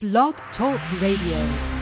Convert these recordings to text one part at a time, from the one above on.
Blog Talk Radio.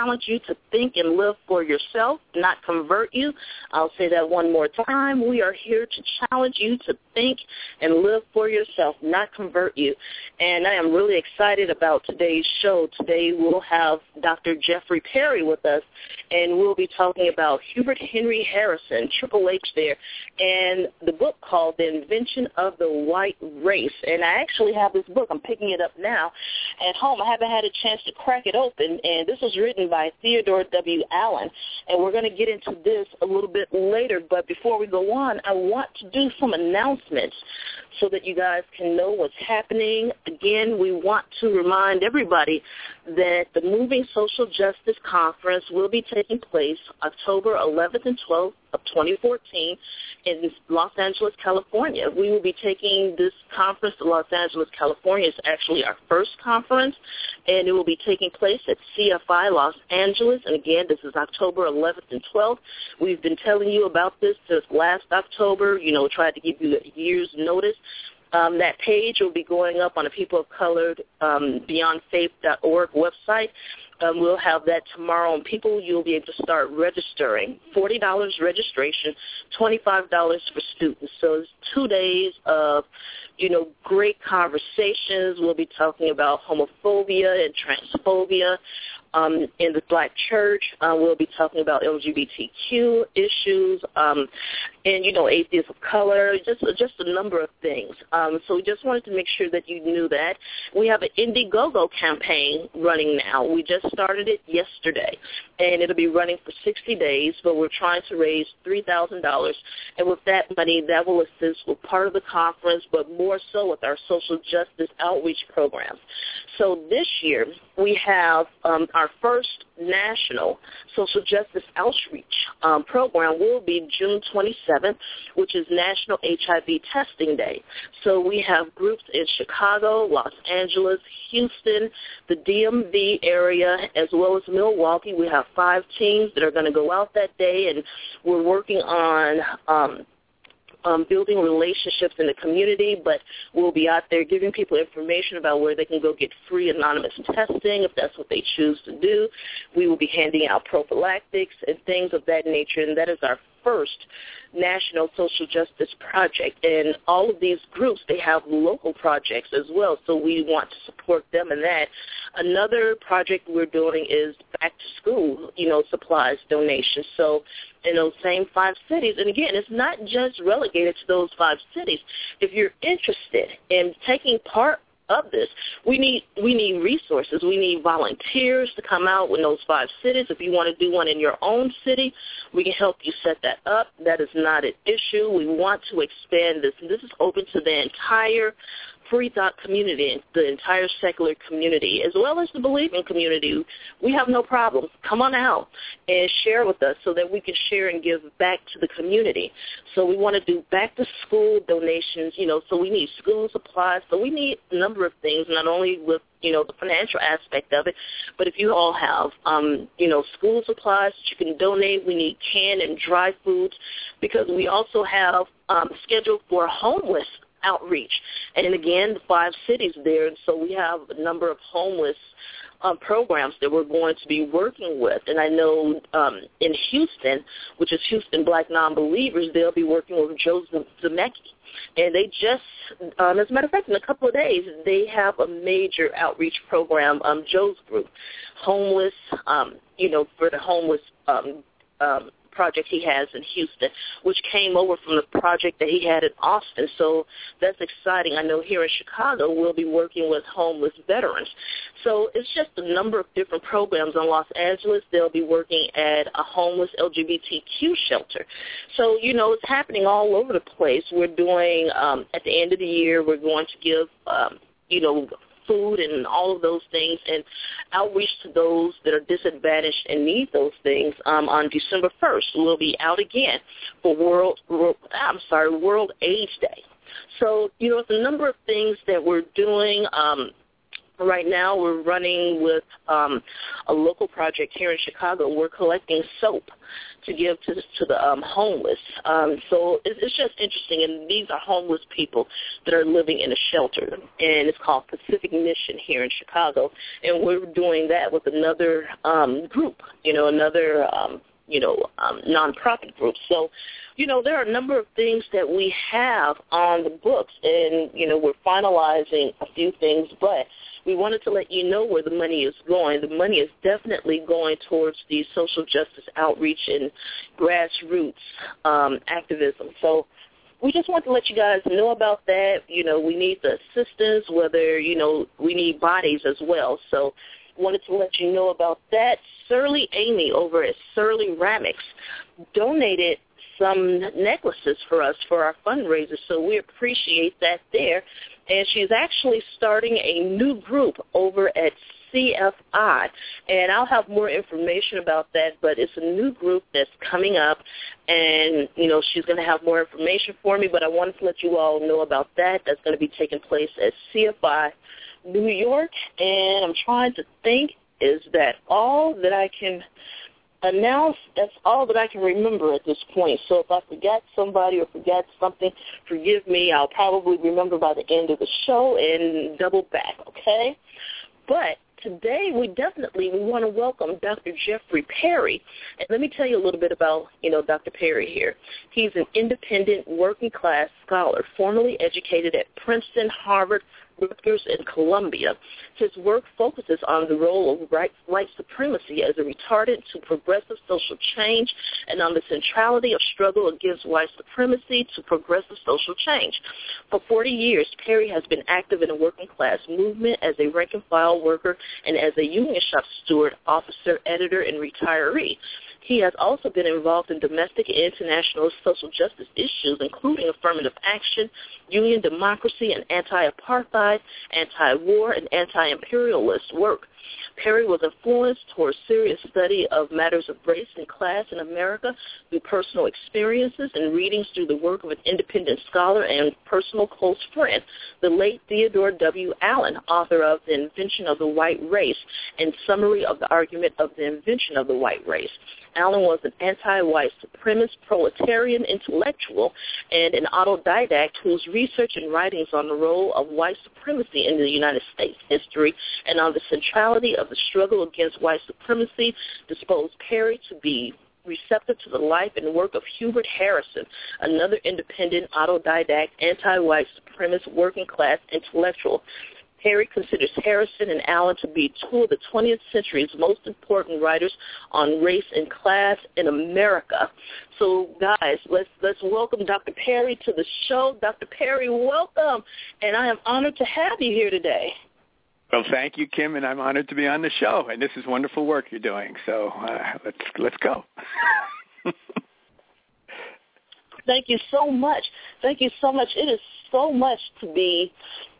Challenge you to think and live for yourself, not convert you. I'll say that one more time. We are here to challenge you to think and live for yourself, not convert you. And I am really excited about today's show. Today we'll have Dr. Jeffery Perry with us, and we'll be talking about Hubert Henry Harrison, Triple H there, and the book called The Invention of the White Race. And I actually have this book. I'm picking it up now at home. I haven't had a chance to crack it open, and this was written by Theodore W. Allen, and we're going to get into this a little bit later. But before we go on, I want to do some announcements so that you guys can know what's happening. Again, we want to remind everybody that the Moving Social Justice Conference will be taking place October 11th and 12th of 2014 in Los Angeles, California. We will be taking this conference to Los Angeles, California. It's actually our first conference, and it will be taking place at CFI Los Angeles. And again, this is October 11th and 12th. We've been telling you about this since last October, you know, tried to give you a year's notice. Um, that page will be going up on the People of Color um, BeyondFaith.org website. Um, we'll have that tomorrow, and people, you'll be able to start registering. $40 registration, $25 for students. So it's two days of, you know, great conversations. We'll be talking about homophobia and transphobia um, in the black church. Uh, we'll be talking about LGBTQ issues um, and, you know, atheists of color, just just a number of things. Um, so we just wanted to make sure that you knew that. We have an Indiegogo campaign running now. We just started it yesterday, and it'll be running for 60 days, but we're trying to raise $3,000. And with that money, that will assist with part of the conference, but more so with our social justice outreach programs. So this year, we have um, our first national social justice outreach um, program will be June 27th, which is National HIV Testing Day. So we have groups in Chicago, Los Angeles, Houston, the DMV area, as well as Milwaukee. We have five teams that are going to go out that day, and we're working on um, um, building relationships in the community, but we'll be out there giving people information about where they can go get free anonymous testing if that's what they choose to do. We will be handing out prophylactics and things of that nature, and that is our first national social justice project. And all of these groups, they have local projects as well, so we want to support them in that. Another project we're doing is back to school, you know, supplies donations. So in those same five cities, and again, it's not just relegated to those five cities. If you're interested in taking part of this. We need we need resources. We need volunteers to come out in those five cities. If you want to do one in your own city, we can help you set that up. That is not an issue. We want to expand this. This is open to the entire free thought community, the entire secular community, as well as the believing community. We have no problem. Come on out and share with us so that we can share and give back to the community. So we want to do back to school donations, you know, so we need school supplies. So we need a number of things, not only with you know, the financial aspect of it. But if you all have, um, you know, school supplies that you can donate, we need canned and dry foods because we also have um, scheduled for homeless outreach. And again, the five cities there, and so we have a number of homeless um, programs that we're going to be working with. And I know um, in Houston, which is Houston Black Non-Believers, they'll be working with Joe Zemecki. And they just, um, as a matter of fact, in a couple of days, they have a major outreach program, um, Joe's group, homeless, um, you know, for the homeless um, um, project he has in Houston, which came over from the project that he had in Austin. So that's exciting. I know here in Chicago we'll be working with homeless veterans. So it's just a number of different programs. In Los Angeles, they'll be working at a homeless LGBTQ shelter. So, you know, it's happening all over the place. We're doing, um, at the end of the year, we're going to give, um, you know, food and all of those things and outreach to those that are disadvantaged and need those things um, on December 1st. We'll be out again for World, World I'm sorry, World AIDS Day. So, you know, it's a number of things that we're doing. Um, Right now, we're running with um, a local project here in Chicago. We're collecting soap to give to to the um, homeless. Um, so it's, it's just interesting, and these are homeless people that are living in a shelter, and it's called Pacific Mission here in Chicago, and we're doing that with another um, group, you know, another um, you know um, nonprofit groups. So you know, there are a number of things that we have on the books, and you know, we're finalizing a few things, but we wanted to let you know where the money is going. The money is definitely going towards the social justice outreach and grassroots um, activism. So we just want to let you guys know about that. You know, we need the assistance, whether, you know, we need bodies as well. So wanted to let you know about that. Surly Amy over at Surly Ramics donated some necklaces for us for our fundraiser, so we appreciate that there and she's actually starting a new group over at CFI, and I'll have more information about that, but it's a new group that's coming up, and, you know, she's going to have more information for me, but I wanted to let you all know about that. That's going to be taking place at CFI New York, and I'm trying to think, is that all that I can announce that's all that I can remember at this point. So if I forgot somebody or forgot something, forgive me. I'll probably remember by the end of the show and double back, okay? But today we definitely we want to welcome Dr. Jeffery Perry. And let me tell you a little bit about, you know, Dr. Perry here. He's an independent working class scholar, formerly educated at Princeton, Harvard, Rutgers, and Columbia. His work focuses on the role of white, white supremacy as a retardant to progressive social change and on the centrality of struggle against white supremacy to progressive social change. For 40 years, Perry has been active in the working class movement as a rank and file worker and as a union shop steward, officer, editor, and retiree. He has also been involved in domestic and international social justice issues, including affirmative action, union democracy, and anti-apartheid, anti-war, and anti-imperialist work. Perry was influenced toward serious study of matters of race and class in America through personal experiences and readings through the work of an independent scholar and personal close friend, the late Theodore W. Allen, author of The Invention of the White Race and Summary of the Argument of the Invention of the White Race. Allen was an anti-white supremacist proletarian intellectual and an autodidact whose research and writings on the role of white supremacy in the United States history and on the centrality of the struggle against white supremacy disposed Perry to be receptive to the life and work of Hubert Harrison, another independent, autodidact, anti-white supremacist working class intellectual. Perry considers Harrison and Allen to be two of the 20th century's most important writers on race and class in America. So, guys, let's let's welcome Dr. Perry to the show. Dr. Perry, welcome, and I am honored to have you here today. Well, thank you, Kim, and I'm honored to be on the show. And this is wonderful work you're doing. So uh, let's let's go. thank you so much. Thank you so much. It is so much to be,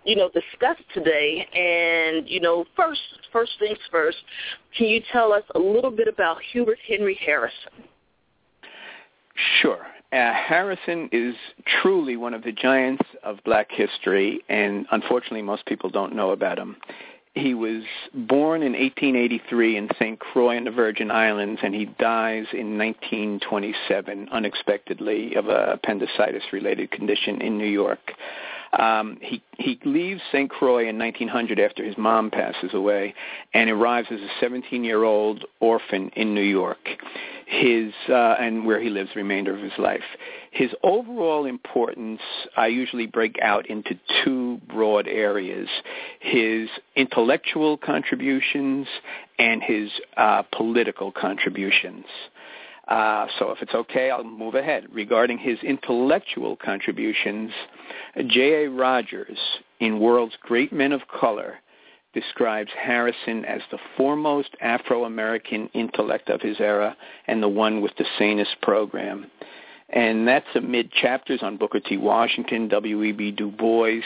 you know, discussed today. And you know, first first things first. Can you tell us a little bit about Hubert Henry Harrison? Sure. Uh, Harrison is truly one of the giants of black history, and unfortunately most people don't know about him. He was born in 1883 in St. Croix in the Virgin Islands, and he dies in 1927 unexpectedly of a appendicitis-related condition in New York. Um, he he leaves St. Croix in 1900 after his mom passes away, and arrives as a 17-year-old orphan in New York. His uh, and where he lives the remainder of his life. His overall importance, I usually break out into two broad areas: his intellectual contributions and his uh, political contributions. Uh, so if it's okay, I'll move ahead. Regarding his intellectual contributions, J.A. Rogers, in World's Great Men of Color, describes Harrison as the foremost Afro-American intellect of his era and the one with the sanest program. And that's amid chapters on Booker T. Washington, W.E.B. Du Bois,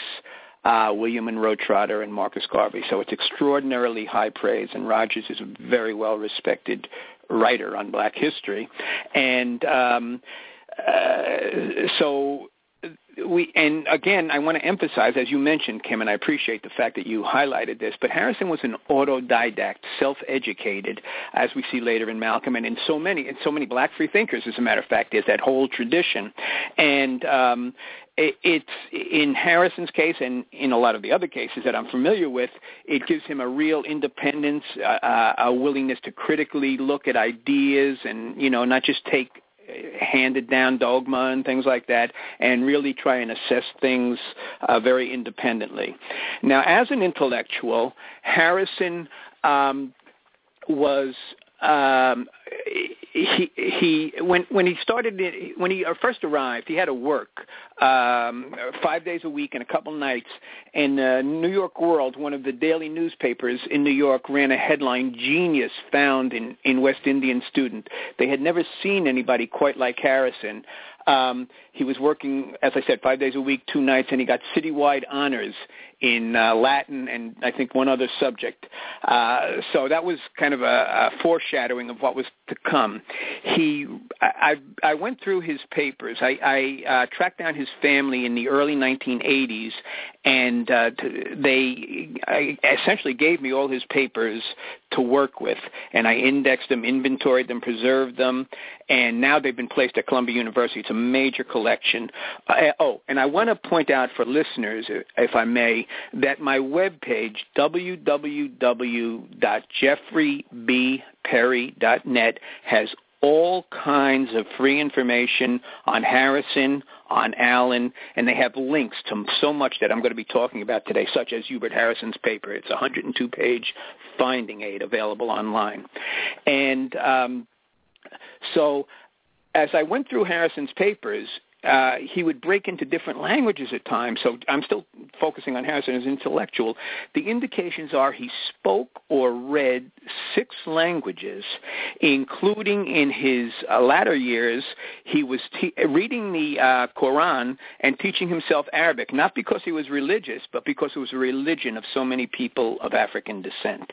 uh, William Monroe Trotter, and Marcus Garvey. So it's extraordinarily high praise, and Rogers is a very well-respected writer on black history. And um, uh, so we and again I want to emphasize as you mentioned Kim and I appreciate the fact that you highlighted this but Harrison was an autodidact self-educated as we see later in Malcolm and in so many in so many black free thinkers as a matter of fact is that whole tradition and um it's in Harrison's case and in a lot of the other cases that I'm familiar with, it gives him a real independence, uh, a willingness to critically look at ideas and, you know, not just take handed down dogma and things like that and really try and assess things uh, very independently. Now, as an intellectual, Harrison um, was um, he he when when he started when he first arrived, he had to work um, five days a week and a couple nights. And uh, New York World, one of the daily newspapers in New York, ran a headline: "Genius found in in West Indian student." They had never seen anybody quite like Harrison. Um, he was working, as I said, five days a week, two nights, and he got citywide honors in uh, Latin and I think one other subject. Uh, so that was kind of a, a foreshadowing of what was to come. He, I, I went through his papers. I, I uh, tracked down his family in the early 1980s, and uh, they I essentially gave me all his papers to work with, and I indexed them, inventoried them, preserved them, and now they've been placed at Columbia University. It's a major collection. Uh, oh, and I want to point out for listeners, if I may, that my webpage, www.jeffreybperry.net, has all kinds of free information on Harrison, on Allen, and they have links to so much that I'm going to be talking about today, such as Hubert Harrison's paper. It's a 102-page finding aid available online. And um, so as I went through Harrison's papers, uh, he would break into different languages at times. So I'm still focusing on Harrison as intellectual. The indications are he spoke or read six languages, including in his uh, latter years, he was te- reading the uh, Quran and teaching himself Arabic, not because he was religious, but because it was a religion of so many people of African descent.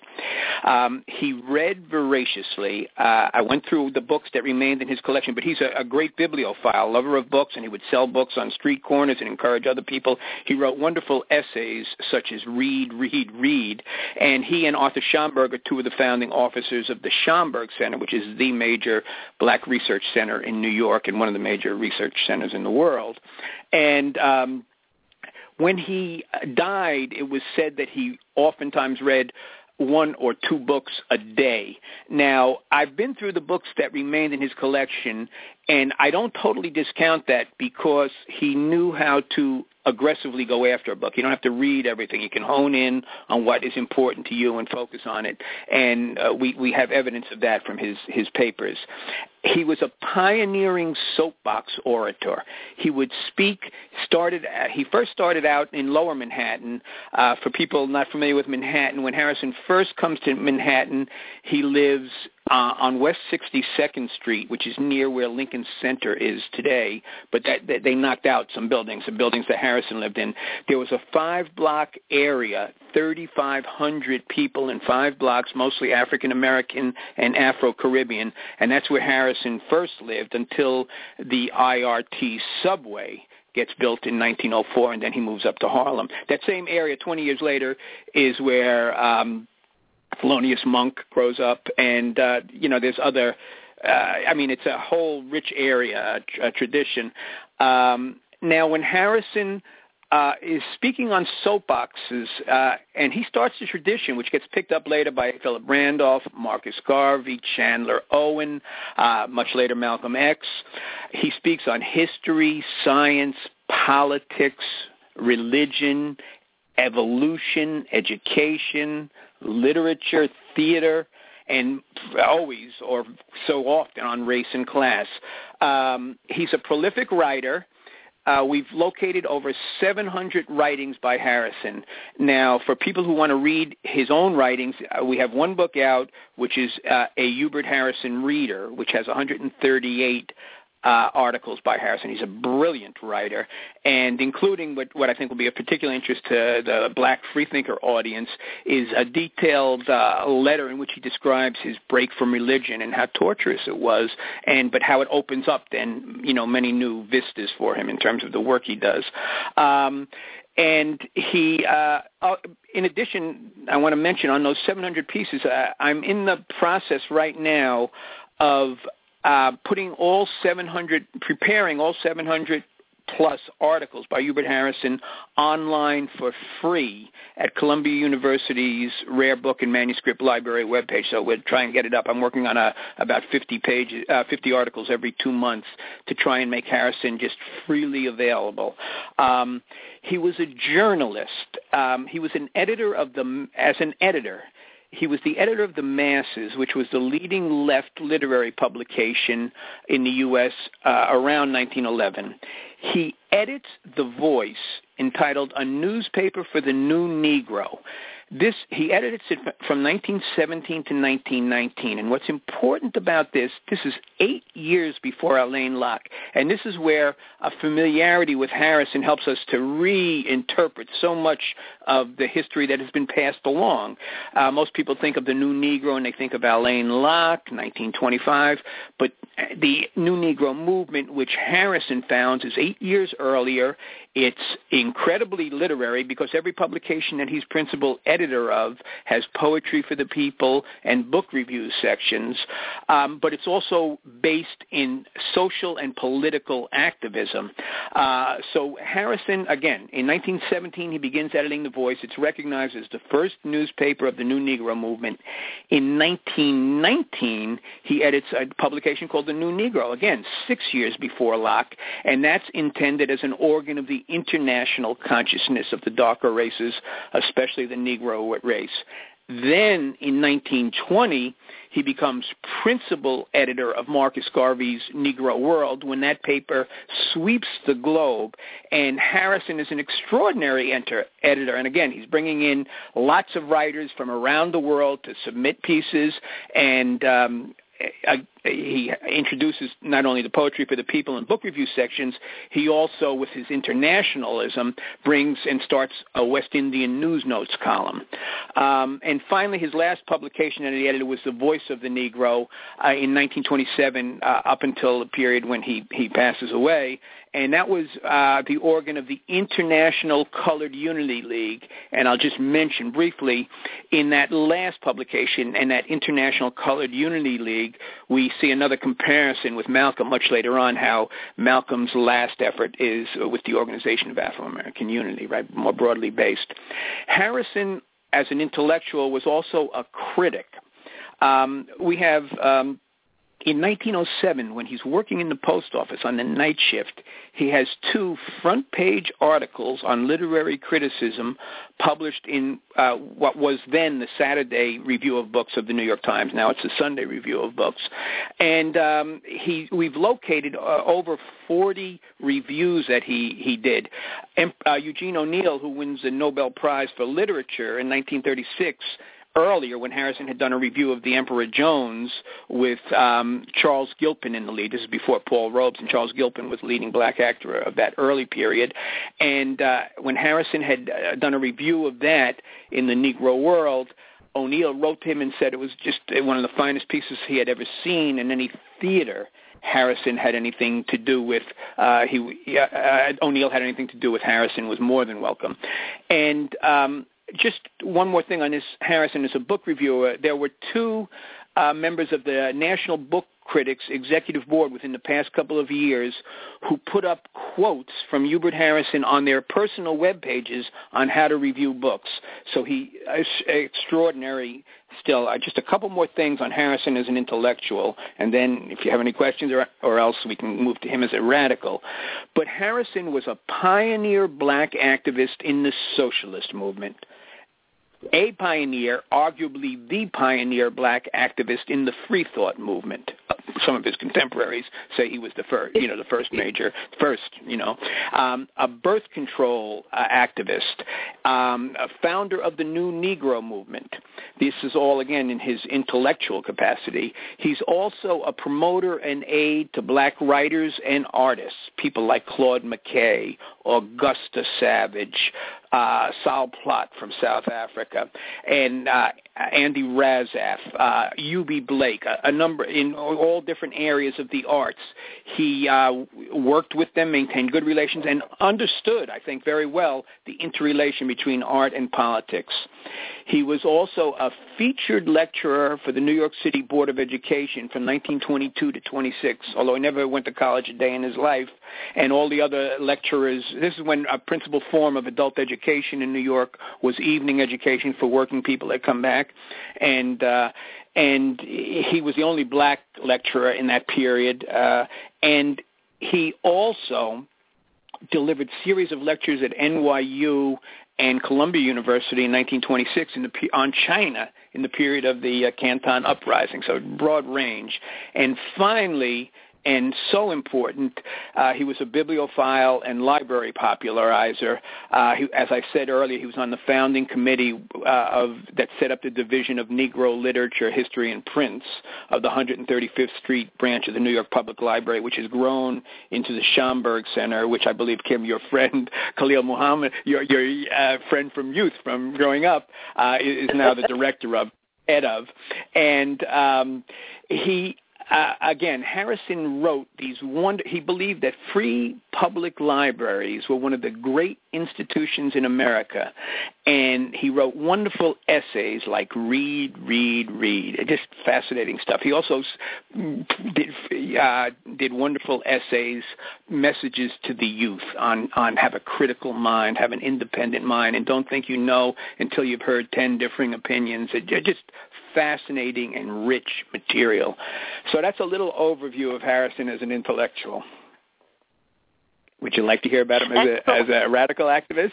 Um, he read voraciously. Uh, I went through the books that remained in his collection, but he's a, a great bibliophile, lover of books, and he would sell books on street corners and encourage other people. He wrote wonderful essays such as Read, Read, Read, and he and Arthur Schomburg are two of the founding officers of the Schomburg Center, which is the major black research center in New York and one of the major research centers in the world. And um, when he died, it was said that he oftentimes read one or two books a day. Now, I've been through the books that remained in his collection, and I don't totally discount that because he knew how to aggressively go after a book. You don't have to read everything. You can hone in on what is important to you and focus on it. And uh, we we have evidence of that from his his papers. He was a pioneering soapbox orator. He would speak. Started. Uh, he first started out in Lower Manhattan. Uh, for people not familiar with Manhattan, when Harrison first comes to Manhattan, he lives uh, on West 62nd Street, which is near where Lincoln Center is today. But that, that they knocked out some buildings, some buildings that Harrison lived in. There was a five-block area, 3,500 people in five blocks, mostly African American and Afro Caribbean, and that's where Harrison first lived until the IRT subway gets built in 1904, and then he moves up to Harlem. That same area, 20 years later, is where um, Thelonious Monk grows up, and uh, you know there's other. Uh, I mean, it's a whole rich area, a, a tradition. Um, now, when Harrison uh, is speaking on soapboxes, uh, and he starts the tradition, which gets picked up later by Philip Randolph, Marcus Garvey, Chandler Owen, uh, much later Malcolm X. He speaks on history, science, politics, religion, evolution, education, literature, theater, and always or so often on race and class. Um, he's a prolific writer. Uh, we've located over 700 writings by Harrison. Now, for people who want to read his own writings, uh, we have one book out, which is uh, a Hubert Harrison Reader, which has 138 uh, articles by Harrison. He's a brilliant writer, and including what, what I think will be of particular interest to the black freethinker audience is a detailed uh, letter in which he describes his break from religion and how torturous it was, and but how it opens up then you know many new vistas for him in terms of the work he does. Um, and he, uh, uh, in addition, I want to mention on those 700 pieces, uh, I'm in the process right now of uh, putting all 700, preparing all 700 plus articles by Hubert Harrison online for free at Columbia University's Rare Book and Manuscript Library webpage. So we'll try and get it up. I'm working on a, about 50 pages, uh, 50 articles every two months to try and make Harrison just freely available. Um, he was a journalist. Um, he was an editor of the, as an editor, he was the editor of The Masses, which was the leading left literary publication in the U.S. Uh, around 1911. He edits The Voice, entitled A Newspaper for the New Negro. This he edited it from 1917 to 1919, and what's important about this, this is eight years before Alain Locke, and this is where a familiarity with Harrison helps us to reinterpret so much of the history that has been passed along. Uh, most people think of the New Negro and they think of Alain Locke, 1925, but the New Negro movement, which Harrison founds, is eight years earlier. It's incredibly literary because every publication that he's principal editor of has poetry for the people and book review sections, um, but it's also based in social and political activism. Uh, so Harrison, again, in 1917, he begins editing The Voice. It's recognized as the first newspaper of the New Negro movement. In 1919, he edits a publication called The New Negro, again, six years before Locke, and that's intended as an organ of the international consciousness of the darker races, especially the Negro race. Then in 1920, he becomes principal editor of Marcus Garvey's Negro World when that paper sweeps the globe. And Harrison is an extraordinary enter, editor. And again, he's bringing in lots of writers from around the world to submit pieces. And um, he introduces not only the poetry for the people and book review sections, he also, with his internationalism, brings and starts a West Indian news notes column. Um, and finally, his last publication that he edited was The Voice of the Negro uh, in 1927, uh, up until the period when he he passes away and that was uh, the organ of the International Colored Unity League. And I'll just mention briefly, in that last publication and that International Colored Unity League, we see another comparison with Malcolm much later on, how Malcolm's last effort is with the Organization of Afro-American Unity, right, more broadly based. Harrison, as an intellectual, was also a critic. Um, we have um, in 1907, when he's working in the post office on the night shift, he has two front-page articles on literary criticism published in uh, what was then the Saturday Review of Books of the New York Times. Now it's the Sunday Review of Books, and um, he we've located uh, over 40 reviews that he he did. And, uh, Eugene O'Neill, who wins the Nobel Prize for Literature in 1936 earlier when Harrison had done a review of The Emperor Jones with um, Charles Gilpin in the lead. This is before Paul Robes, and Charles Gilpin was the leading black actor of that early period. And uh, when Harrison had uh, done a review of that in the Negro World, O'Neill wrote to him and said it was just one of the finest pieces he had ever seen in any theater. Harrison had anything to do with uh, he uh, O'Neill had anything to do with Harrison was more than welcome, and um, just one more thing on this, Harrison, as a book reviewer, there were two uh, members of the National Book Critics Executive Board within the past couple of years who put up quotes from Hubert Harrison on their personal web pages on how to review books. So he is extraordinary still. Uh, just a couple more things on Harrison as an intellectual, and then if you have any questions or, or else we can move to him as a radical. But Harrison was a pioneer black activist in the socialist movement a pioneer, arguably the pioneer black activist in the free thought movement. Some of his contemporaries say he was the first, you know, the first major, first, you know, um, a birth control uh, activist, um, a founder of the New Negro movement. This is all again in his intellectual capacity. He's also a promoter and aid to black writers and artists, people like Claude McKay, Augusta Savage, uh, Sol Plaatje from South Africa, and uh, Andy Razaf, uh, Eubie Blake, a, a number in all different areas of the arts. He uh, worked with them, maintained good relations, and understood, I think, very well the interrelation between art and politics. He was also a featured lecturer for the New York City Board of Education from 1922 to 26, although he never went to college a day in his life. And all the other lecturers, this is when a principal form of adult education in New York was evening education for working people that come back. And uh, and he was the only black lecturer in that period. Uh, and he also delivered series of lectures at NYU and Columbia University in 1926 in the, on China in the period of the uh, Canton Uprising, so broad range. And finally, and so important. Uh, he was a bibliophile and library popularizer. Uh, he, as I said earlier, he was on the founding committee uh, of that set up the Division of Negro Literature, History, and Prints of the 135th Street branch of the New York Public Library, which has grown into the Schomburg Center, which I believe Kim, your friend Khalil Muhammad, your your uh, friend from youth, from growing up, uh, is now the director of ed of, and um, he uh, again, Harrison wrote these wonder. He believed that free public libraries were one of the great institutions in America, and he wrote wonderful essays like "Read, Read, Read." Just fascinating stuff. He also did uh, did wonderful essays, messages to the youth on on have a critical mind, have an independent mind, and don't think you know until you've heard ten differing opinions. It, just fascinating and rich material. So that's a little overview of Harrison as an intellectual. Would you like to hear about him as a, as a radical activist?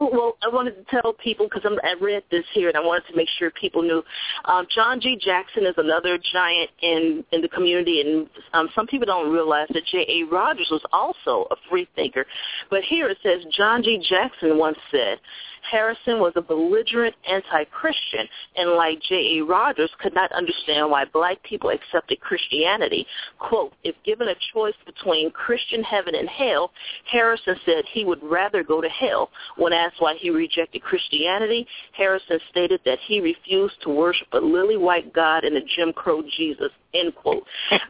Well, I wanted to tell people because I read this here, and I wanted to make sure people knew. Um, John G. Jackson is another giant in in the community, and um, some people don't realize that J. A. Rogers was also a free thinker. But here it says John G. Jackson once said, Harrison was a belligerent anti-Christian and like J.A. Rogers could not understand why black people accepted Christianity. Quote, if given a choice between Christian heaven and hell, Harrison said he would rather go to hell. When asked why he rejected Christianity, Harrison stated that he refused to worship a lily white God and a Jim Crow Jesus end quote.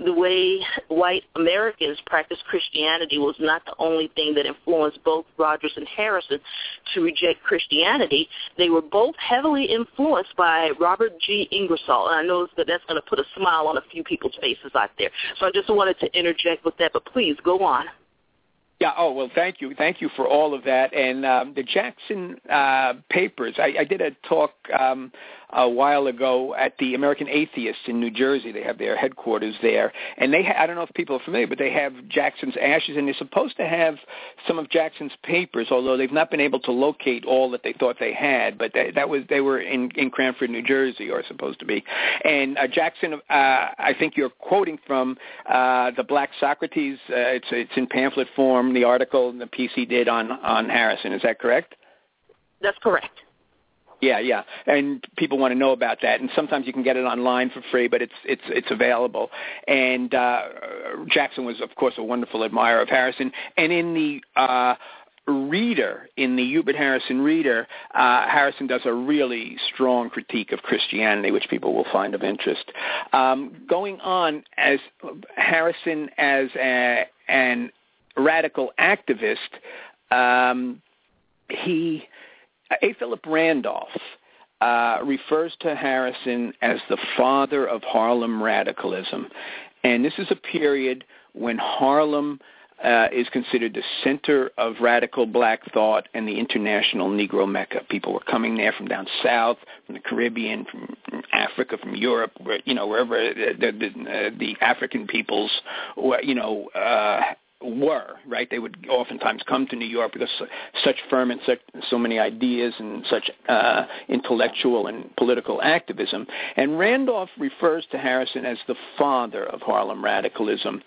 the way white Americans practiced Christianity was not the only thing that influenced both Rogers and Harrison to reject Christianity. They were both heavily influenced by Robert G. Ingersoll, and I know that that's going to put a smile on a few people's faces out there. So I just wanted to interject with that, but please go on. Yeah. Oh well, thank you, thank you for all of that. And um, the Jackson uh, papers. I, I did a talk um, a while ago at the American Atheists in New Jersey. They have their headquarters there, and they ha- I don't know if people are familiar, but they have Jackson's ashes, and they're supposed to have some of Jackson's papers, although they've not been able to locate all that they thought they had. But they, that was they were in in Cranford, New Jersey, or supposed to be. And uh, Jackson, uh, I think you're quoting from uh, the Black Socrates. Uh, it's it's in pamphlet form. The article and the piece he did on on Harrison. Is that correct? That's correct. Yeah, yeah, and people want to know about that, and sometimes you can get it online for free, but it's it's it's available. And uh, Jackson was, of course, a wonderful admirer of Harrison, and in the uh, reader in the Hubert Harrison reader, uh, Harrison does a really strong critique of Christianity, which people will find of interest. Um, going on as Harrison as a, an radical activist, um, he a. Philip Randolph uh, refers to Harrison as the father of Harlem radicalism. And this is a period when Harlem uh, is considered the center of radical black thought and the international Negro Mecca. People were coming there from down south, from the Caribbean, from, Africa, from Europe, where, you know, wherever the, the, the, uh, the African peoples, you know, uh, were right. They would oftentimes come to New York because such ferment, such so many ideas, and such uh, intellectual and political activism. And Randolph refers to Harrison as the father of Harlem radicalism.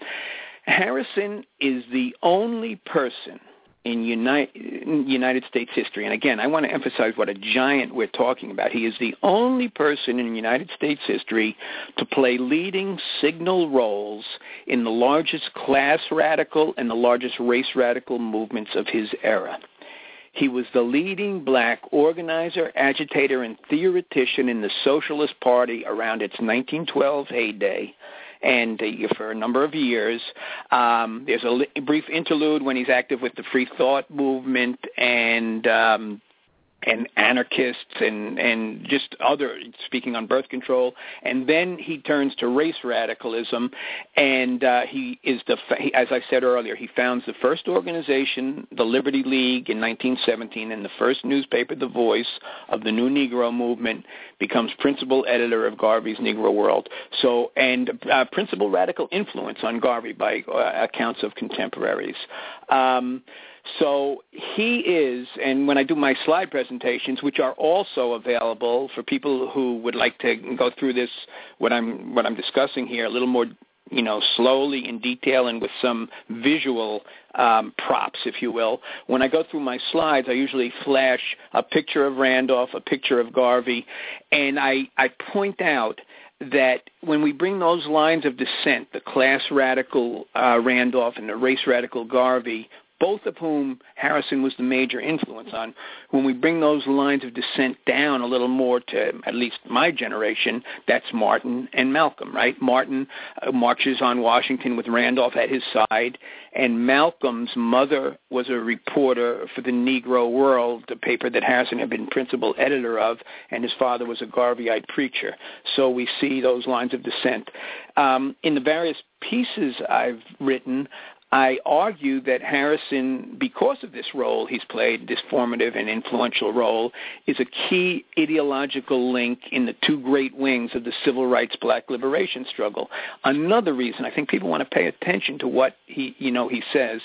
Harrison is the only person in United, States history. And again, I want to emphasize what a giant we're talking about. He is the only person in United States history to play leading signal roles in the largest class radical and the largest race radical movements of his era. He was the leading black organizer, agitator, and theoretician in the Socialist Party around its 1912 heyday and uh, for a number of years. Um, there's a li- brief interlude when he's active with the free thought movement and um, and anarchists and and just other speaking on birth control and then he turns to race radicalism and uh, he is the as I said earlier he founds the first organization the Liberty League in 1917 and the first newspaper the voice of the new negro movement becomes principal editor of Garvey's Negro World. So and uh, principal radical influence on Garvey by uh, accounts of contemporaries. Um, so he is, and when I do my slide presentations, which are also available for people who would like to go through this, what I'm what I'm discussing here, a little more, you know, slowly in detail and with some visual um, props, if you will. When I go through my slides, I usually flash a picture of Randolph, a picture of Garvey, and I I point out that when we bring those lines of descent, the class radical uh, Randolph and the race radical Garvey, both of whom Harrison was the major influence on. When we bring those lines of descent down a little more to at least my generation, that's Martin and Malcolm, right? Martin uh, marches on Washington with Randolph at his side, and Malcolm's mother was a reporter for the Negro World, the paper that Harrison had been principal editor of, and his father was a Garveyite preacher. So we see those lines of descent. Um, in the various pieces I've written, I argue that Harrison, because of this role he's played, this formative and influential role, is a key ideological link in the two great wings of the civil rights black liberation struggle. Another reason I think people want to pay attention to what he, you know, he says.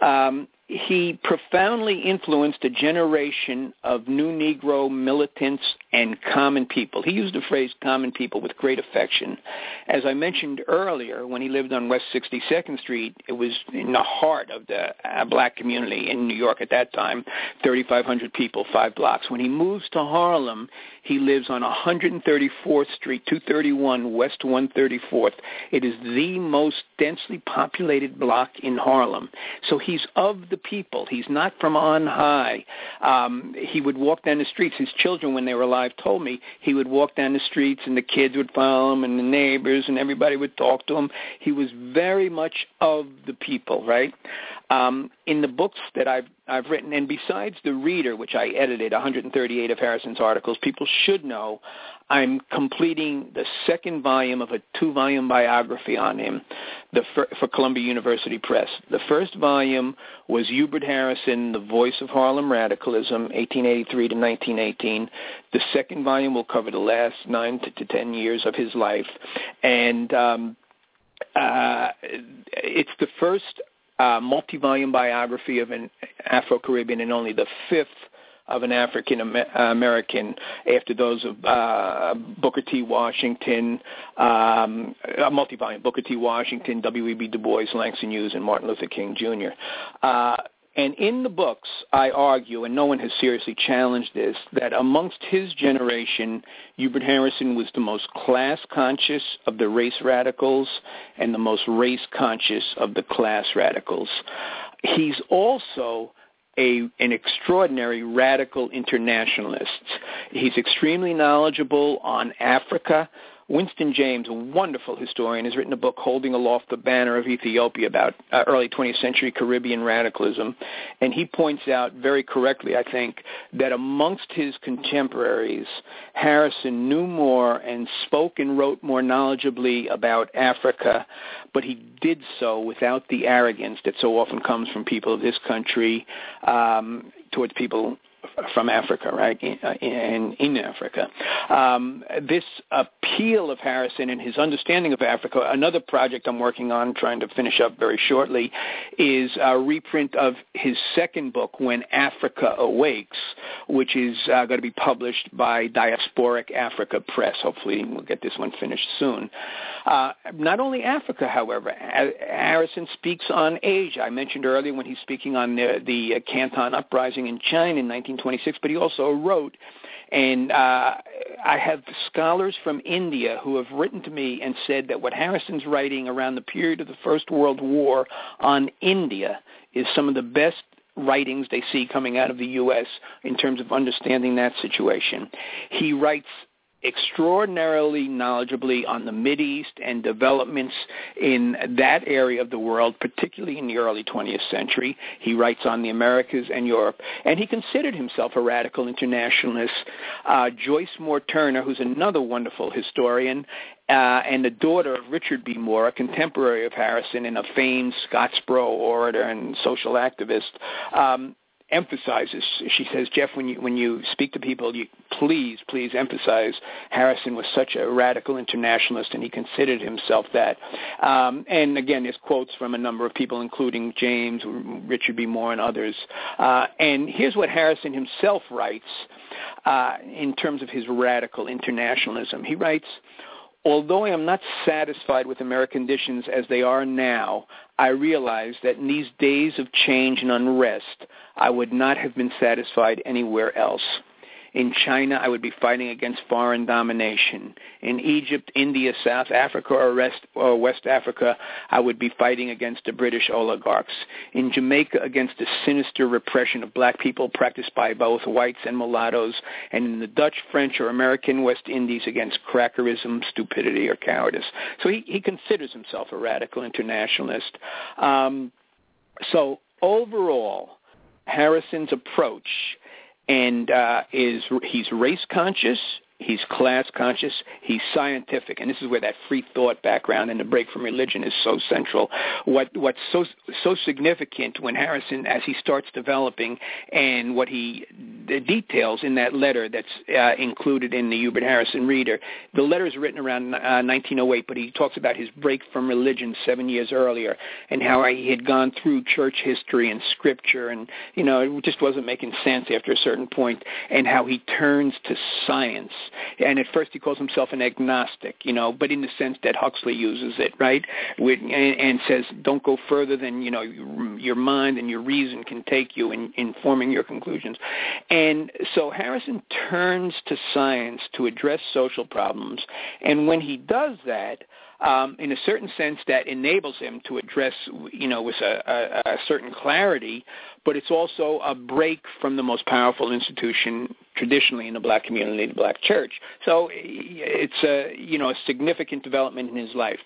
Um, he profoundly influenced a generation of new Negro militants and common people. He used the phrase common people with great affection. As I mentioned earlier, when he lived on West 62nd Street, it was in the heart of the uh, black community in New York at that time, 3,500 people, five blocks. When he moves to Harlem, he lives on 134th Street, 231 West 134th. It is the most densely populated block in Harlem. So he's of the people. He's not from on high. Um, he would walk down the streets. His children, when they were alive, told me he would walk down the streets and the kids would follow him and the neighbors and everybody would talk to him. He was very much of the people, right? Um, in the books that I've I've written, and besides the reader, which I edited 138 of Harrison's articles, people should know I'm completing the second volume of a two-volume biography on him the, for, for Columbia University Press. The first volume was Hubert Harrison, The Voice of Harlem Radicalism, 1883 to 1918. The second volume will cover the last nine to, to ten years of his life, and um, uh, it's the first uh, multi-volume biography of an Afro-Caribbean and only the fifth of an African American after those of uh, Booker T. Washington, um, a multi-volume Booker T. Washington, W.E.B. Du Bois, Langston Hughes, and Martin Luther King Jr. Uh, and in the books, I argue, and no one has seriously challenged this, that amongst his generation, Hubert Harrison was the most class conscious of the race radicals and the most race conscious of the class radicals. He's also a, an extraordinary radical internationalist. He's extremely knowledgeable on Africa, Winston James, a wonderful historian, has written a book, Holding Aloft the Banner of Ethiopia, about uh, early 20th century Caribbean radicalism. And he points out very correctly, I think, that amongst his contemporaries, Harrison knew more and spoke and wrote more knowledgeably about Africa, but he did so without the arrogance that so often comes from people of this country um, towards people from Africa, right, in, uh, in, in Africa. Um, this appeal of Harrison and his understanding of Africa, another project I'm working on, trying to finish up very shortly, is a reprint of his second book, When Africa Awakes, which is uh, going to be published by Diasporic Africa Press. Hopefully we'll get this one finished soon. Uh, not only Africa, however, Harrison speaks on Asia. I mentioned earlier when he's speaking on the, the Canton uprising in China in 19 1926, but he also wrote and uh, I have scholars from India who have written to me and said that what Harrison's writing around the period of the First World War on India is some of the best writings they see coming out of the U.S. in terms of understanding that situation. He writes extraordinarily knowledgeably on the Mid East and developments in that area of the world, particularly in the early 20th century. He writes on the Americas and Europe, and he considered himself a radical internationalist. Uh, Joyce Moore Turner, who's another wonderful historian, uh, and the daughter of Richard B. Moore, a contemporary of Harrison and a famed Scottsboro orator and social activist, um, emphasizes. She says, Jeff, when you when you speak to people, you please please emphasize Harrison was such a radical internationalist, and he considered himself that. Um, and again, there's quotes from a number of people, including James, Richard B. Moore, and others. Uh, and here's what Harrison himself writes uh, in terms of his radical internationalism. He writes. Although I am not satisfied with American conditions as they are now, I realize that in these days of change and unrest, I would not have been satisfied anywhere else. In China, I would be fighting against foreign domination. In Egypt, India, South Africa, or, West, or West Africa, I would be fighting against the British oligarchs. In Jamaica, against the sinister repression of black people practiced by both whites and mulattoes. And in the Dutch, French, or American West Indies, against crackerism, stupidity, or cowardice. So he, he considers himself a radical internationalist. Um, so overall, Harrison's approach and uh, is he's race conscious he's class conscious, he's scientific, and this is where that free thought background and the break from religion is so central. What what's so so significant when Harrison, as he starts developing, and what he the details in that letter that's uh, included in the Hubert Harrison Reader. The letter is written around uh, 1908, but he talks about his break from religion seven years earlier and how he had gone through church history and scripture, and you know it just wasn't making sense after a certain point, and how he turns to science and at first he calls himself an agnostic, you know, but in the sense that Huxley uses it, right? With, and, and says, don't go further than, you know, your mind and your reason can take you in, in forming your conclusions. And so Harrison turns to science to address social problems. And when he does that, um, in a certain sense that enables him to address, you know, with a, a, a certain clarity, but it's also a break from the most powerful institution traditionally in the black community, the black church. So it's a, you know, a significant development in his life.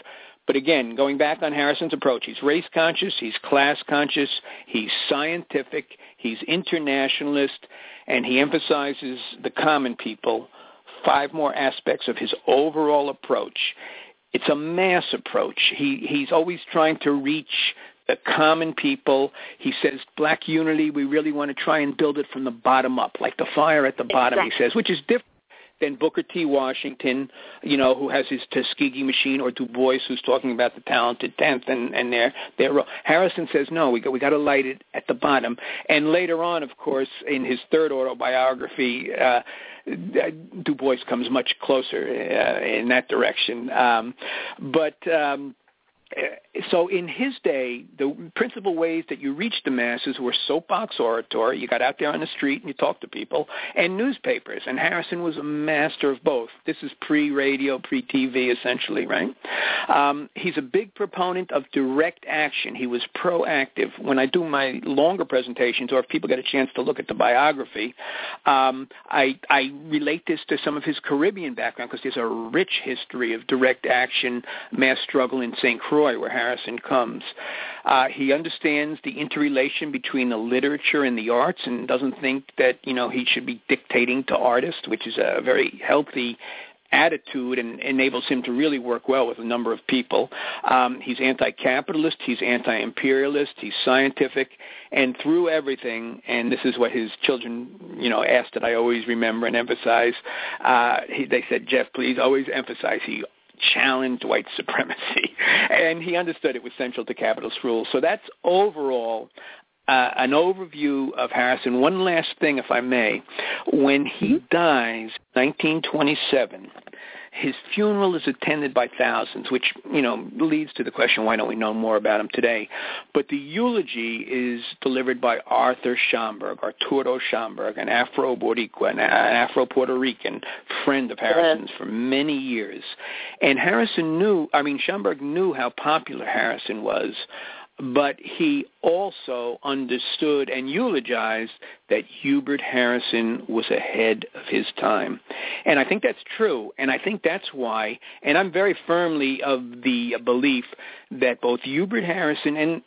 But again, going back on Harrison's approach, he's race conscious, he's class conscious, he's scientific, he's internationalist, and he emphasizes the common people, five more aspects of his overall approach. It's a mass approach. He he's always trying to reach the common people. He says black unity. We really want to try and build it from the bottom up, like the fire at the bottom. He says, which is different than Booker T. Washington, you know, who has his Tuskegee machine, or Du Bois, who's talking about the talented tenth and and their their role. Harrison says no, we got we got to light it at the bottom. And later on, of course, in his third autobiography. Uh, Du Bois comes much closer uh, in that direction, um, but um, so in his day, the principal ways that you reached the masses were soapbox oratory. You got out there on the street and you talked to people, and newspapers. And Harrison was a master of both. This is pre-radio, pre-TV, essentially, right? Um, he's a big proponent of direct action. He was proactive. When I do my longer presentations, or if people get a chance to look at the biography, um, I, I relate this to some of his Caribbean background because there's a rich history of direct action, mass struggle in St. Croix, where Harrison comes. Uh, he understands the interrelation between the literature and the arts and doesn't think that, you know, he should be dictating to artists, which is a very healthy attitude and enables him to really work well with a number of people. Um, he's anti-capitalist, he's anti-imperialist, he's scientific, and through everything, and this is what his children, you know, asked that I always remember and emphasize. Uh, he, they said, Jeff, please always emphasize. He challenged white supremacy, and he understood it was central to capitalist rule. So that's overall uh, an overview of Harrison. One last thing, if I may. When he dies, 1927, his funeral is attended by thousands, which, you know, leads to the question, why don't we know more about him today? But the eulogy is delivered by Arthur Schomburg, Arturo Schomburg, an Afro-Boricua, an Afro-Puerto Rican friend of Harrison's for many years. And Harrison knew, I mean, Schomburg knew how popular Harrison was but he also understood and eulogized that Hubert Harrison was ahead of his time. And I think that's true, and I think that's why, and I'm very firmly of the belief that both Hubert Harrison and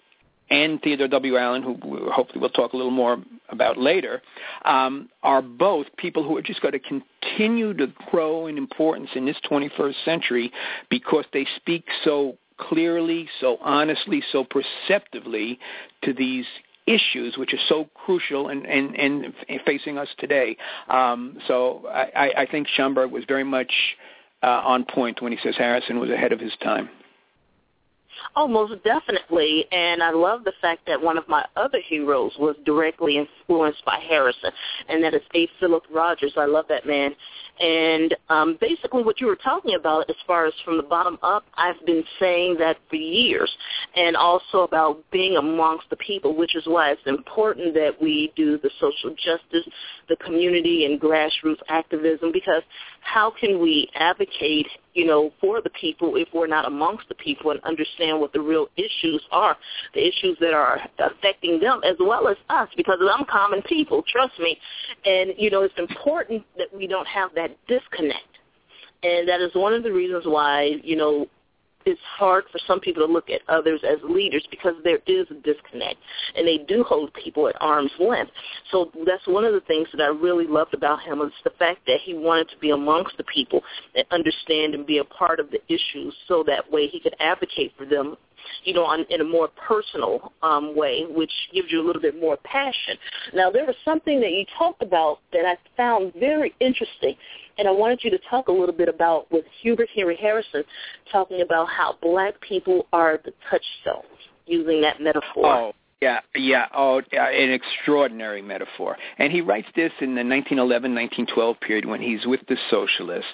and Theodore W. Allen, who hopefully we'll talk a little more about later, um, are both people who are just going to continue to grow in importance in this 21st century because they speak so clearly, so honestly, so perceptively to these issues which are so crucial and, and, and facing us today. Um, so I, I think Schomburg was very much uh, on point when he says Harrison was ahead of his time. Oh, most definitely. And I love the fact that one of my other heroes was directly influenced by Harrison, and that is A. Philip Rogers. I love that man. And um, basically what you were talking about as far as from the bottom up, I've been saying that for years. And also about being amongst the people, which is why it's important that we do the social justice, the community and grassroots activism, because how can we advocate, you know, for the people if we're not amongst the people and understand what the real issues are, the issues that are affecting them as well as us, because I'm common people, trust me. And, you know, it's important that we don't have that disconnect. And that is one of the reasons why, you know, it's hard for some people to look at others as leaders because there is a disconnect and they do hold people at arm's length. So that's one of the things that I really loved about him was the fact that he wanted to be amongst the people and understand and be a part of the issues so that way he could advocate for them you know, on, in a more personal um, way, which gives you a little bit more passion. Now, there was something that you talked about that I found very interesting, and I wanted you to talk a little bit about with Hubert Henry Harrison, talking about how black people are the touchstones, using that metaphor. Oh. Yeah, yeah, oh, yeah, an extraordinary metaphor. And he writes this in the 1911-1912 period when he's with the socialists,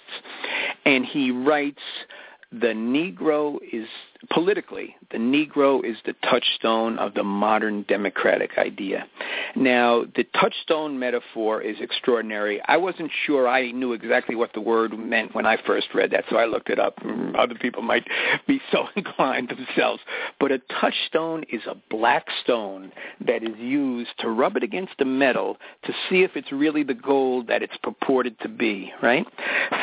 and he writes, "The Negro is politically, the Negro is the touchstone of the modern democratic idea. Now, the touchstone metaphor is extraordinary. I wasn't sure I knew exactly what the word meant when I first read that, so I looked it up. Mm, other people might be so inclined themselves. But a touchstone is a black stone that is used to rub it against the metal to see if it's really the gold that it's purported to be, right?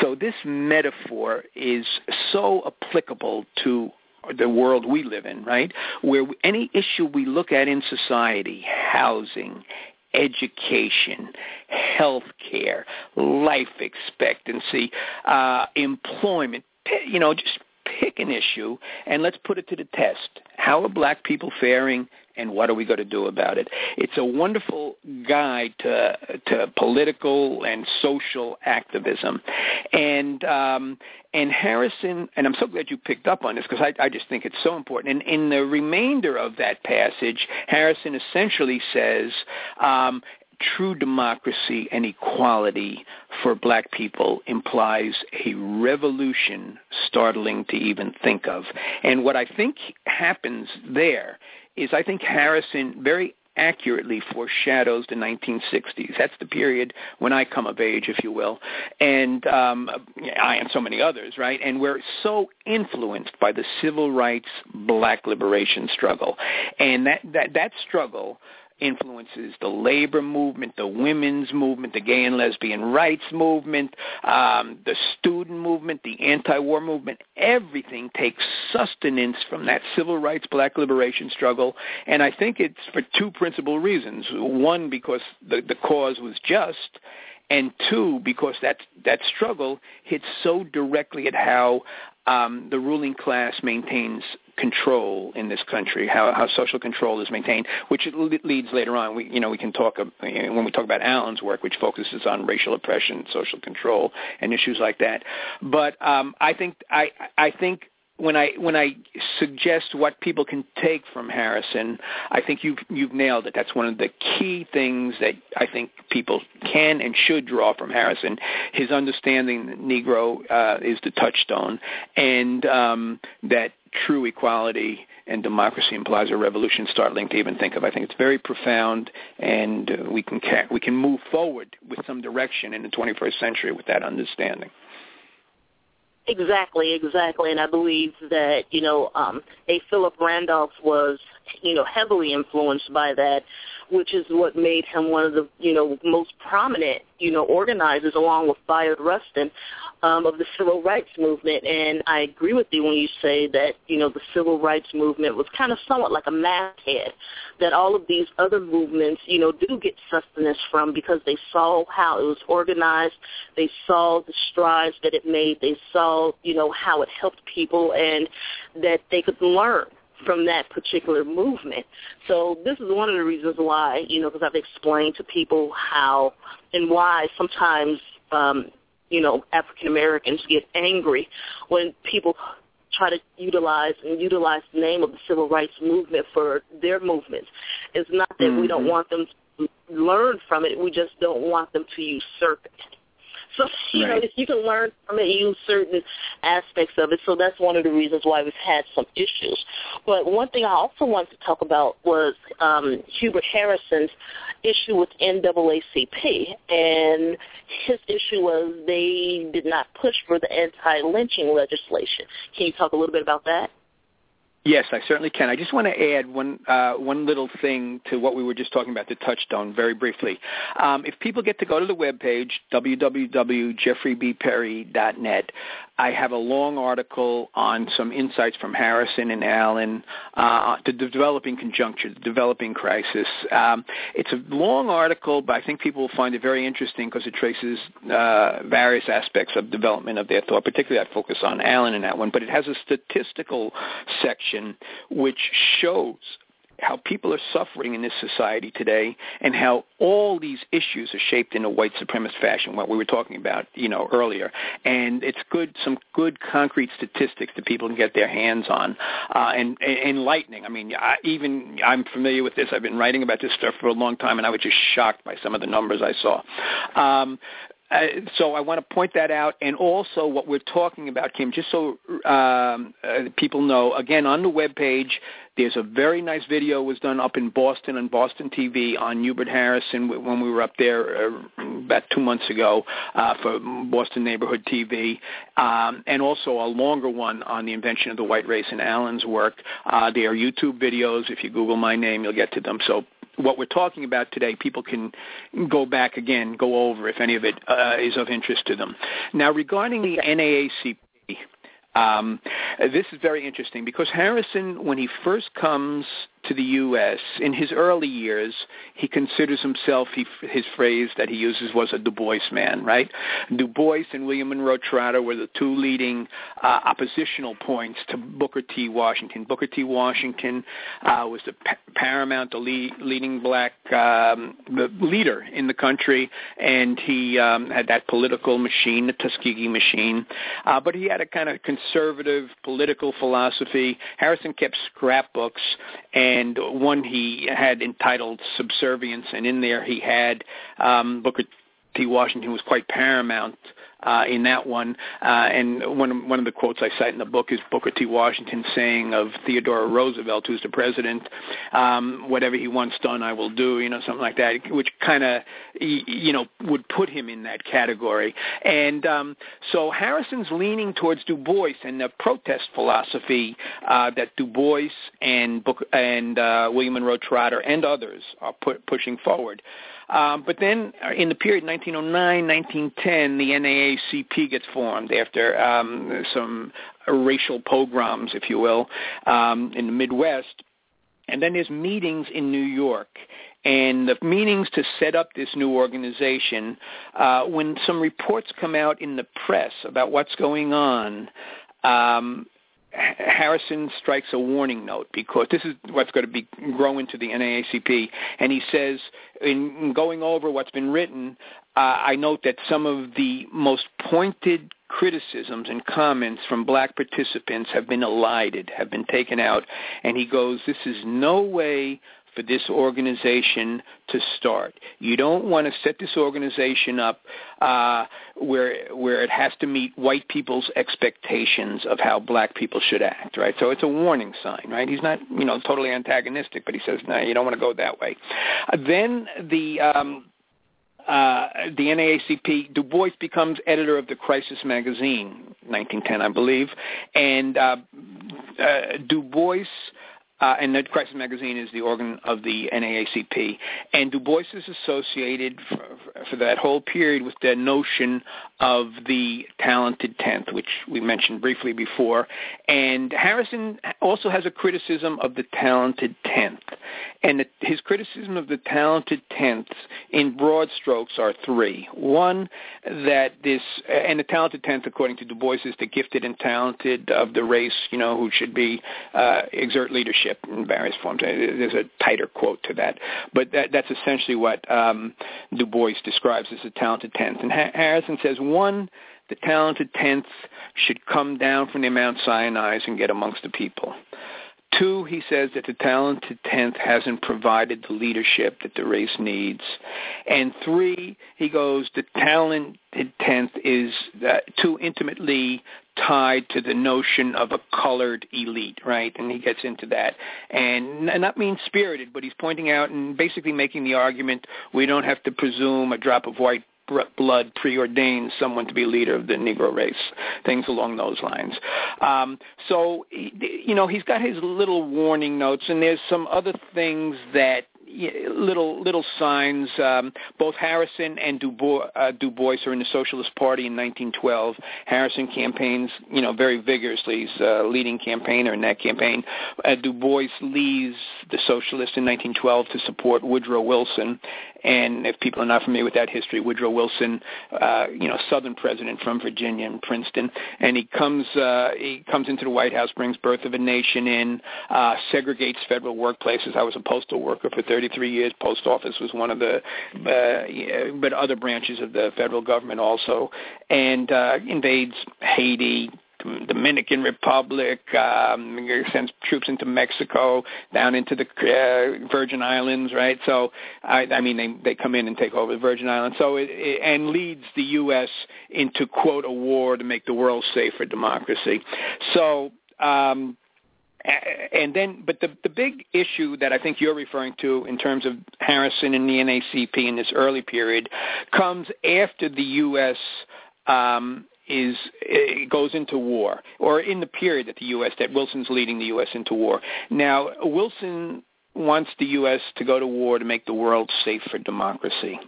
So this metaphor is so applicable to the world we live in, right? Where any issue we look at in society, housing, education, health care, life expectancy, uh, employment, you know, just pick an issue and let's put it to the test. How are black people faring and what are we going to do about it? It's a wonderful guide to to political and social activism, and um, and Harrison, and I'm so glad you picked up on this because I, I just think it's so important. And in the remainder of that passage, Harrison essentially says. Um, true democracy and equality for black people implies a revolution startling to even think of. And what I think happens there is I think Harrison very accurately foreshadows the 1960s. That's the period when I come of age, if you will, and um, I and so many others, right? And we're so influenced by the civil rights black liberation struggle, and that that that struggle influences the labor movement, the women's movement, the gay and lesbian rights movement, um, the student movement, the anti-war movement. Everything takes sustenance from that civil rights black liberation struggle. And I think it's for two principal reasons. One, because the, the cause was just, and two, because that that struggle hits so directly at how um, the ruling class maintains control in this country, how, how social control is maintained, which leads later on. We, you know, we can talk when we talk about Allen's work, which focuses on racial oppression, social control, and issues like that. But um, I think I, I think when I when I suggest what people can take from Harrison, I think you've you've nailed it. That's one of the key things that I think people can and should draw from Harrison. His understanding that Negro uh, is the touchstone, and um, that true equality and democracy implies a revolution startling to even think of. I think it's very profound, and we can we can move forward with some direction in the 21st century with that understanding. Exactly, exactly. And I believe that, you know, um, A. Philip Randolph was, you know, heavily influenced by that, which is what made him one of the, you know, most prominent, you know, organizers along with Bayard Rustin um, of the civil rights movement. And I agree with you when you say that, you know, the civil rights movement was kind of somewhat like a masthead that all of these other movements, you know, do get sustenance from because they saw how it was organized. They saw the strides that it made. They saw, you know, how it helped people and that they could learn from that particular movement. So this is one of the reasons why, you know, because I've explained to people how and why sometimes um, you know, African Americans get angry when people try to utilize and utilize the name of the civil rights movement for their movements. It's not that mm-hmm. we don't mm-hmm. want them to learn from it, we just don't want them to usurp it. So you right. know, if you can learn from it, use certain aspects of it. So that's one of the reasons why we've had some issues. But one thing I also wanted to talk about was um, Hubert Harrison's issue with NAACP, and his issue was they did not push for the anti-lynching legislation. Can you talk a little bit about that? Yes, I certainly can. I just want to add one uh, one little thing to what we were just talking about, the touchstone, very briefly. Um, if people get to go to the webpage, www.jeffreybperry.net, I have a long article on some insights from Harrison and Allen uh, the developing conjuncture, the developing crisis. Um, it's a long article, but I think people will find it very interesting because it traces uh, various aspects of development of their thought. Particularly, I focus on Allen in that one, but it has a statistical section which shows how people are suffering in this society today and how all these issues are shaped in a white supremacist fashion, what we were talking about, you know, earlier. And it's good, some good concrete statistics that people can get their hands on uh, and, and enlightening. I mean, I, even I'm familiar with this. I've been writing about this stuff for a long time, and I was just shocked by some of the numbers I saw. Um, uh, so I want to point that out, and also what we're talking about, Kim, just so um, uh, people know. Again, on the web page, there's a very nice video was done up in Boston on Boston TV on Hubert Harrison when we were up there uh, about two months ago uh, for Boston Neighborhood TV, um, and also a longer one on the invention of the white race and Allen's work. Uh, they are YouTube videos. If you Google my name, you'll get to them. So what we're talking about today, people can go back again, go over if any of it uh, is of interest to them. Now, regarding the NAACP, um, this is very interesting because Harrison, when he first comes to the U.S. in his early years, he considers himself, he, his phrase that he uses was a Du Bois man, right? Du Bois and William Monroe Trotter were the two leading uh, oppositional points to Booker T. Washington. Booker T. Washington uh, was the pa- paramount, the lead, leading black um, the leader in the country, and he um, had that political machine, the Tuskegee machine, uh, but he had a kind of conservative political philosophy. Harrison kept scrapbooks and and one he had entitled Subservience, and in there he had um, Booker T. Washington was quite paramount uh, in that one. Uh, and one one of the quotes I cite in the book is Booker T. Washington saying of Theodore Roosevelt, who's the president, um, "Whatever he wants done, I will do." You know, something like that, which kind of you know would put him in that category. And um, so Harrison's leaning towards Du Bois and the protest philosophy uh, that Du Bois and Book and uh, William Monroe Trotter and others are pushing forward. Um, but then uh, in the period 1909, 1910, the NAACP gets formed after um, some racial pogroms, if you will, um, in the Midwest. And then there's meetings in New York. And the meetings to set up this new organization, uh, when some reports come out in the press about what's going on, um, Harrison strikes a warning note because this is what's going to be grow into the NAACP, and he says in going over what's been written, uh, I note that some of the most pointed criticisms and comments from black participants have been elided, have been taken out, and he goes, this is no way for this organization to start. You don't want to set this organization up uh, where where it has to meet white people's expectations of how black people should act, right? So it's a warning sign, right? He's not, you know, totally antagonistic, but he says, no, you don't want to go that way. Uh, then the um, uh, the NAACP, Du Bois becomes editor of the Crisis magazine, 1910, I believe, and uh, uh, Du Bois uh, and the Crisis Magazine is the organ of the NAACP. And Du Bois is associated for, for that whole period with the notion of the talented tenth, which we mentioned briefly before. And Harrison also has a criticism of the talented tenth. And his criticism of the talented tenth in broad strokes are three. One, that this, and the talented tenth, according to Du Bois, is the gifted and talented of the race, you know, who should be, uh, exert leadership in various forms. There's a tighter quote to that, but that, that's essentially what um, Du Bois describes as a talented tenth. And ha- Harrison says one, the talented tenth should come down from the Mount Sinai and get amongst the people. Two, he says that the talented tenth hasn't provided the leadership that the race needs. And three, he goes, the talented tenth is uh, too intimately tied to the notion of a colored elite, right? And he gets into that. And not mean spirited, but he's pointing out and basically making the argument we don't have to presume a drop of white blood preordains someone to be leader of the Negro race, things along those lines. Um, so, you know, he's got his little warning notes, and there's some other things that little little signs. Um, both Harrison and Du Bois, uh, du Bois are in the Socialist Party in 1912. Harrison campaigns, you know, very vigorously. He's a leading campaigner in that campaign. Uh, du Bois leaves the Socialists in 1912 to support Woodrow Wilson, and if people are not familiar with that history, Woodrow Wilson, uh, you know, Southern president from Virginia and Princeton, and he comes uh, he comes into the White House, brings Birth of a Nation in, uh, segregates federal workplaces. I was a postal worker for 33 years. Post office was one of the, uh, but other branches of the federal government also, and uh, invades Haiti, Dominican Republic, um, sends troops into Mexico, down into the uh, Virgin Islands, right? So, I, I mean, they they come in and take over the Virgin Islands. So, it, it, and leads the U.S. into quote a war to make the world safe for democracy. So. Um, and then, but the the big issue that I think you're referring to in terms of Harrison and the NAACP in this early period comes after the U.S. Um, is goes into war, or in the period that the U.S. that Wilson's leading the U.S. into war. Now, Wilson wants the U.S. to go to war to make the world safe for democracy.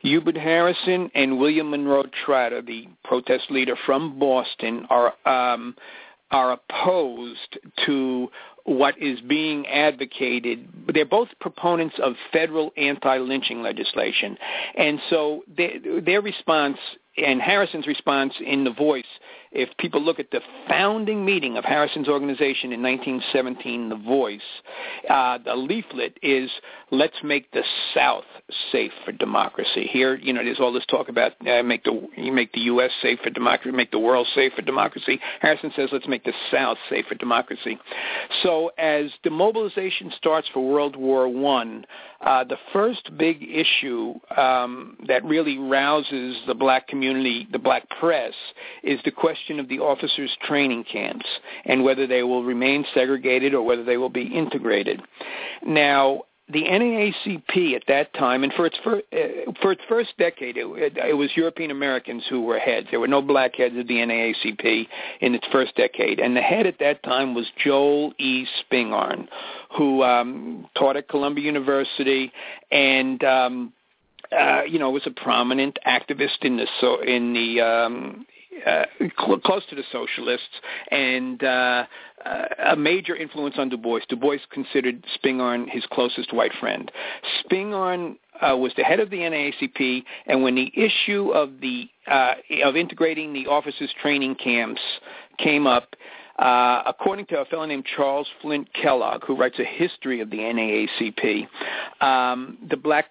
Hubert Harrison and William Monroe Trotter, the protest leader from Boston, are um, are opposed to what is being advocated. They're both proponents of federal anti-lynching legislation, and so they, their response and Harrison's response in The Voice, if people look at the founding meeting of Harrison's organization in 1917, The Voice, uh, the leaflet is "Let's make the South safe for democracy." Here, you know, there's all this talk about uh, make the make the U.S. safe for democracy, make the world safe for democracy. Harrison says, "Let's make the South safe for democracy." So, as demobilization starts for World War One, uh, the first big issue um, that really rouses the black community, the black press, is the question of the officers' training camps and whether they will remain segregated or whether they will be integrated. Now, the NAACP at that time, and for its fir- uh, for its first decade, it, it, it was European Americans who were heads. There were no black heads of the NAACP in its first decade, and the head at that time was Joel E. Spingarn, who um, taught at Columbia University and. Um, uh, you know, was a prominent activist in the so in the um, uh, cl- close to the socialists and uh, uh, a major influence on Du Bois. Du Bois considered Spingarn his closest white friend. Spingarn uh, was the head of the NAACP, and when the issue of the uh, of integrating the officers' training camps came up, uh, according to a fellow named Charles Flint Kellogg, who writes a history of the NAACP, um, the black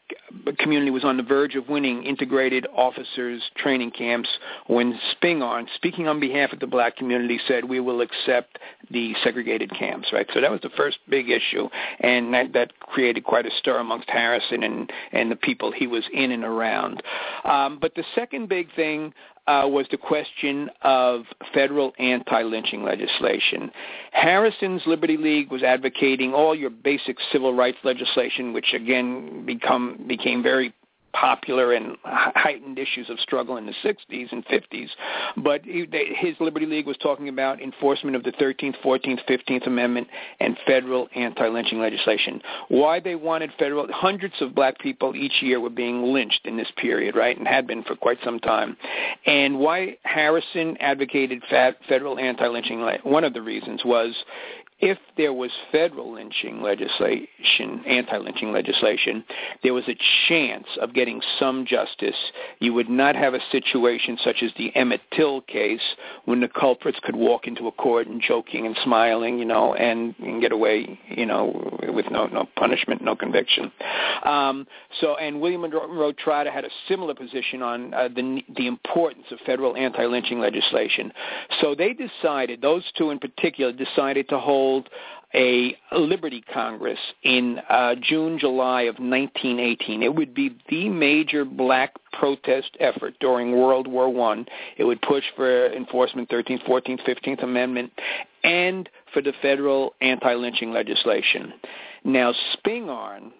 community was on the verge of winning integrated officers training camps when Spingarn, speaking on behalf of the black community, said we will accept the segregated camps. Right. So that was the first big issue, and that, that created quite a stir amongst Harrison and and the people he was in and around. Um, but the second big thing uh, was the question of federal anti-lynching legislation. Harrison's Liberty League was advocating all your basic civil rights legislation, which again become became very popular and heightened issues of struggle in the 60s and 50s. But his Liberty League was talking about enforcement of the 13th, 14th, 15th Amendment and federal anti-lynching legislation. Why they wanted federal, hundreds of black people each year were being lynched in this period, right, and had been for quite some time. And why Harrison advocated federal anti-lynching, one of the reasons was if there was federal lynching legislation, anti-lynching legislation, there was a chance of getting some justice. You would not have a situation such as the Emmett Till case when the culprits could walk into a court and joking and smiling, you know, and, and get away, you know, with no no punishment, no conviction. Um, so, and William Monroe Trotter had a similar position on uh, the the importance of federal anti-lynching legislation. So they decided, those two in particular, decided to hold a Liberty Congress in uh, June, July of 1918. It would be the major black protest effort during World War One. It would push for enforcement 13th, 14th, 15th Amendment, and for the federal anti-lynching legislation. Now, Spingarn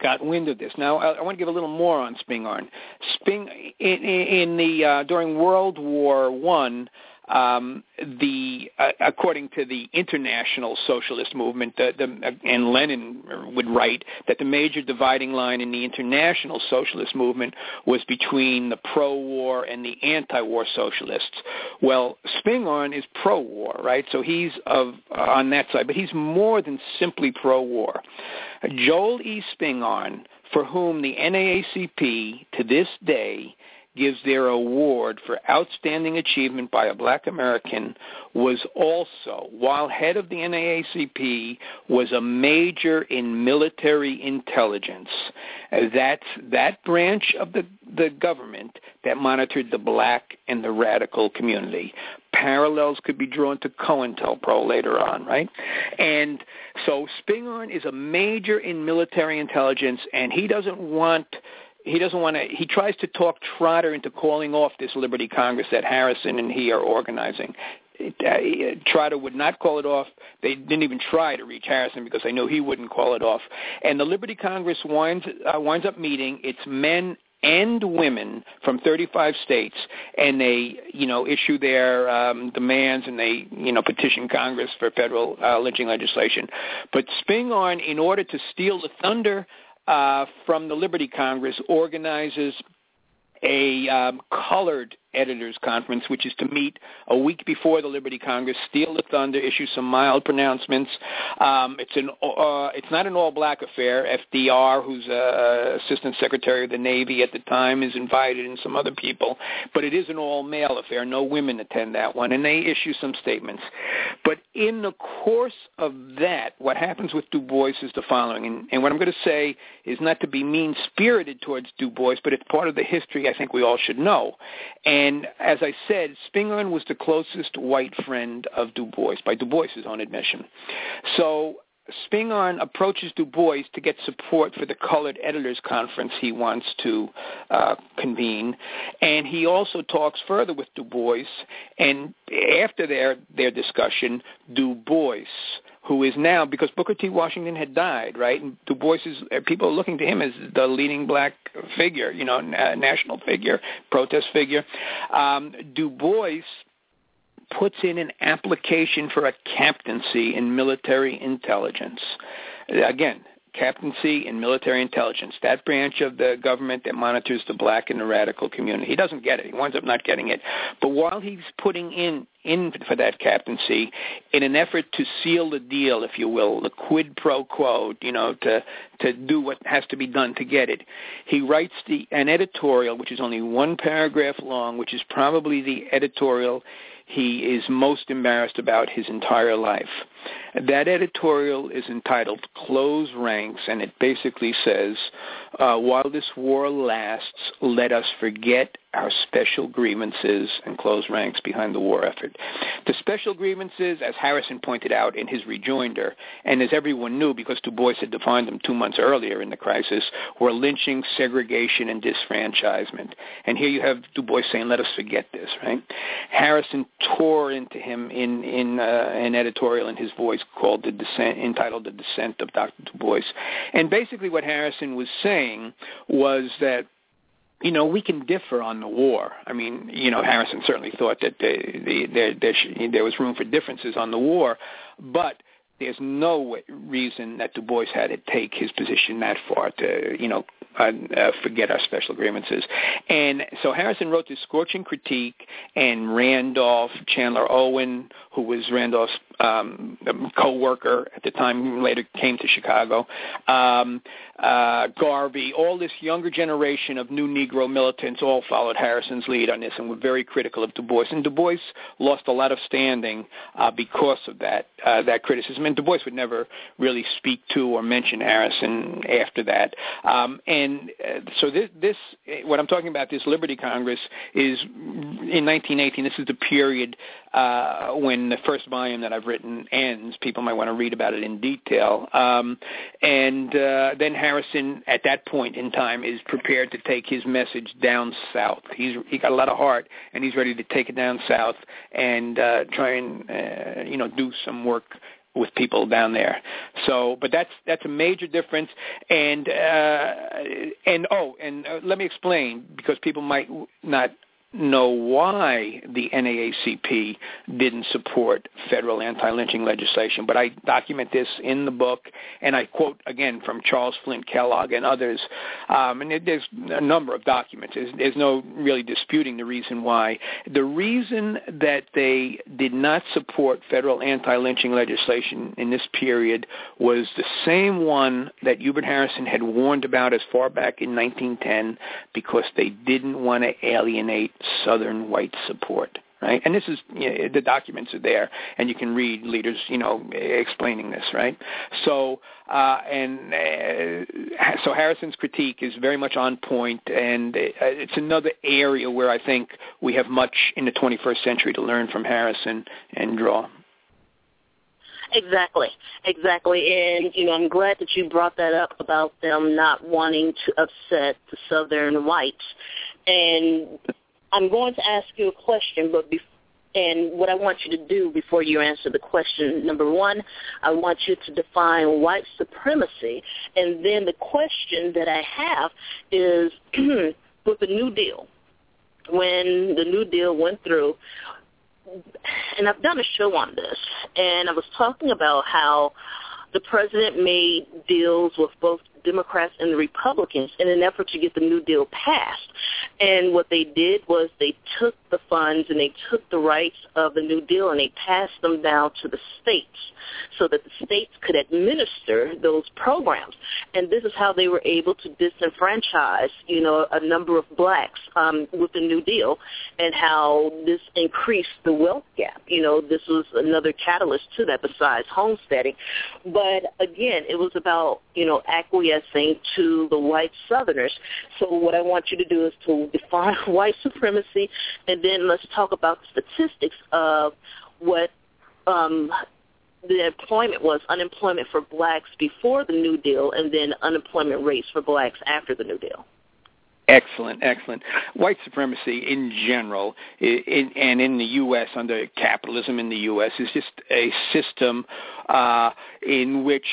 got wind of this. Now, I, I want to give a little more on Spingarn. Sping in, in the uh, during World War One, um, the uh, according to the international socialist movement, the, the, and Lenin would write that the major dividing line in the international socialist movement was between the pro-war and the anti-war socialists. Well, Spingarn is pro-war, right? So he's of uh, on that side, but he's more than simply pro-war. Joel E. Spingarn, for whom the NAACP to this day gives their award for outstanding achievement by a black American was also, while head of the NAACP, was a major in military intelligence. Uh, that's that branch of the, the government that monitored the black and the radical community. Parallels could be drawn to COINTELPRO later on, right? And so Spingarn is a major in military intelligence, and he doesn't want he doesn't want to. He tries to talk Trotter into calling off this Liberty Congress that Harrison and he are organizing. Uh, Trotter would not call it off. They didn't even try to reach Harrison because they know he wouldn't call it off. And the Liberty Congress winds uh, winds up meeting. It's men and women from 35 states, and they, you know, issue their um, demands and they, you know, petition Congress for federal uh, lynching legislation. But Spingarn, in order to steal the thunder uh, from the Liberty Congress organizes a um, colored editors conference, which is to meet a week before the Liberty Congress, steal the thunder, issue some mild pronouncements. Um, it's an uh, it's not an all black affair. FDR, who's uh, assistant secretary of the Navy at the time, is invited, and some other people. But it is an all male affair. No women attend that one, and they issue some statements. But in the course of that, what happens with Du Bois is the following, and, and what I'm going to say is not to be mean spirited towards Du Bois, but it's part of the history I think we all should know. And and as I said, Spingarn was the closest white friend of Du Bois, by Du Bois' own admission. So Spingarn approaches Du Bois to get support for the Colored Editors Conference he wants to uh, convene, and he also talks further with Du Bois. And after their their discussion, Du Bois who is now because Booker T. Washington had died, right? And Du Bois is uh, people are looking to him as the leading black figure, you know, national figure, protest figure. Um, du Bois puts in an application for a captaincy in military intelligence. Again, captaincy in military intelligence, that branch of the government that monitors the black and the radical community. He doesn't get it. He winds up not getting it. But while he's putting in in for that captaincy in an effort to seal the deal, if you will, the quid pro quo, you know, to to do what has to be done to get it. He writes the an editorial which is only one paragraph long, which is probably the editorial he is most embarrassed about his entire life. That editorial is entitled Close Ranks, and it basically says, uh, while this war lasts, let us forget our special grievances and close ranks behind the war effort. The special grievances, as Harrison pointed out in his rejoinder, and as everyone knew because Du Bois had defined them two months earlier in the crisis, were lynching, segregation, and disfranchisement. And here you have Du Bois saying, let us forget this, right? Harrison tore into him in, in uh, an editorial in his voice called The Descent, entitled The Descent of Dr. Du Bois. And basically what Harrison was saying was that you know, we can differ on the war. I mean, you know, Harrison certainly thought that the, the, there, there, there was room for differences on the war, but there's no reason that Du Bois had to take his position that far to, you know, uh, uh, forget our special grievances. And so Harrison wrote this scorching critique, and Randolph Chandler Owen, who was Randolph's um, co-worker at the time, later came to Chicago, um, uh, Garvey, all this younger generation of new Negro militants all followed Harrison's lead on this and were very critical of Du Bois. And Du Bois lost a lot of standing uh, because of that uh, that criticism. And Du Bois would never really speak to or mention Harrison after that. Um, and uh, so this, this, what I'm talking about, this Liberty Congress, is in 1918. This is the period uh, when the first volume that I've written ends. People might want to read about it in detail. Um, and uh, then Harrison, at that point in time, is prepared to take his message down south. He's he got a lot of heart, and he's ready to take it down south and uh, try and uh, you know do some work with people down there. So, but that's that's a major difference. And uh, and oh, and uh, let me explain because people might not know why the NAACP didn't support federal anti-lynching legislation, but I document this in the book, and I quote again from Charles Flint Kellogg and others, um, and there's a number of documents. There's, there's no really disputing the reason why. The reason that they did not support federal anti-lynching legislation in this period was the same one that Hubert Harrison had warned about as far back in 1910, because they didn't want to alienate Southern white support right? And this is you know, the documents are there, and you can read leaders, you know, explaining this, right? So, uh, and uh, so Harrison's critique is very much on point, and uh, it's another area where I think we have much in the 21st century to learn from Harrison and draw. Exactly, exactly, and you know I'm glad that you brought that up about them not wanting to upset the Southern whites, and I'm going to ask you a question, but and what I want you to do before you answer the question, number one, I want you to define white supremacy, and then the question that I have is with the New Deal. When the New Deal went through, and I've done a show on this, and I was talking about how the president made deals with both Democrats and the Republicans in an effort to get the New Deal passed. And what they did was they took the funds and they took the rights of the New Deal and they passed them down to the states so that the states could administer those programs. And this is how they were able to disenfranchise, you know, a number of blacks um, with the New Deal and how this increased the wealth gap. You know, this was another catalyst to that besides homesteading. But again, it was about, you know, acquiescing to the white Southerners. So what I want you to do is to define white supremacy and then let's talk about the statistics of what um, the employment was unemployment for blacks before the New Deal and then unemployment rates for blacks after the New Deal. Excellent, excellent. White supremacy in general, in, and in the U.S. under capitalism in the U.S. is just a system uh, in which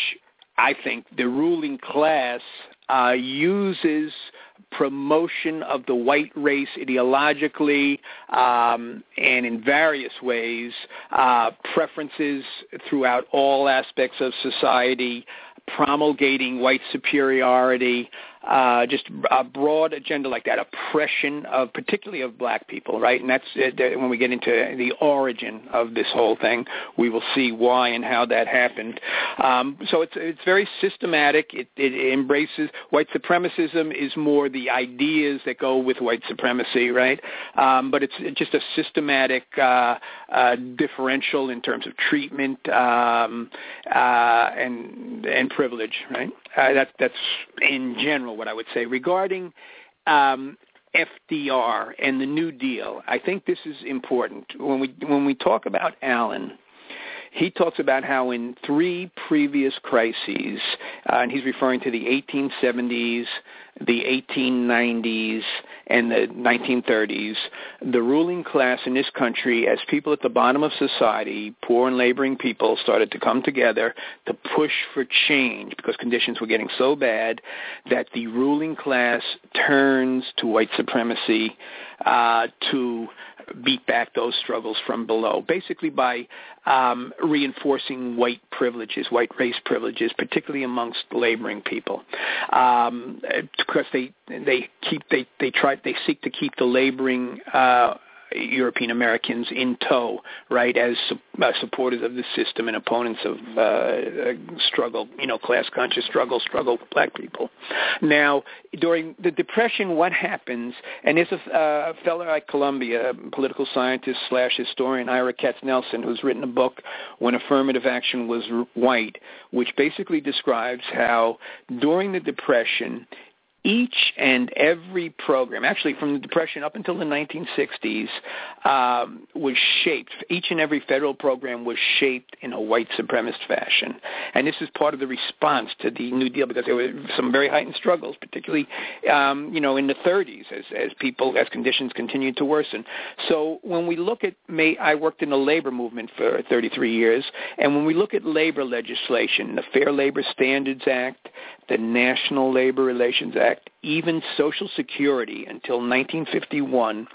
I think the ruling class uh, uses promotion of the white race ideologically um, and in various ways, uh, preferences throughout all aspects of society, promulgating white superiority, uh, just a broad agenda like that, oppression of particularly of black people, right? And that's uh, when we get into the origin of this whole thing, we will see why and how that happened. Um, so it's it's very systematic. It, it embraces white supremacism is more the ideas that go with white supremacy, right? Um, but it's just a systematic uh, uh, differential in terms of treatment um, uh, and and privilege, right? Uh, that, that's in general what I would say regarding um, FDR and the New Deal. I think this is important when we when we talk about Allen. He talks about how in three previous crises, uh, and he's referring to the 1870s, the 1890s and the 1930s, the ruling class in this country, as people at the bottom of society, poor and laboring people, started to come together to push for change because conditions were getting so bad that the ruling class turns to white supremacy uh, to beat back those struggles from below, basically by um, reinforcing white privileges, white race privileges, particularly amongst laboring people, um, because they they keep they they try they seek to keep the laboring uh, European Americans in tow, right, as uh, supporters of the system and opponents of uh, struggle, you know, class conscious struggle, struggle with black people. Now, during the Depression, what happens, and there's a uh, fellow at Columbia, political scientist slash historian, Ira Katznelson, who's written a book, When Affirmative Action Was White, which basically describes how during the Depression, each and every program, actually from the Depression up until the 1960s, um, was shaped. Each and every federal program was shaped in a white supremacist fashion, and this is part of the response to the New Deal because there were some very heightened struggles, particularly, um, you know, in the 30s as as people as conditions continued to worsen. So when we look at, May, I worked in the labor movement for 33 years, and when we look at labor legislation, the Fair Labor Standards Act, the National Labor Relations Act, even Social Security until 1951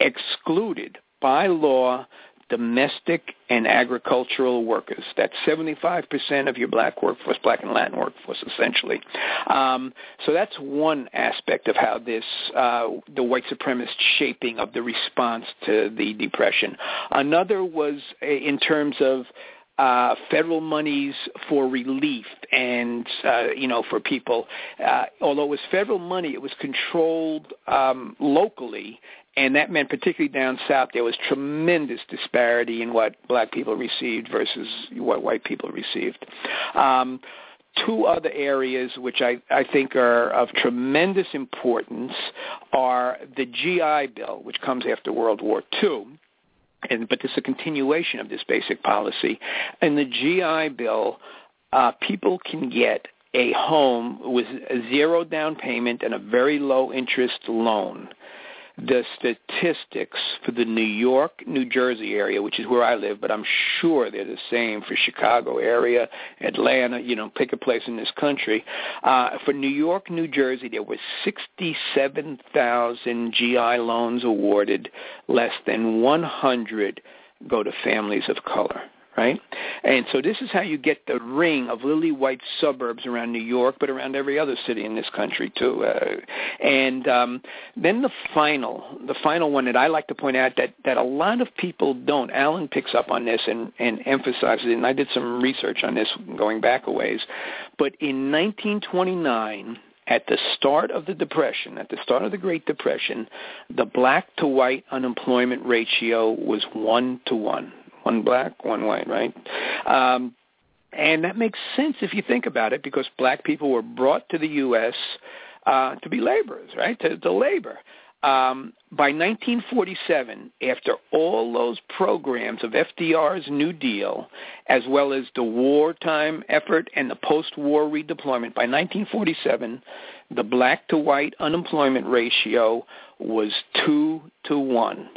excluded by law domestic and agricultural workers. That's 75% of your black workforce, black and Latin workforce, essentially. Um, so that's one aspect of how this, uh, the white supremacist shaping of the response to the Depression. Another was uh, in terms of uh, federal monies for relief and uh, you know for people. Uh, although it was federal money, it was controlled um, locally, and that meant particularly down south there was tremendous disparity in what black people received versus what white people received. Um, two other areas which I, I think are of tremendous importance are the GI Bill, which comes after World War II and but this is a continuation of this basic policy. In the GI Bill, uh, people can get a home with a zero down payment and a very low interest loan the statistics for the New York, New Jersey area, which is where I live, but I'm sure they're the same for Chicago area, Atlanta, you know, pick a place in this country. Uh, for New York, New Jersey, there were 67,000 GI loans awarded. Less than 100 go to families of color right? And so this is how you get the ring of lily white suburbs around New York, but around every other city in this country too. Uh, and um, then the final, the final one that I like to point out that that a lot of people don't. Allen picks up on this and and emphasizes it. And I did some research on this going back a ways. But in 1929 at the start of the Depression, at the start of the Great Depression, the black to white unemployment ratio was one to one one black, one white, right? Um, and that makes sense if you think about it, because black people were brought to the U.S. Uh, to be laborers, right? To, to labor. Um, by 1947, after all those programs of FDR's New Deal, as well as the wartime effort and the post-war redeployment, by 1947, the black to white unemployment ratio was two to one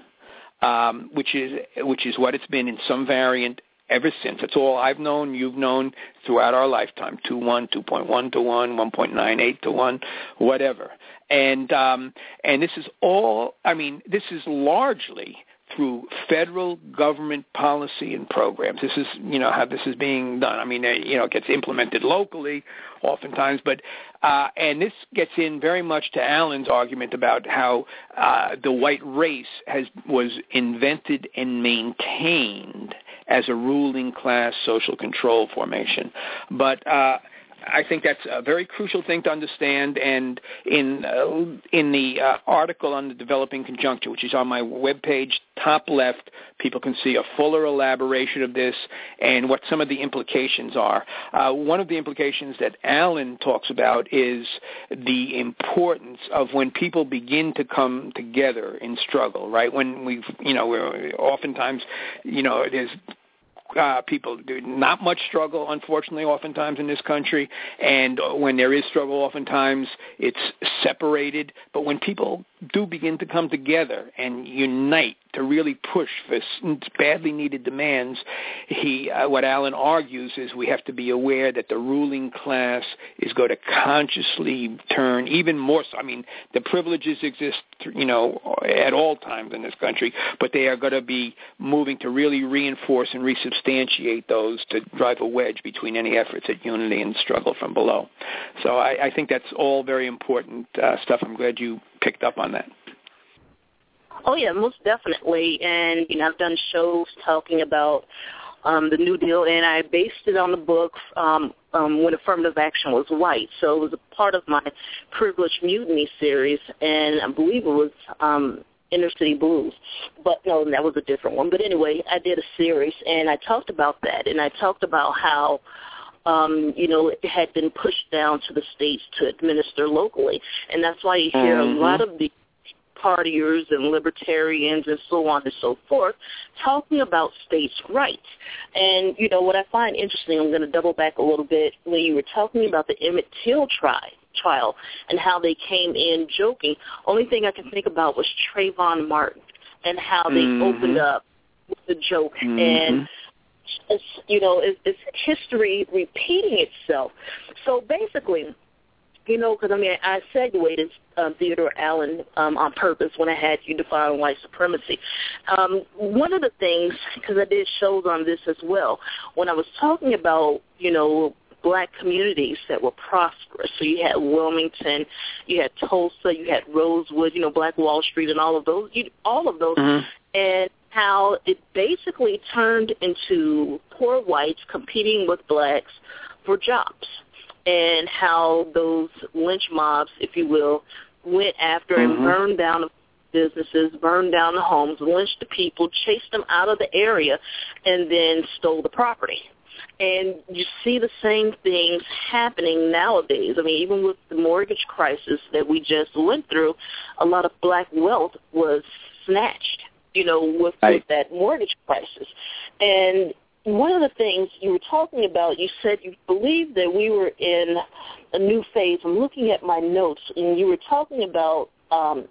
um, which is which is what it's been in some variant ever since. That's all I've known, you've known throughout our lifetime. Two one, two point one to one, one point nine eight to one, whatever. And um, and this is all. I mean, this is largely through federal government policy and programs. This is, you know, how this is being done. I mean, you know, it gets implemented locally oftentimes, but uh, and this gets in very much to Allen's argument about how uh, the white race has was invented and maintained as a ruling class social control formation. But uh, I think that's a very crucial thing to understand. And in uh, in the uh, article on the developing conjuncture, which is on my webpage, top left, people can see a fuller elaboration of this and what some of the implications are. Uh, one of the implications that Allen talks about is the importance of when people begin to come together in struggle. Right when we, you know, we're oftentimes, you know, there's uh, people do not much struggle, unfortunately, oftentimes in this country. And when there is struggle, oftentimes it's separated. But when people do begin to come together and unite to really push for badly needed demands, he, uh, what Allen argues is we have to be aware that the ruling class is going to consciously turn even more. So, I mean, the privileges exist, you know, at all times in this country, but they are going to be moving to really reinforce and resubstantiate those to drive a wedge between any efforts at unity and struggle from below. So I, I think that's all very important uh, stuff. I'm glad you picked up on that. Oh yeah, most definitely. And you know, I've done shows talking about um, the New Deal, and I based it on the book um, um, when affirmative action was white. So it was a part of my Privileged Mutiny series, and I believe it was um, Inner City Blues. But no, that was a different one. But anyway, I did a series, and I talked about that, and I talked about how um, you know, had been pushed down to the states to administer locally, and that's why you hear Mhm. a lot of the partiers and libertarians and so on and so forth talking about states' rights. And, you know, what I find interesting, I'm going to double back a little bit, when you were talking about the Emmett Till trial, trial and how they came in joking, only thing I can think about was Trayvon Martin and how they Mhm. opened up with the joke. Mhm. And it's, you know, it's, it's history repeating itself. So basically, you know, because I mean, I segued um, Theodore Allen um, on purpose when I had you define white supremacy. Um, one of the things, because I did shows on this as well, when I was talking about, you know, black communities that were prosperous. So you had Wilmington, you had Tulsa, you had Rosewood, you know, Black Wall Street, and all of those, you, all of those, Mhm. and how it basically turned into poor whites competing with blacks for jobs and how those lynch mobs, if you will, went after and Mhm. burned down the businesses, burned down the homes, lynched the people, chased them out of the area, and then stole the property. And you see the same things happening nowadays. I mean, even with the mortgage crisis that we just went through, a lot of black wealth was snatched, you know, with, Right. with that mortgage crisis. And one of the things you were talking about, you said you believed that we were in a new phase. I'm looking at my notes, and you were talking about um,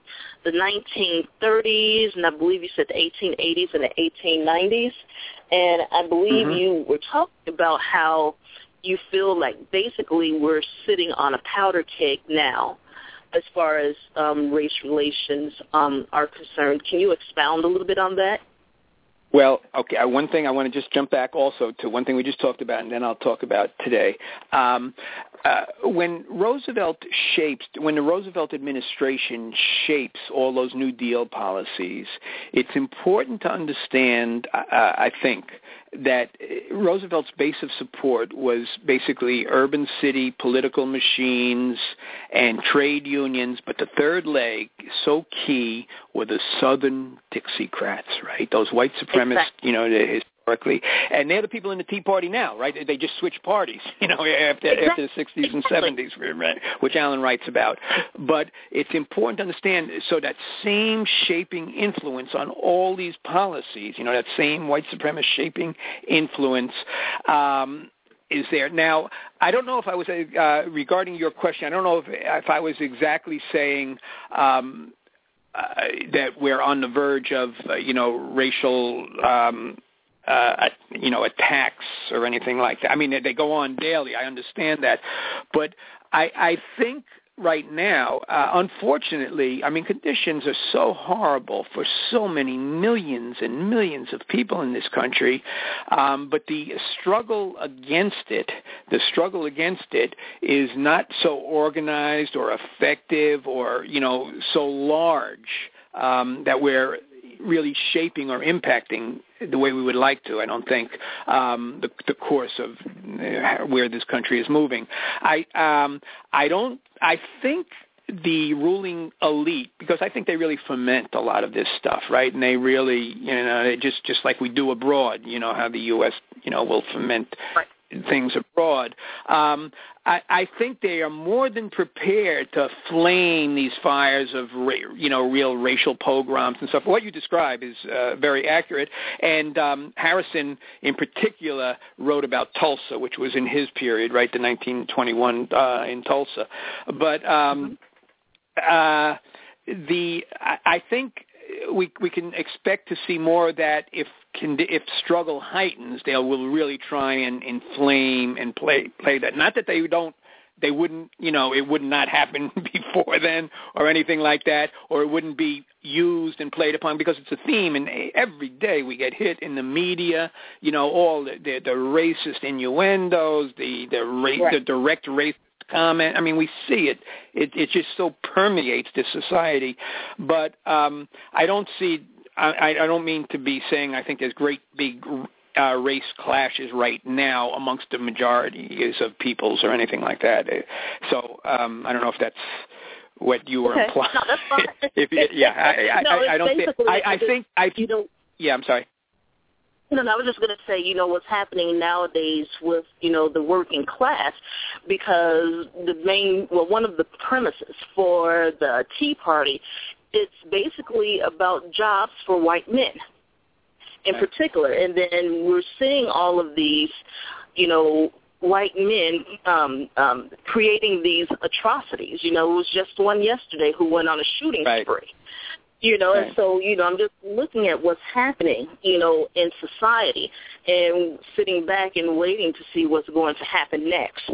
the 1930s, and I believe you said the 1880s and the 1890s. And I believe Mhm. you were talking about how you feel like basically we're sitting on a powder keg now as far as um, race relations um, are concerned. Can you expound a little bit on that? Well, okay. uh, One thing I want to just jump back also to one thing we just talked about, and then I'll talk about today. Um, uh, when Roosevelt shapes, when the Roosevelt administration shapes all those New Deal policies, it's important to understand, uh, I think, that uh, Roosevelt's base of support was basically urban city political machines and trade unions, but the third leg, so key, were the Southern Dixiecrats, right? Those white supremacists, Exactly. you know, historically, and they're the people in the Tea Party now, right? They just switched parties, you know, after after the 60s and Exactly. 70s, right, which Allen writes about. But it's important to understand, so that same shaping influence on all these policies, you know, that same white supremacist shaping influence. Um, is there now? I don't know if I was uh, regarding your question. I don't know if if I was exactly saying um, uh, that we're on the verge of uh, you know racial um, uh, you know attacks or anything like that. I mean they, they go on daily. I understand that, but I, I think right now, uh, unfortunately, I mean conditions are so horrible for so many millions and millions of people in this country. Um, but the struggle against it, the struggle against it, is not so organized or effective or you know so large um, that we're really shaping or impacting the way we would like to. I don't think um, the, the course of uh, where this country is moving. I um, I don't. I think the ruling elite because I think they really foment a lot of this stuff, right? And they really, you know, just just like we do abroad. You know how the U.S. you know will foment Right. Things abroad. Um, I, I think they are more than prepared to flame these fires of, ra- you know, real racial pogroms and stuff. What you describe is uh, very accurate. And um, Harrison, in particular, wrote about Tulsa, which was in his period, right, the 1921 uh, in Tulsa. But um, uh, the I, I think we we can expect to see more of that if can, if struggle heightens, they will really try and inflame and play play that. Not that they don't they wouldn't, you know, it would not happen before then or anything like that, or it wouldn't be used and played upon because it's a theme. And every day we get hit in the media, you know, all the the, the racist innuendos, the the, ra- Right. the direct racist comment. I mean, we see it. It it just so permeates this society. But um, I don't see. I, I don't mean to be saying I think there's great big uh, race clashes right now amongst the majorities of peoples or anything like that. So um, I don't know if that's what you were Okay. implying. No, that's fine. if, yeah, I, I, No, I, I don't think. I, I think. I You know, yeah. I'm sorry. No, no, I was just going to say, you know, what's happening nowadays with, you know, the working class, because the main, well, one of the premises for the Tea Party, it's basically about jobs for white men in right. particular. And then we're seeing all of these, you know, white men um, um, creating these atrocities. You know, it was just one yesterday who went on a shooting right. spree. You know, right. and so, you know, I'm just looking at what's happening, you know, in society and sitting back and waiting to see what's going to happen next.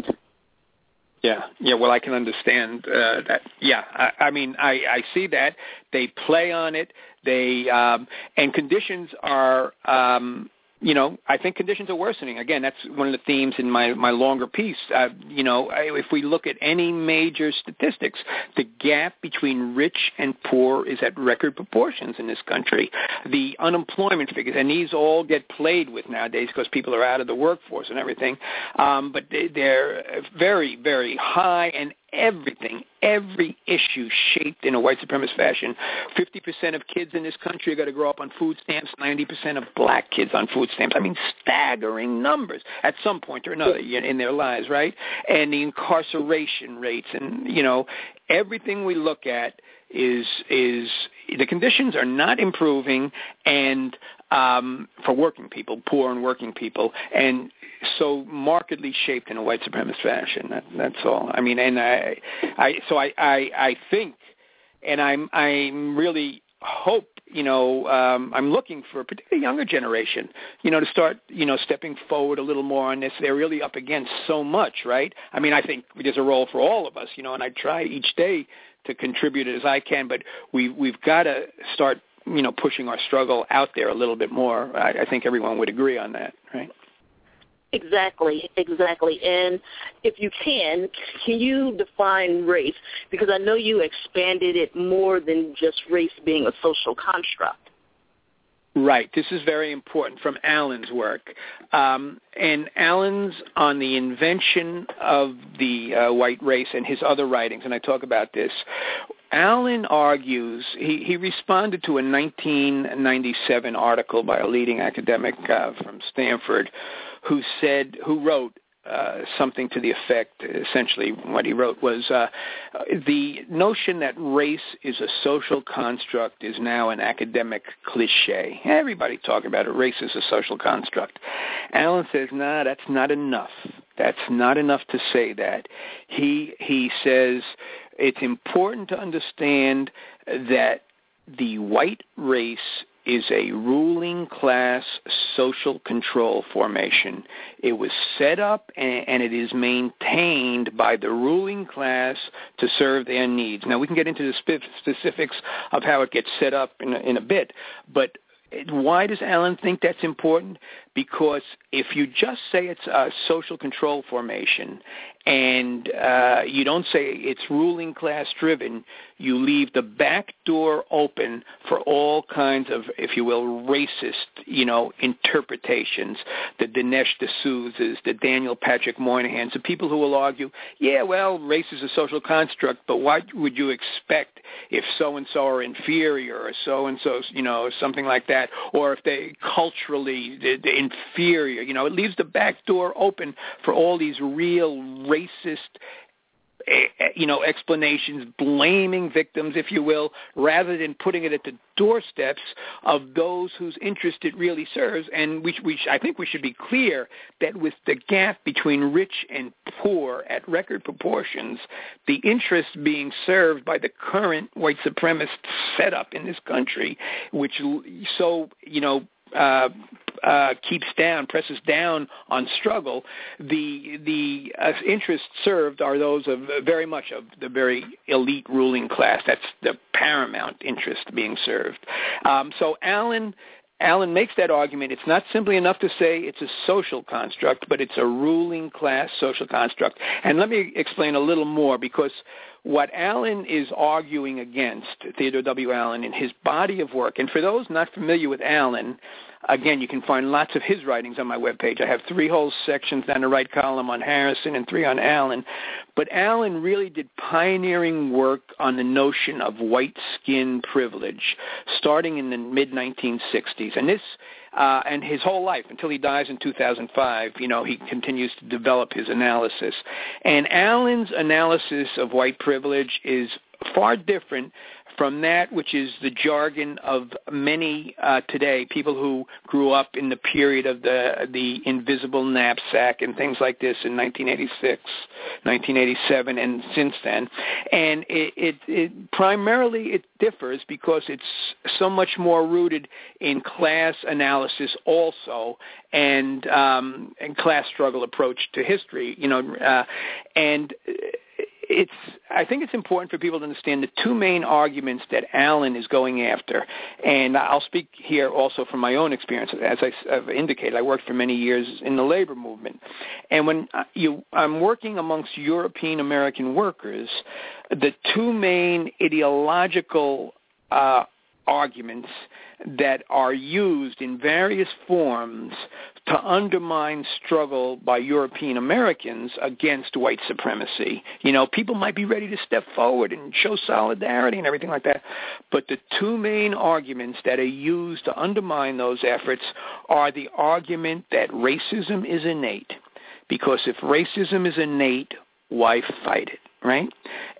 Yeah, yeah. Well, I can understand uh, that. Yeah, I, I mean, I, I see that they play on it. They um, and conditions are um, you know, I think conditions are worsening. Again, that's one of the themes in my my longer piece. Uh, you know, if we look at any major statistics, the gap between rich and poor is at record proportions in this country. The unemployment figures, and these all get played with nowadays because people are out of the workforce and everything. Um, but they, they're very, very high, and everything, every issue shaped in a white supremacist fashion. 50% of kids in this country are going to grow up on food stamps, 90% of black kids on food stamps. I mean, staggering numbers at some point or another in their lives, right? And the incarceration rates and, you know, everything we look at is is the conditions are not improving and um for working people poor and working people and so markedly shaped in a white supremacist fashion. That, that's all. I mean, and I, I, so I, I, I think, and I'm, I'm really hope, you know, um, I'm looking for particularly younger generation, you know, to start, you know, stepping forward a little more on this. They're really up against so much, right? I mean, I think there's a role for all of us, you know, and I try each day to contribute as I can, but we, we've got to start, you know, pushing our struggle out there a little bit more. I, I think everyone would agree on that, right? Exactly, exactly. And if you can, can you define race? Because I know you expanded it more than just race being a social construct. Right. This is very important from Allen's work. Um, and Allen's on the invention of the uh, white race and his other writings, and I talk about this. Allen argues, he, he responded to a 1997 article by a leading academic uh, from Stanford who said, who wrote uh, something to the effect, essentially what he wrote was, uh, the notion that race is a social construct is now an academic cliche. Everybody talking about it, race is a social construct. Allen says, nah, that's not enough. That's not enough to say that. He, he says it's important to understand that the white race is a ruling class social control formation. It was set up and, and, it is maintained by the ruling class to serve their needs. Now we can get into the specifics of how it gets set up in a, in a bit, but why does Allen think that's important? Because if you just say it's a social control formation and uh, you don't say it's ruling class driven, you leave the back door open for all kinds of, if you will, racist, you know, interpretations. The Dinesh D'Souza's, the Daniel Patrick Moynihan's, the people who will argue, yeah, well, race is a social construct, but what would you expect if so and so are inferior or so and so, you know, something like that, or if they culturally they're, they're inferior? You know, it leaves the back door open for all these real racist you know, explanations, blaming victims, if you will, rather than putting it at the doorsteps of those whose interest it really serves. And we, we, I think we should be clear that with the gap between rich and poor at record proportions, the interest being served by the current white supremacist setup in this country, which so, you know, uh, uh, keeps down, presses down on struggle, the the uh, interests served are those of uh, very much of the very elite ruling class. That's the paramount interest being served. Um, so Allen. Allen makes that argument. It's not simply enough to say it's a social construct, but it's a ruling class social construct. And let me explain a little more because what Allen is arguing against, Theodore W. Allen, in his body of work, and for those not familiar with Allen, Again, you can find lots of his writings on my webpage. I have three whole sections down the right column on Harrison and three on Allen. But Allen really did pioneering work on the notion of white skin privilege starting in the mid-1960s. And this uh, and his whole life until he dies in 2005, you know, he continues to develop his analysis. And Allen's analysis of white privilege is far different from that which is the jargon of many uh, today, people who grew up in the period of the the invisible knapsack and things like this in 1986, 1987, and since then. And it, it, it primarily it differs because it's so much more rooted in class analysis also and um, and class struggle approach to history. You know, uh, and it's I think it's important for people to understand the two main arguments that Allen is going after, and I'll speak here also from my own experience. As I, have indicated, I worked for many years in the labor movement, and when uh, you, I'm working amongst European American workers, the two main ideological uh, arguments that are used in various forms to undermine struggle by European Americans against white supremacy. You know, people might be ready to step forward and show solidarity and everything like that, but the two main arguments that are used to undermine those efforts are the argument that racism is innate. Because if racism is innate, why fight it? right?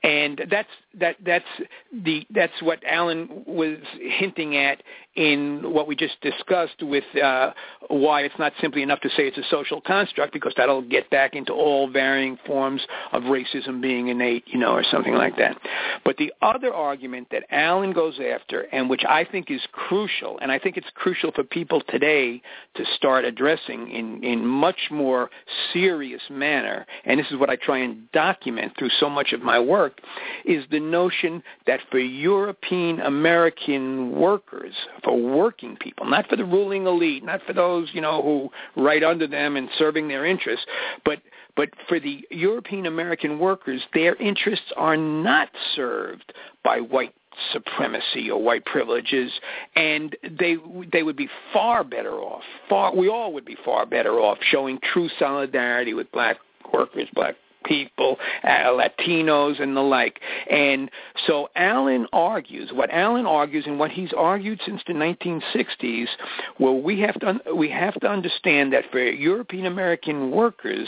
And that's that that's the that's what Allen was hinting at in what we just discussed with uh, why it's not simply enough to say it's a social construct because that'll get back into all varying forms of racism being innate, you know, or something like that. But the other argument that Allen goes after and which I think is crucial, and I think it's crucial for people today to start addressing in, in much more serious manner, and this is what I try and document through so much of my work, is the notion that for European American workers, for working people, not for the ruling elite, not for those, you know, who right under them and serving their interests, but but for the European American workers, their interests are not served by white supremacy or white privileges and they they would be far better off far we all would be far better off showing true solidarity with black workers black people, uh, Latinos, and the like. And so Allen argues, what Allen argues and what he's argued since the 1960s, well, we have to, un- we have to understand that for European American workers,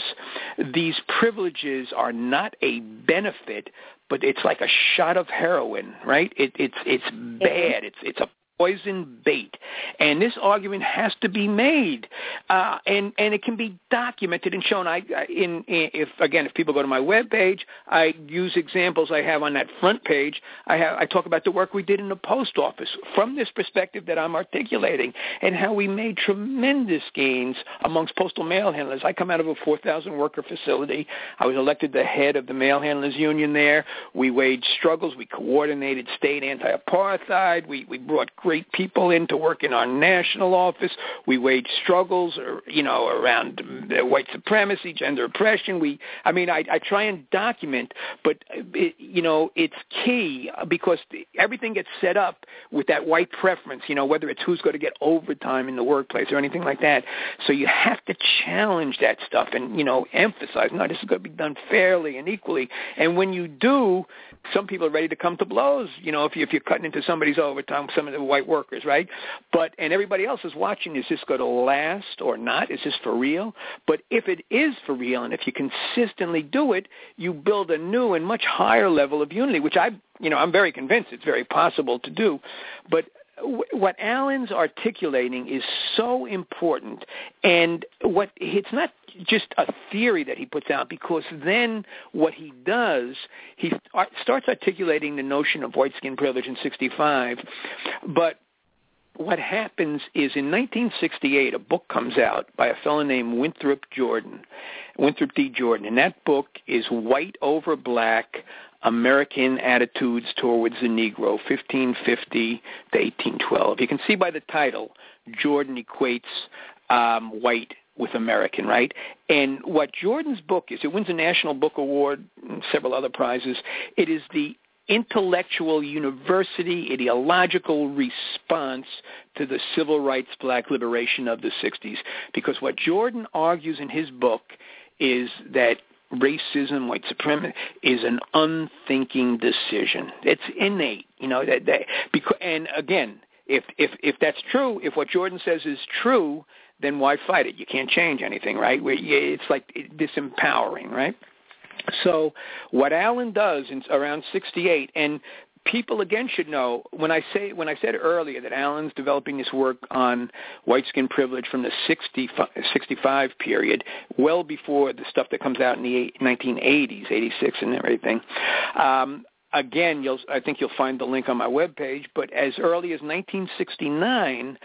these privileges are not a benefit, but it's like a shot of heroin, right? It, it's it's bad. It's it's a poison bait. And this argument has to be made, uh, and and it can be documented and shown. I in, in if again if people go to my web page, I use examples I have on that front page. I have I talk about the work we did in the post office from this perspective that I'm articulating, and how we made tremendous gains amongst postal mail handlers. I come out of a 4,000 worker facility. I was elected the head of the mail handlers union there. We waged struggles. We coordinated state anti-apartheid. We we brought great people in to work in our national office. We waged struggles, uh, you know, around white supremacy, gender oppression. We, I mean, I, I try and document, but it, you know, it's key because everything gets set up with that white preference. You know, whether it's who's going to get overtime in the workplace or anything like that. So you have to challenge that stuff and you know emphasize, no, this is going to be done fairly and equally. And when you do, some people are ready to come to blows. You know, if you if you're cutting into somebody's overtime, some of the white workers, right? But and everybody else is watching. Is this going to last or not? Is this for real? But if it is for real, and if you consistently do it, you build a new and much higher level of unity, which I, you know, I'm very convinced it's very possible to do. But what Allen's articulating is so important, and what it's not just a theory that he puts out because then what he does, he starts articulating the notion of white skin privilege in 65, but what happens is in 1968 a book comes out by a fellow named Winthrop Jordan, Winthrop D. Jordan, and that book is White Over Black, American Attitudes Towards the Negro, 1550 to 1812. You can see by the title, Jordan equates um, white with American, right? And what Jordan's book is, it wins a National Book Award and several other prizes. It is the intellectual university ideological response to the civil rights black liberation of the 60s. Because what Jordan argues in his book is that racism, white supremacy is an unthinking decision. It's innate, you know. That, that because, and again, if if if that's true, if what Jordan says is true, then why fight it? You can't change anything, right? It's like disempowering, right? So what Allen does in around 68, and people again should know when I say when I said earlier that Allen's developing this work on white skin privilege from the 60, 65 period, well before the stuff that comes out in the 1980s, 86 and everything. Um, again, you'll, I think you'll find the link on my webpage, but as early as 1969,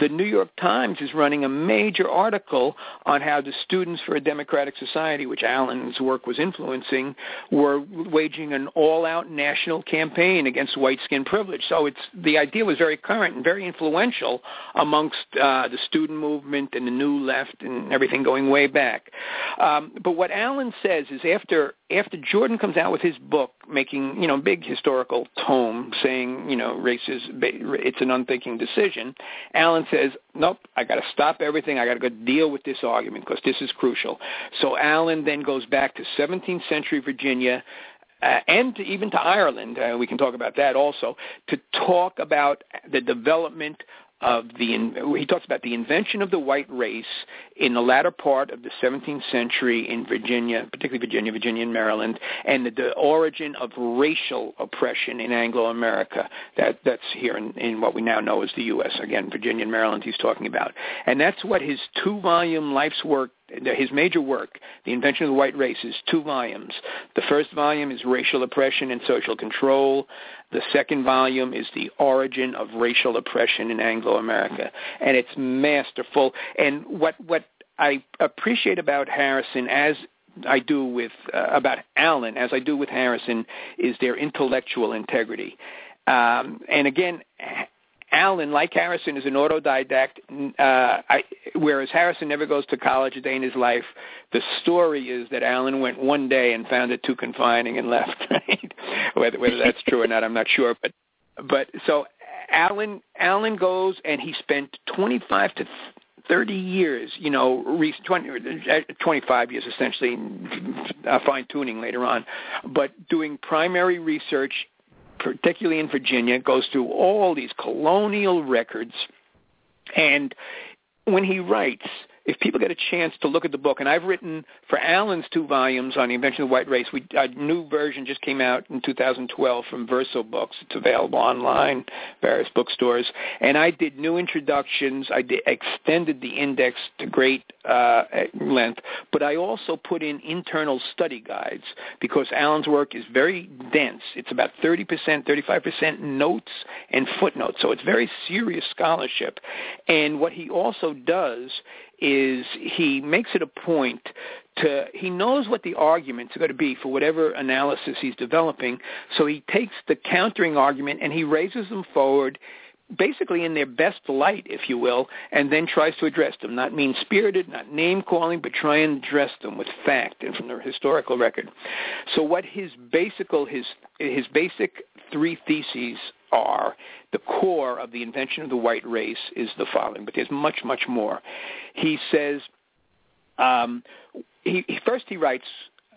the New York Times is running a major article on how the Students for a Democratic Society, which Allen's work was influencing, were waging an all-out national campaign against white skin privilege. So it's, the idea was very current and very influential amongst uh, the student movement and the new left and everything going way back. Um, but what Allen says is after after Jordan comes out with his book, making you know big historical tome saying you know race is it's an unthinking decision, Allen says nope, I got to stop everything. I got to go deal with this argument because this is crucial. So Allen then goes back to 17th century Virginia. Uh, and to, even to Ireland, uh, we can talk about that also, to talk about the development of the he talks about the invention of the white race in the latter part of the 17th century in Virginia, particularly Virginia, Virginia and Maryland, and the, the origin of racial oppression in Anglo-America. That that's here in, in what we now know as the U.S. Again, Virginia and Maryland. He's talking about, and that's what his two-volume life's work his major work, The Invention of the White Race, is two volumes. The first volume is Racial Oppression and Social Control. The second volume is The Origin of Racial Oppression in Anglo-America. And it's masterful. And what, what I appreciate about Harrison, as I do with, uh, about Allen, as I do with Harrison, is their intellectual integrity. Um, and again, Allen, like Harrison, is an autodidact, uh, I, whereas Harrison never goes to college a day in his life. The story is that Allen went one day and found it too confining and left. Right? whether, whether that's true or not, I'm not sure. But but so Allen Allen goes and he spent 25 to 30 years, you know, 20, 25 years essentially, uh, fine tuning later on, but doing primary research particularly in Virginia, goes through all these colonial records. And when he writes, if people get a chance to look at the book, and I've written for Allen's two volumes on the invention of the white race, we, a new version just came out in 2012 from Verso Books. It's available online, various bookstores. And I did new introductions. I did, extended the index to great uh, length, but I also put in internal study guides because Allen's work is very dense. It's about 30%, 35% notes and footnotes, so it's very serious scholarship. And what he also does is he makes it a point to he knows what the arguments are going to be for whatever analysis he's developing so he takes the countering argument and he raises them forward basically in their best light if you will and then tries to address them. Not mean spirited not name calling but try and address them with fact and from the historical record. So what his basic his his basic three theses are the core of the invention of the white race is the following, but there's much, much more. He says, um, he, first he writes,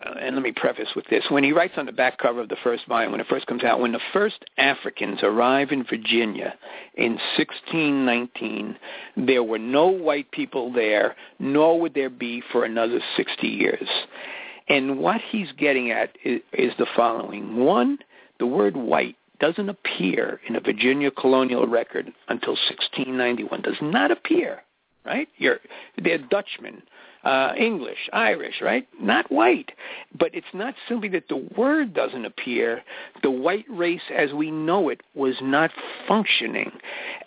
uh, and let me preface with this, when he writes on the back cover of the first volume, when it first comes out, when the first Africans arrive in Virginia in 1619, there were no white people there, nor would there be for another 60 years. And what he's getting at is, is the following. One, the word white doesn't appear in a Virginia colonial record until 1691. Does not appear, right? You're, they're Dutchmen, uh, English, Irish, right? Not white. But it's not simply that the word doesn't appear. The white race as we know it was not functioning.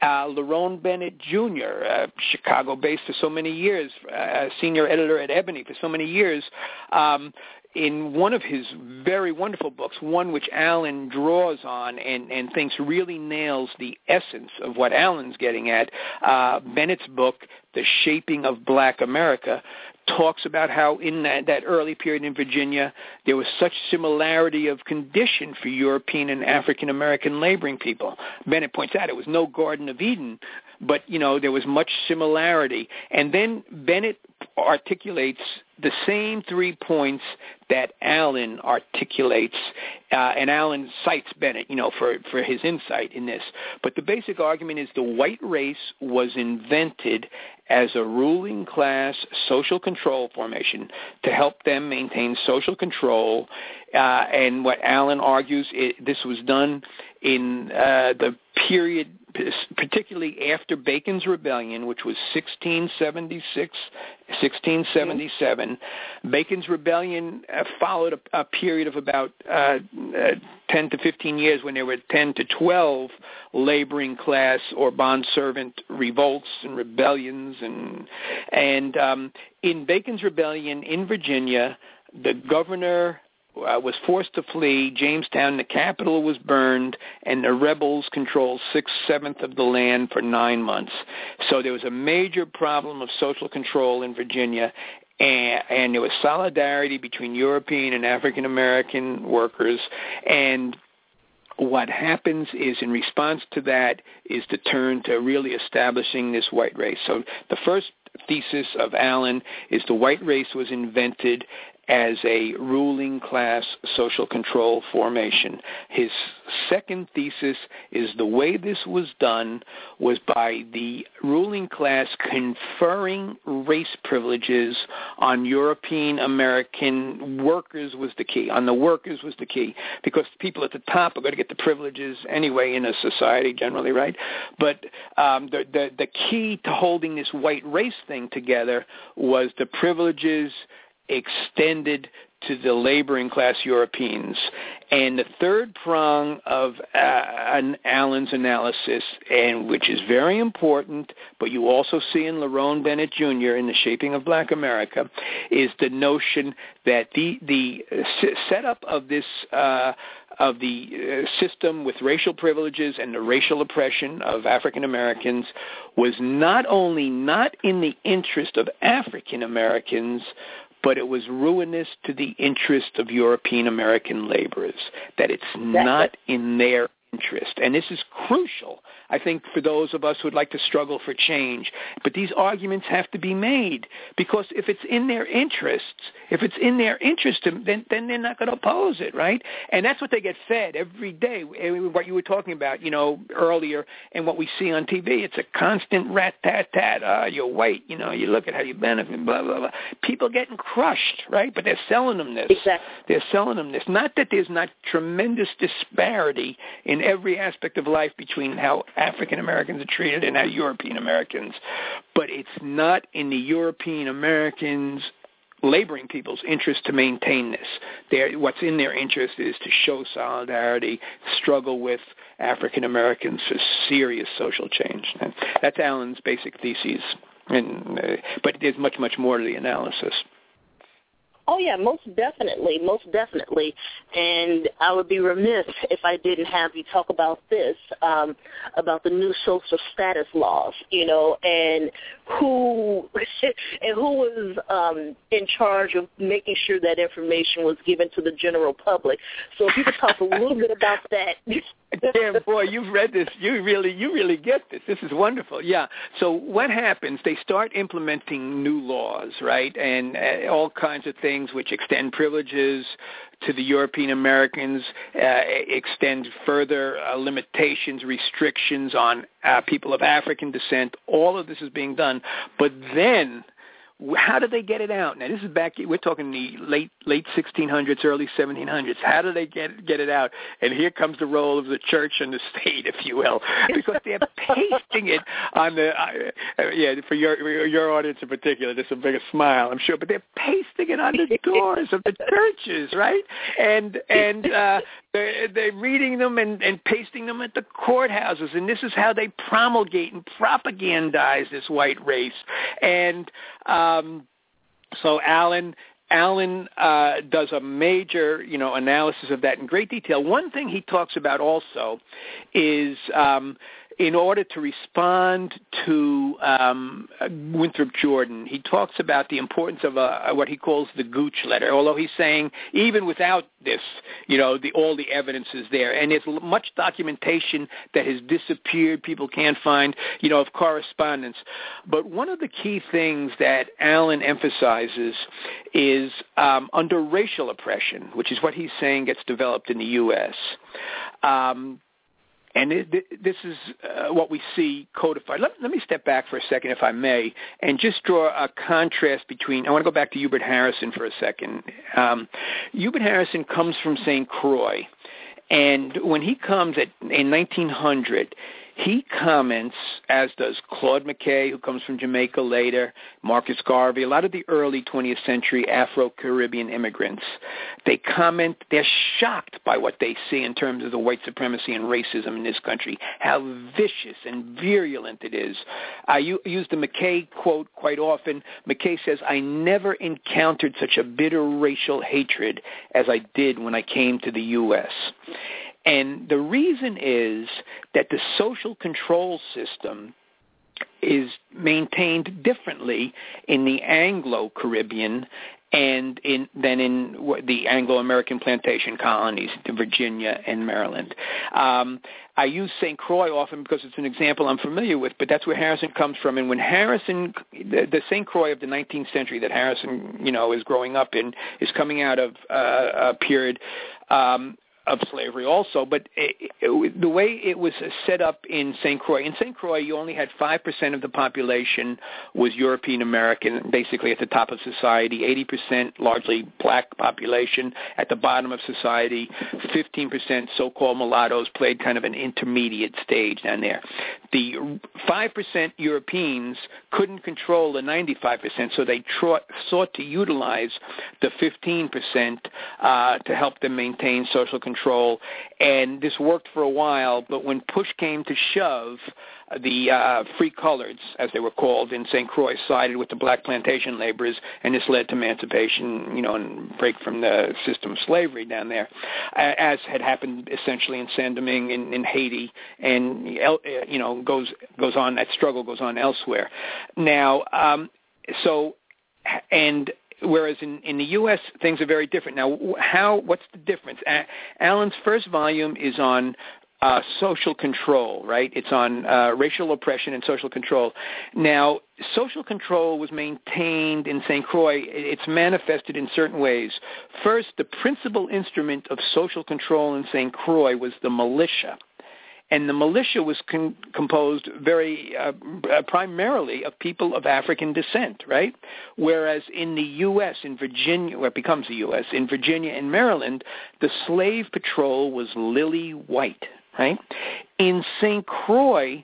Uh, Lerone Bennett Jr., uh, Chicago-based for so many years, uh, senior editor at Ebony for so many years, um, in one of his very wonderful books, one which Allen draws on and, and thinks really nails the essence of what Allen's getting at, uh, Bennett's book, The Shaping of Black America, talks about how in that, that early period in Virginia, there was such similarity of condition for European and African American laboring people. Bennett points out it was no Garden of Eden, but you know there was much similarity. And then Bennett articulates the same three points that Allen articulates, uh, and Allen cites Bennett, you know, for for his insight in this. But the basic argument is the white race was invented as a ruling class social control formation to help them maintain social control. Uh, and what Allen argues, it, this was done in uh, the period particularly after Bacon's Rebellion, which was 1676, 1677. Bacon's Rebellion uh, followed a, a, period of about uh, uh, 10 to 15 years when there were 10 to 12 laboring class or bond servant revolts and rebellions. And, and um, in Bacon's Rebellion in Virginia, the governor uh, was forced to flee. Jamestown, the capital, was burned, and the rebels controlled six seventh of the land for nine months. So there was a major problem of social control in Virginia, and, and there was solidarity between European and African American workers, and what happens is in response to that is to turn to really establishing this white race. So the first thesis of Allen is the white race was invented as a ruling class social control formation. His second thesis is the way this was done was by the ruling class conferring race privileges on European American workers was the key. On the workers was the key because people at the top are going to get the privileges anyway in a society generally, right? But um, the, the the key to holding this white race thing together was the privileges extended to the laboring class Europeans. And the third prong of uh, Allen's analysis, and which is very important, but you also see in Lerone Bennett Jr. in The Shaping of Black America, is the notion that the the setup of this uh, of the uh, system with racial privileges and the racial oppression of African Americans was not only not in the interest of African Americans, but it was ruinous to the interest of European American laborers, that it's not in their interest. And this is crucial I think for those of us who would like to struggle for change. But these arguments have to be made because if it's in their interests, if it's in their interest, then then they're not going to oppose it, right? And that's what they get fed every day. What you were talking about, you know, earlier, and what we see on TV, it's a constant rat tat tat. Ah, you're white, you know, you look at how you benefit, blah blah blah. People getting crushed, right? But they're selling them this. Exactly. They're selling them this. Not that there's not tremendous disparity in every aspect of life between how African Americans are treated and how European Americans. But it's not in the European Americans laboring people's interest to maintain this. They're, what's in their interest is to show solidarity, struggle with African Americans for serious social change. And that's Allen's basic thesis. And, uh, but there's much, much more to the analysis. Oh yeah, most definitely, most definitely. And I would be remiss if I didn't have you talk about this, um, about the new social status laws, you know, and who and who was um, in charge of making sure that information was given to the general public. So if you could talk a little bit about that. Damn boy, you've read this. You really, you really get this. This is wonderful. Yeah. So what happens? They start implementing new laws, right, and uh, all kinds of things which extend privileges to the European Americans, uh, extend further uh, limitations, restrictions on uh, people of African descent. All of this is being done, but then how do they get it out? Now this is back. We're talking the late late 1600s, early 1700s. How do they get get it out? And here comes the role of the church and the state, if you will, because they're pasting it on the uh, yeah for your your audience in particular. There's a bigger smile, I'm sure, but they're pasting it on the doors of the churches, right? And and uh, they're, they're reading them and, and pasting them at the courthouses, and this is how they promulgate and propagandize this white race. And um, so Allen Allen uh, does a major, you know, analysis of that in great detail. One thing he talks about also is um, in order to respond to um, Winthrop Jordan, he talks about the importance of a, what he calls the Gooch letter. Although he's saying even without this, you know, the, all the evidence is there, and there's much documentation that has disappeared. People can't find, you know, of correspondence. But one of the key things that Allen emphasizes is um, under racial oppression, which is what he's saying gets developed in the U.S. Um, and it, this is uh, what we see codified. Let, let, me step back for a second, if I may, and just draw a contrast between. I want to go back to Hubert Harrison for a second. Um, Hubert Harrison comes from St. Croix, and when he comes at, in 1900, he comments, as does Claude McKay, who comes from Jamaica later, Marcus Garvey, a lot of the early 20th century Afro-Caribbean immigrants. They comment, they're shocked by what they see in terms of the white supremacy and racism in this country, how vicious and virulent it is. I use the McKay quote quite often. McKay says, I never encountered such a bitter racial hatred as I did when I came to the U.S. And the reason is that the social control system is maintained differently in the Anglo-Caribbean and in than in the Anglo-American plantation colonies, Virginia and Maryland. Um, I use St. Croix often because it's an example I'm familiar with, but that's where Harrison comes from. And when Harrison, the, the St. Croix of the 19th century that Harrison, you know, is growing up in, is coming out of uh, a period um, of slavery also, but it, it, the way it was set up in St. Croix, in St. Croix you only had 5% of the population was European American, basically at the top of society, 80% largely black population at the bottom of society, 15% so-called mulattoes played kind of an intermediate stage down there. The 5% Europeans couldn't control the 95%, so they tra- sought to utilize the 15% uh, to help them maintain social control control, and this worked for a while. But when push came to shove, the uh, free coloreds, as they were called in St. Croix, sided with the black plantation laborers, and this led to emancipation, you know, and break from the system of slavery down there, as had happened essentially in Saint Domingue in, in Haiti, and you know goes goes on. That struggle goes on elsewhere. Now, um, so and whereas in, in the U.S. things are very different. Now, how? What's the difference? A- first volume is on uh, social control, right? It's on uh, racial oppression and social control. Now, social control was maintained in St. Croix. It's manifested in certain ways. First, the principal instrument of social control in St. Croix was the militia and the militia was con- composed very uh, uh, primarily of people of African descent, right? Whereas in the U.S., in Virginia, it becomes the U.S., in Virginia and Maryland, the slave patrol was lily white, right? In St. Croix,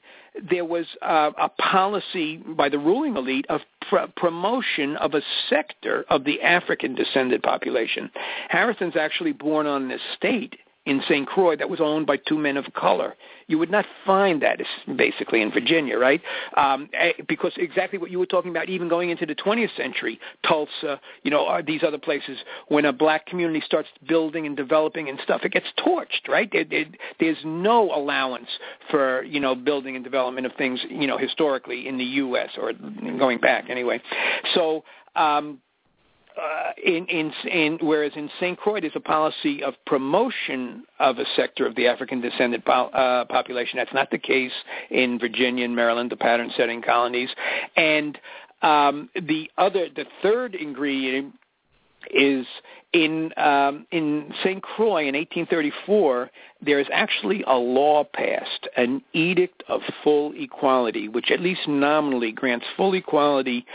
there was uh, a policy by the ruling elite of pr- promotion of a sector of the African descended population. Harrison's actually born on an estate in St. Croix that was owned by two men of color. You would not find that basically in Virginia, right? Um, eh, because exactly what you were talking about, even going into the 20th century, Tulsa, you know, uh, these other places, when a black community starts building and developing and stuff, it gets torched, right? There, there, there's no allowance for, you know, building and development of things, you know, historically in the U.S. or going back anyway. So, um, uh, in, in, in, whereas in St. Croix there's a policy of promotion of a sector of the African descendant po- uh, population. That's not the case in Virginia and Maryland, the pattern setting colonies. And um, the other, the third ingredient is in um, in St. Croix in 1834, there is actually a law passed, an edict of full equality, which at least nominally grants full equality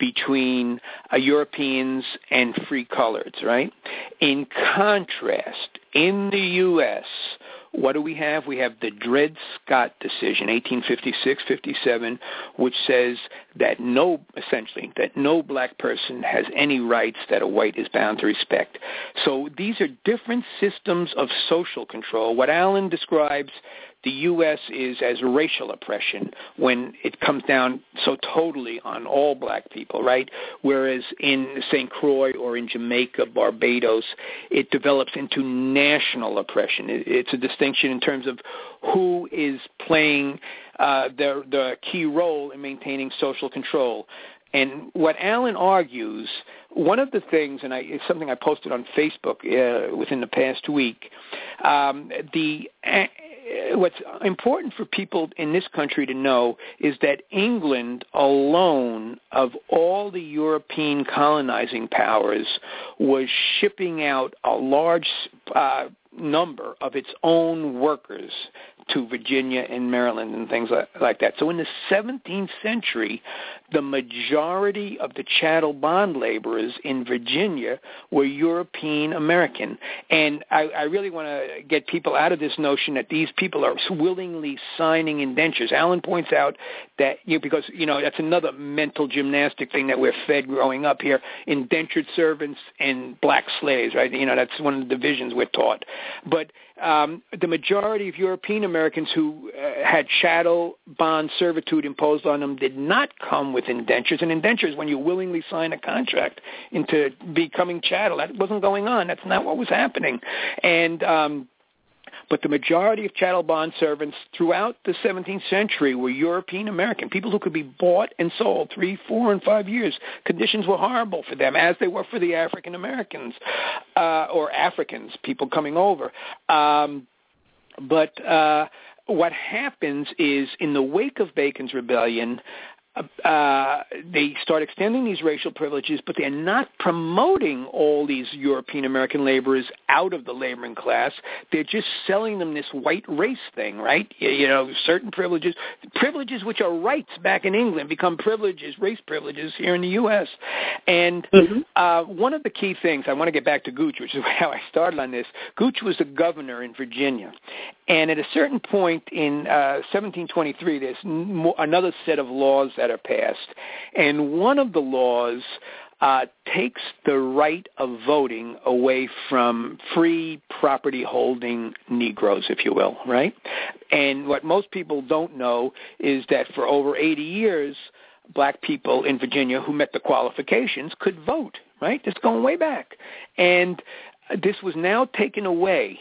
between uh, Europeans and free coloreds, right? In contrast, in the U.S., what do we have? We have the Dred Scott decision, 1856-57, which says that no, essentially, that no black person has any rights that a white is bound to respect. So these are different systems of social control. What Allen describes the U.S. is as racial oppression when it comes down so totally on all black people, right? Whereas in St. Croix or in Jamaica, Barbados, it develops into national oppression. It's a distinction in terms of who is playing uh, the, the key role in maintaining social control. And what Allen argues, one of the things, and I, it's something I posted on Facebook uh, within the past week, um, the what's important for people in this country to know is that England alone, of all the European colonizing powers, was shipping out a large uh, number of its own workers to Virginia and Maryland and things like, like that. So in the 17th century, the majority of the chattel bond laborers in Virginia were European American. And I, I really want to get people out of this notion that these people are willingly signing indentures. Allen points out that, you know, because, you know, that's another mental gymnastic thing that we're fed growing up here, indentured servants and black slaves, right? You know, that's one of the divisions we're taught. But um, the majority of European Americans who uh, had chattel bond servitude imposed on them did not come with indentures. And indentures, when you willingly sign a contract into becoming chattel, that wasn't going on. That's not what was happening. And um, but the majority of chattel bond servants throughout the 17th century were European American, people who could be bought and sold three, four, and five years. Conditions were horrible for them, as they were for the African Americans uh, or Africans, people coming over. Um, but uh, what happens is, in the wake of Bacon's rebellion, uh, they start extending these racial privileges, but they're not promoting all these European American laborers out of the laboring class. They're just selling them this white race thing, right? You, you know, certain privileges, privileges which are rights back in England become privileges, race privileges here in the U.S. And mm-hmm. uh, one of the key things, I want to get back to Gooch, which is how I started on this. Gooch was the governor in Virginia. And at a certain point in uh, 1723, there's another set of laws that are passed. And one of the laws uh, takes the right of voting away from free property holding Negroes, if you will, right? And what most people don't know is that for over 80 years, black people in Virginia who met the qualifications could vote, right? It's going way back. And this was now taken away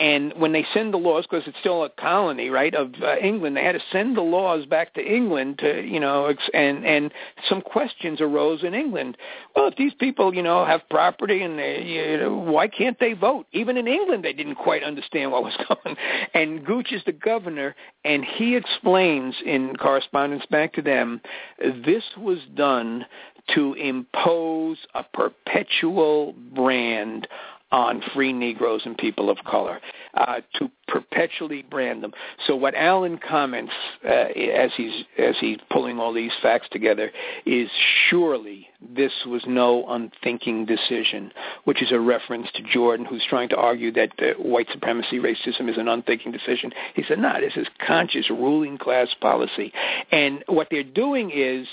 and when they send the laws, because it's still a colony, right, of uh, England, they had to send the laws back to England to, you know, ex- and and some questions arose in England. Well, if these people, you know, have property and they, you know, why can't they vote? Even in England, they didn't quite understand what was going. And Gooch is the governor, and he explains in correspondence back to them, this was done to impose a perpetual brand on free Negroes and people of color uh, to perpetually brand them. So what Allen comments uh, as he's as he's pulling all these facts together is surely this was no unthinking decision, which is a reference to Jordan, who's trying to argue that uh, white supremacy racism is an unthinking decision. He said, no, this is conscious ruling class policy. And what they're doing is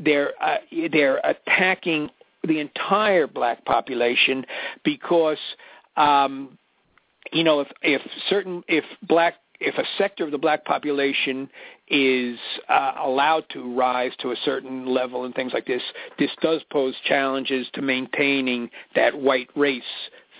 they're uh, they're attacking the entire black population because um, you know if if certain if black if a sector of the black population is uh, allowed to rise to a certain level and things like this, this does pose challenges to maintaining that white race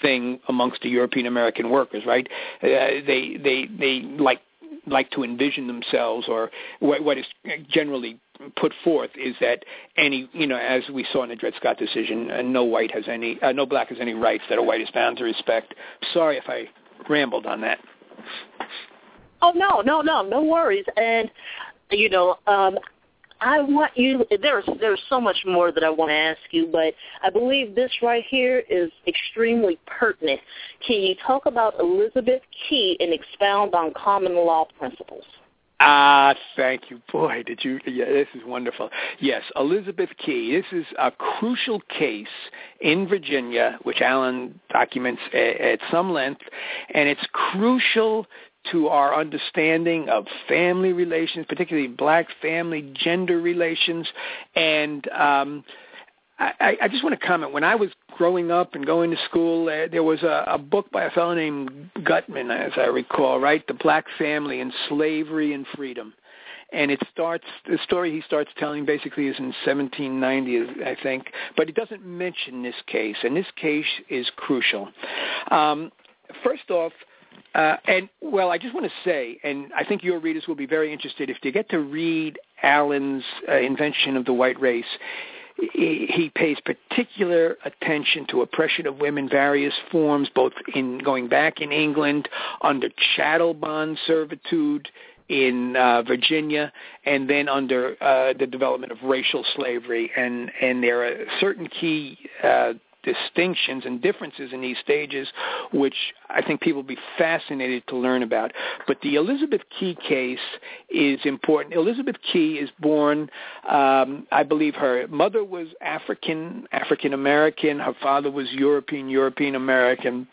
thing amongst the European American workers, right? Uh, they they they like like to envision themselves or what, what is generally put forth is that any, you know, as we saw in the Dred Scott decision, uh, no white has any, uh, no black has any rights that a white is bound to respect. Sorry if I rambled on that. Oh no, no, no, no worries. And you know, um, I want you. There's there's so much more that I want to ask you, but I believe this right here is extremely pertinent. Can you talk about Elizabeth Key and expound on common law principles? Ah, thank you. Boy, did you, yeah, this is wonderful. Yes, Elizabeth Key. This is a crucial case in Virginia, which Allen documents at, at some length, and it's crucial to our understanding of family relations, particularly black family gender relations, and um, I, I just want to comment. When I was growing up and going to school, uh, there was a, a book by a fellow named Gutman, as I recall, right? The Black Family and Slavery and Freedom. And it starts, the story he starts telling basically is in 1790, I think, but it doesn't mention this case, and this case is crucial. Um, first off, uh, and well, I just want to say, and I think your readers will be very interested if they get to read Allen's uh, invention of the white race he pays particular attention to oppression of women, various forms, both in going back in England under chattel bond servitude in uh, Virginia, and then under uh, the development of racial slavery. And and there are certain key uh, distinctions and differences in these stages, which I think people will be fascinated to learn about. But the Elizabeth Key case is important. Elizabeth Key is born, um, I believe her mother was African, African American. Her father was European, European American.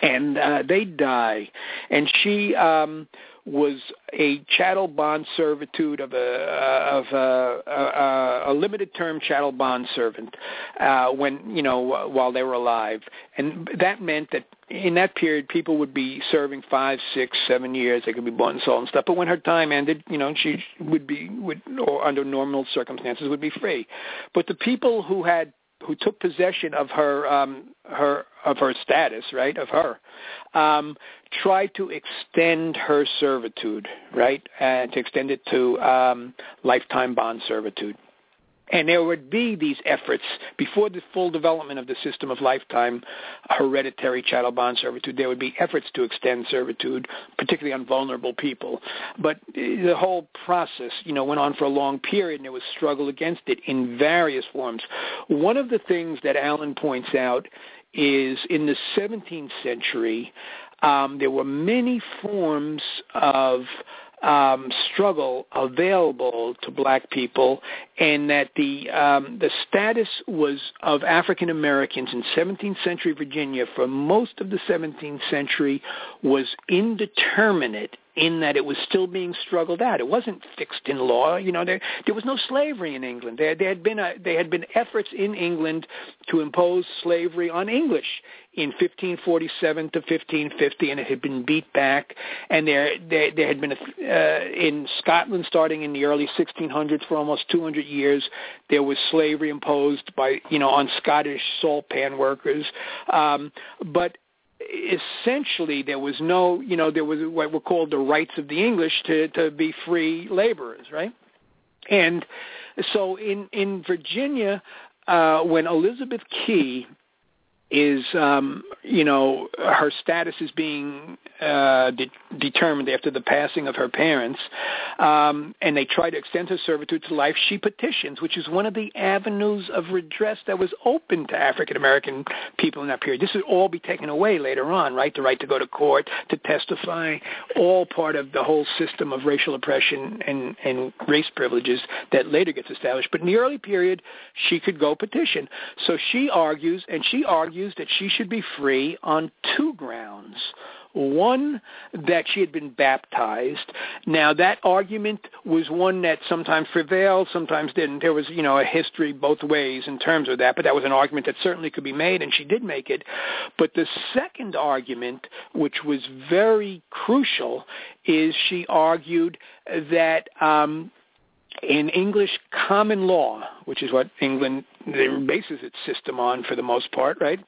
And uh, they die. And she... Um, was a chattel bond servitude of a of a, a, a limited term chattel bond servant uh, when you know while they were alive, and that meant that in that period people would be serving five, six, seven years. They could be bought and sold and stuff. But when her time ended, you know, she would be would or under normal circumstances would be free. But the people who had who took possession of her um, her of her status, right, of her, um, tried to extend her servitude, right, and to extend it to um, lifetime bond servitude. And there would be these efforts before the full development of the system of lifetime hereditary chattel bond servitude. There would be efforts to extend servitude, particularly on vulnerable people. But the whole process, you know, went on for a long period, and there was struggle against it in various forms. One of the things that Allen points out is in the 17th century, um, there were many forms of um, struggle available to black people, and that the um, the status was of African Americans in 17th century Virginia for most of the 17th century was indeterminate in that it was still being struggled out. It wasn't fixed in law. You know, there there was no slavery in England. There there had been a, there had been efforts in England to impose slavery on English in 1547 to 1550, and it had been beat back. And there there, there had been a, uh, in Scotland starting in the early 1600s for almost 200 years. There was slavery imposed by you know on Scottish salt pan workers, um, but essentially there was no, you know, there was what were called the rights of the English to to be free laborers, right? And so in in Virginia, uh, when Elizabeth Key is um, you know her status is being uh, de- determined after the passing of her parents, um, and they try to extend her servitude to life. She petitions, which is one of the avenues of redress that was open to African American people in that period. This would all be taken away later on, right? The right to go to court, to testify, all part of the whole system of racial oppression and, and race privileges that later gets established. But in the early period, she could go petition. So she argues, and she argues argues that she should be free on two grounds. One, that she had been baptized. Now, that argument was one that sometimes prevailed, sometimes didn't. There was, you know, a history both ways in terms of that, but that was an argument that certainly could be made, and she did make it. But the second argument, which was very crucial, is she argued that um, in English common law, which is what England bases its system on for the most part, right?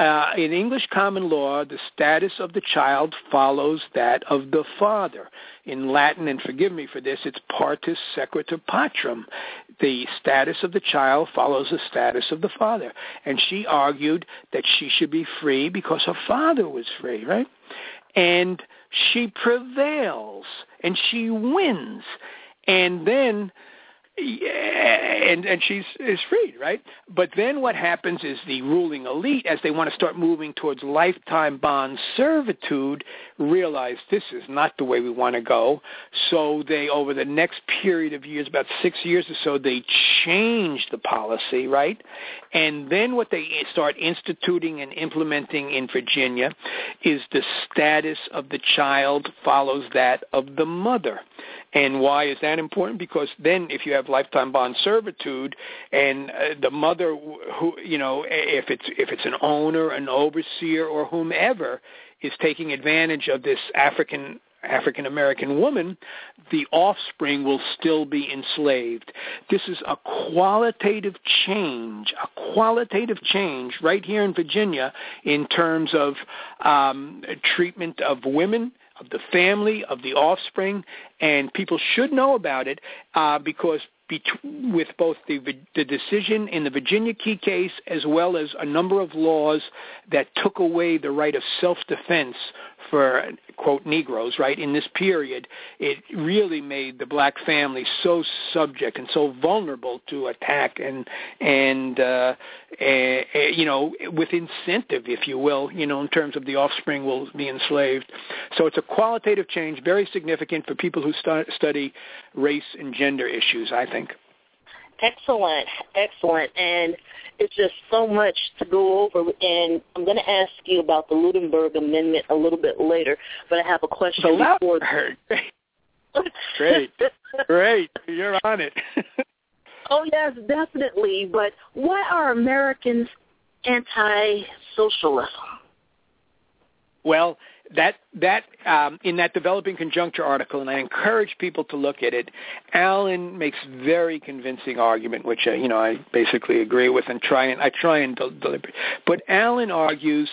Uh, in English common law, the status of the child follows that of the father. In Latin, and forgive me for this, it's partus sequitur patrem. The status of the child follows the status of the father. And she argued that she should be free because her father was free, right? And she prevails and she wins and then and and she's is freed, right? But then what happens is the ruling elite, as they want to start moving towards lifetime bond servitude, realize this is not the way we want to go. So they, over the next period of years, about six years or so, they change the policy, right? And then what they start instituting and implementing in Virginia is the status of the child follows that of the mother. And why is that important? Because then if you have lifetime bond servitude and uh, the mother who you know if it's if it's an owner, an overseer or whomever is taking advantage of this African African American woman, the offspring will still be enslaved. This is a qualitative change, a qualitative change right here in Virginia in terms of um, treatment of women of the family, of the offspring, and people should know about it uh, because with both the, the decision in the Virginia Key case as well as a number of laws that took away the right of self-defense for quote Negroes, right? In this period, it really made the black family so subject and so vulnerable to attack and and uh, uh, you know with incentive, if you will, you know, in terms of the offspring will be enslaved. So it's a qualitative change, very significant for people who stu- study race and gender issues. I think. Excellent, excellent, and it's just so much to go over. And I'm going to ask you about the Lautenberg Amendment a little bit later, but I have a question the before. Great, great, you're on it. oh yes, definitely. But why are Americans anti-socialism? Well, that that um, in that developing conjuncture article, and I encourage people to look at it. Allen makes very convincing argument, which uh, you know I basically agree with, and try and I try and deliberate. But Allen argues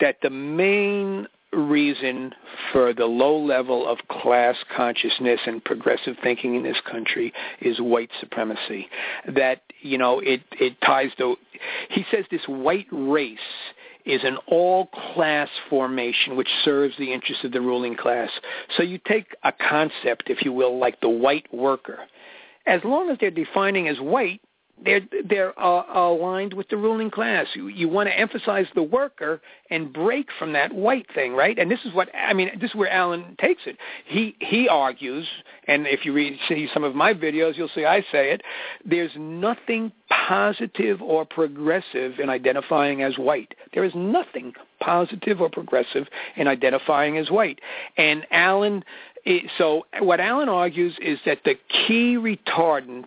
that the main reason for the low level of class consciousness and progressive thinking in this country is white supremacy. That you know it it ties to. He says this white race is an all-class formation which serves the interests of the ruling class. So you take a concept, if you will, like the white worker. As long as they're defining as white, they're they're uh, aligned with the ruling class. You, you want to emphasize the worker and break from that white thing, right? And this is what I mean. This is where Allen takes it. He he argues, and if you read see some of my videos, you'll see I say it. There's nothing positive or progressive in identifying as white. There is nothing positive or progressive in identifying as white. And Allen, so what Allen argues is that the key retardant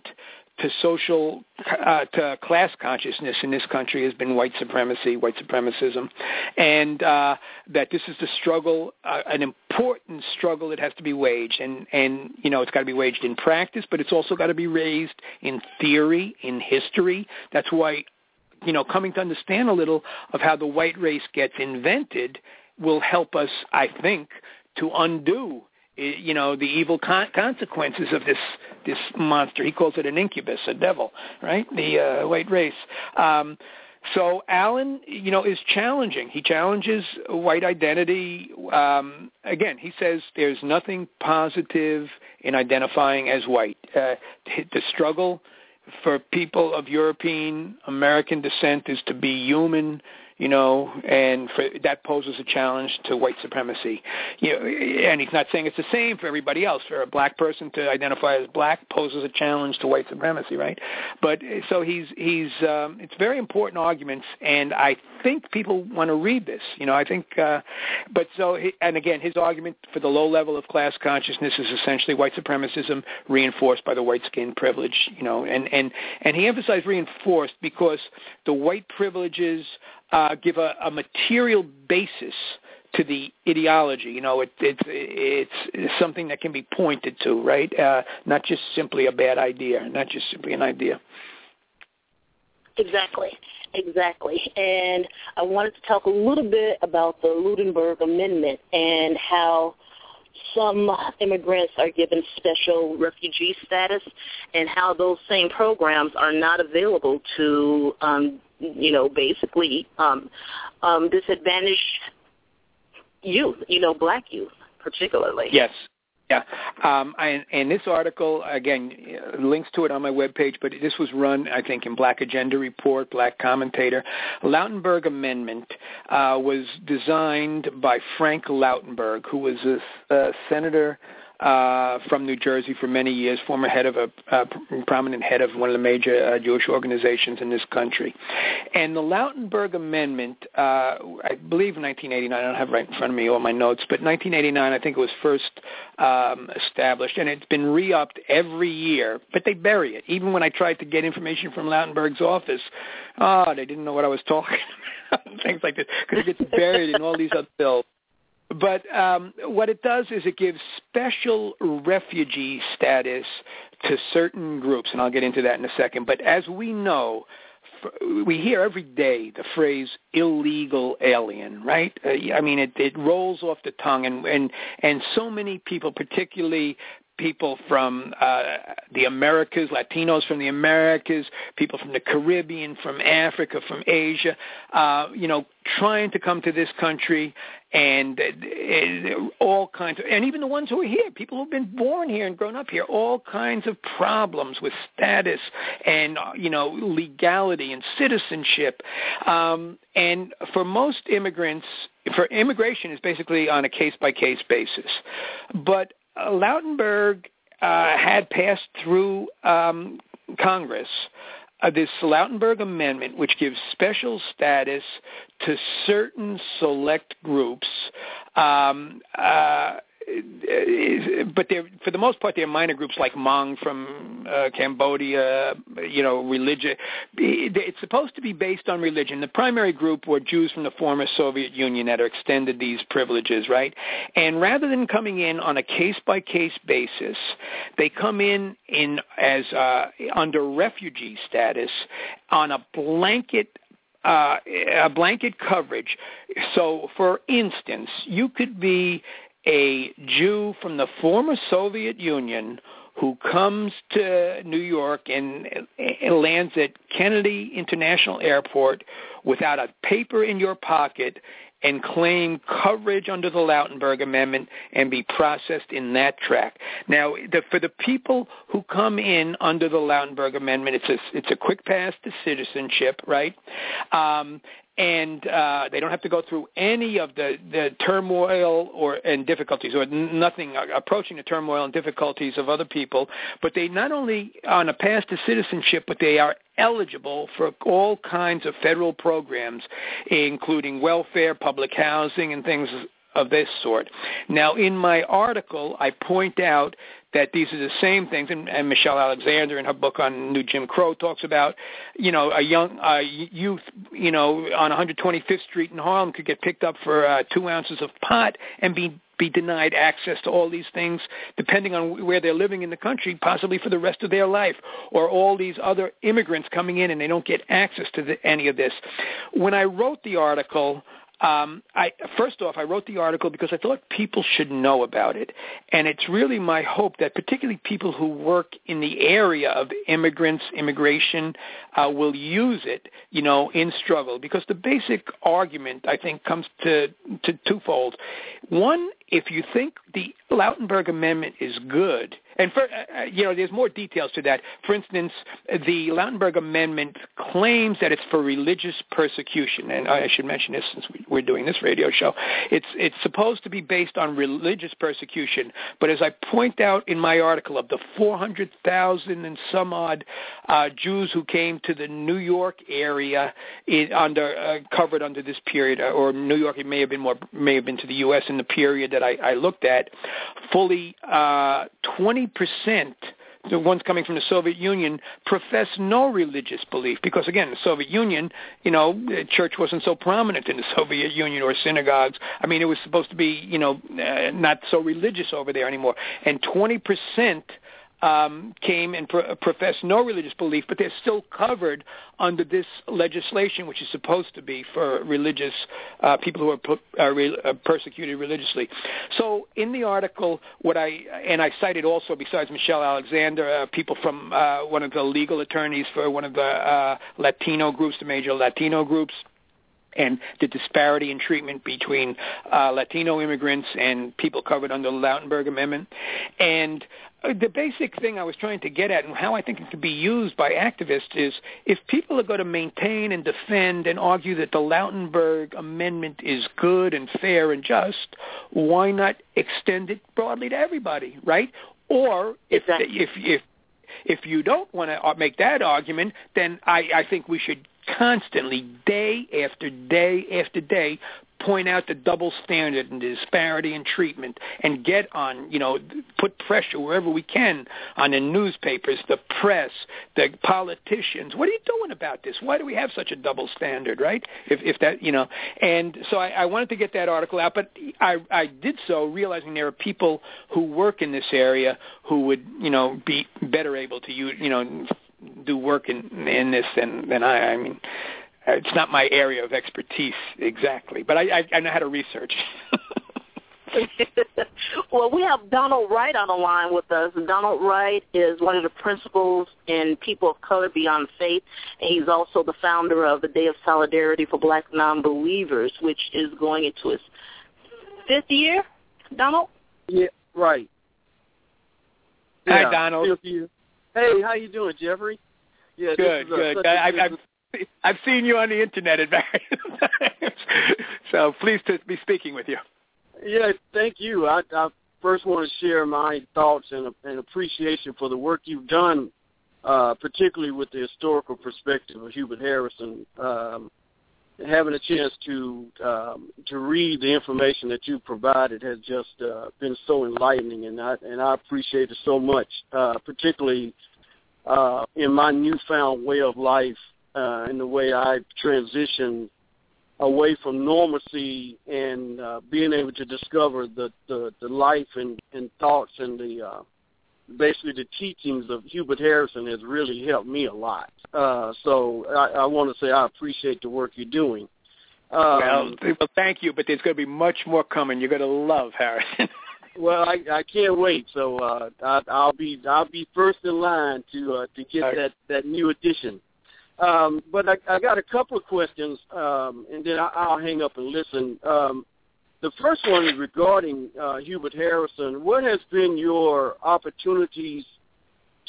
to social uh, to class consciousness in this country has been white supremacy, white supremacism, and uh, that this is the struggle, uh, an important struggle that has to be waged, and and you know it's got to be waged in practice, but it's also got to be raised in theory, in history. That's why, you know, coming to understand a little of how the white race gets invented will help us, I think, to undo you know the evil con- consequences of this this monster. He calls it an incubus, a devil, right? The uh, white race. Um, so Allen, you know, is challenging. He challenges white identity. Um, again, he says there's nothing positive in identifying as white. Uh, the struggle for people of European American descent is to be human you know, and for, that poses a challenge to white supremacy. You know, and he's not saying it's the same for everybody else. For a black person to identify as black poses a challenge to white supremacy, right? But so he's he's um, it's very important arguments, and I think people want to read this. You know, I think, uh, but so he, and again, his argument for the low level of class consciousness is essentially white supremacism reinforced by the white skin privilege. You know, and and and he emphasized reinforced because the white privileges uh, give a, a material basis to the ideology. You know, it, it's it's something that can be pointed to, right? Uh, not just simply a bad idea, not just simply an idea. Exactly, exactly. And I wanted to talk a little bit about the Lautenberg Amendment and how some immigrants are given special refugee status and how those same programs are not available to um, you know, basically um, um, disadvantaged youth, you know, black youth particularly. Yes. Yeah, um, I, and this article again links to it on my webpage, but this was run, I think, in Black Agenda Report, Black Commentator. Lautenberg Amendment uh, was designed by Frank Lautenberg, who was a, a senator uh, from New Jersey for many years, former head of a uh, prominent head of one of the major uh, Jewish organizations in this country. And the Lautenberg Amendment, uh, I believe in 1989, I don't have right in front of me all my notes, but 1989 I think it was first um, established, and it's been re-upped every year, but they bury it. Even when I tried to get information from Lautenberg's office, oh, they didn't know what I was talking about, things like this, because it gets buried in all these other bills. But um, what it does is it gives special refugee status to certain groups, and I'll get into that in a second. But as we know, we hear every day the phrase illegal alien, right? Uh, I mean, it, it rolls off the tongue, and and and so many people, particularly people from uh, the Americas, Latinos from the Americas, people from the Caribbean, from Africa, from Asia, uh, you know, trying to come to this country and uh, all kinds of, and even the ones who are here, people who've been born here and grown up here, all kinds of problems with status and, uh, you know, legality and citizenship. Um, and for most immigrants, for immigration is basically on a case-by-case basis. But Lautenberg uh, had passed through um, Congress uh, this Lautenberg Amendment, which gives special status to certain select groups, um, uh, but they're for the most part they're minor groups like Hmong from uh, Cambodia. You know, religion. It's supposed to be based on religion. The primary group were Jews from the former Soviet Union that are extended these privileges, right? And rather than coming in on a case by case basis, they come in in as uh, under refugee status on a blanket uh, a blanket coverage. So, for instance, you could be a Jew from the former Soviet Union who comes to New York and, and lands at Kennedy International Airport without a paper in your pocket and claim coverage under the Lautenberg Amendment and be processed in that track. Now, the, for the people who come in under the Lautenberg Amendment, it's a, it's a quick pass to citizenship, right? Um, and uh, they don't have to go through any of the, the turmoil or and difficulties, or nothing approaching the turmoil and difficulties of other people. But they not only on a path to citizenship, but they are eligible for all kinds of federal programs, including welfare, public housing, and things of this sort. Now, in my article, I point out that these are the same things, and, and Michelle Alexander in her book on New Jim Crow talks about, you know, a young uh, youth, you know, on 125th Street in Harlem could get picked up for uh, two ounces of pot and be be denied access to all these things depending on where they're living in the country, possibly for the rest of their life, or all these other immigrants coming in and they don't get access to the, any of this. When I wrote the article, um, I first off, I wrote the article because I thought people should know about it, and it's really my hope that particularly people who work in the area of immigrants, immigration, uh, will use it, you know, in struggle. Because the basic argument I think comes to to twofold. One, if you think the Lautenberg Amendment is good, and for uh, uh, you know, there's more details to that. For instance, the Lautenberg Amendment claims that it's for religious persecution, and I should mention this since we're doing this radio show. It's it's supposed to be based on religious persecution, but as I point out in my article, of the 400,000 and some odd uh, Jews who came to the New York area in, under uh, covered under this period, or New York, it may have been more may have been to the U.S. in the period that I, I looked at, fully uh, 20 percent the ones coming from the Soviet Union profess no religious belief. Because again the Soviet Union you know church wasn't so prominent in the Soviet Union or synagogues. I mean it was supposed to be you know uh, not so religious over there anymore. And 20% um, came and pro- professed no religious belief, but they're still covered under this legislation, which is supposed to be for religious uh, people who are, are re- uh, persecuted religiously. So, in the article, what I and I cited also, besides Michelle Alexander, uh, people from uh, one of the legal attorneys for one of the uh, Latino groups, the major Latino groups and the disparity in treatment between uh, Latino immigrants and people covered under the Lautenberg Amendment. And Uh, the basic thing I was trying to get at and how I think it could be used by activists is if people are going to maintain and defend and argue that the Lautenberg Amendment is good and fair and just, why not extend it broadly to everybody, right? Or if Exactly. if if if you don't want to uh, make that argument, then I, I think we should constantly, day after day after day, point out the double standard and the disparity in treatment and get on, you know, put pressure wherever we can on the newspapers, the press, the politicians. What are you doing about this? Why do we have such a double standard, right? If, if that, you know, and so I, I wanted to get that article out, but I, I did so realizing there are people who work in this area who would, you know, be better able to, you, you know, do work in in this than than I. I mean, it's not my area of expertise exactly, but I I, I know how to research. well, we have Donald Wright on the line with us. Donald Wright is one of the principals in People of Color Beyond Faith, and he's also the founder of the Day of Solidarity for Black Non-Believers, which is going into its fifth year. Donald? Yeah, right. Hi, Donald. fifth year. Hey, how you doing, Jeffery? Yeah, this good, is, uh, good. such a- I, this I've seen you on the internet at various times, so pleased to be speaking with you. Yeah, thank you. I, I first want to share my thoughts and, and appreciation for the work you've done, uh, particularly with the historical perspective of Hubert Harrison. Um, having a chance to um, to read the information that you provided has just uh, been so enlightening, and I and I appreciate it so much, uh, particularly uh, in my newfound way of life uh, in the way I transitioned away from normalcy and uh, being able to discover the, the, the life and, and thoughts and the uh, basically the teachings of Hubert Harrison has really helped me a lot. Uh, so I, I want to say I appreciate the work you're doing. Um, well, well, thank you, but there's going to be much more coming. You're going to love Harrison. well, I, I can't wait. So uh, I, I'll be I'll be first in line to uh, to get Okay. that that new edition. Um, but I, I got a couple of questions, um, and then I, I'll hang up and listen. Um, the first one is regarding uh, Hubert Harrison. What has been your opportunities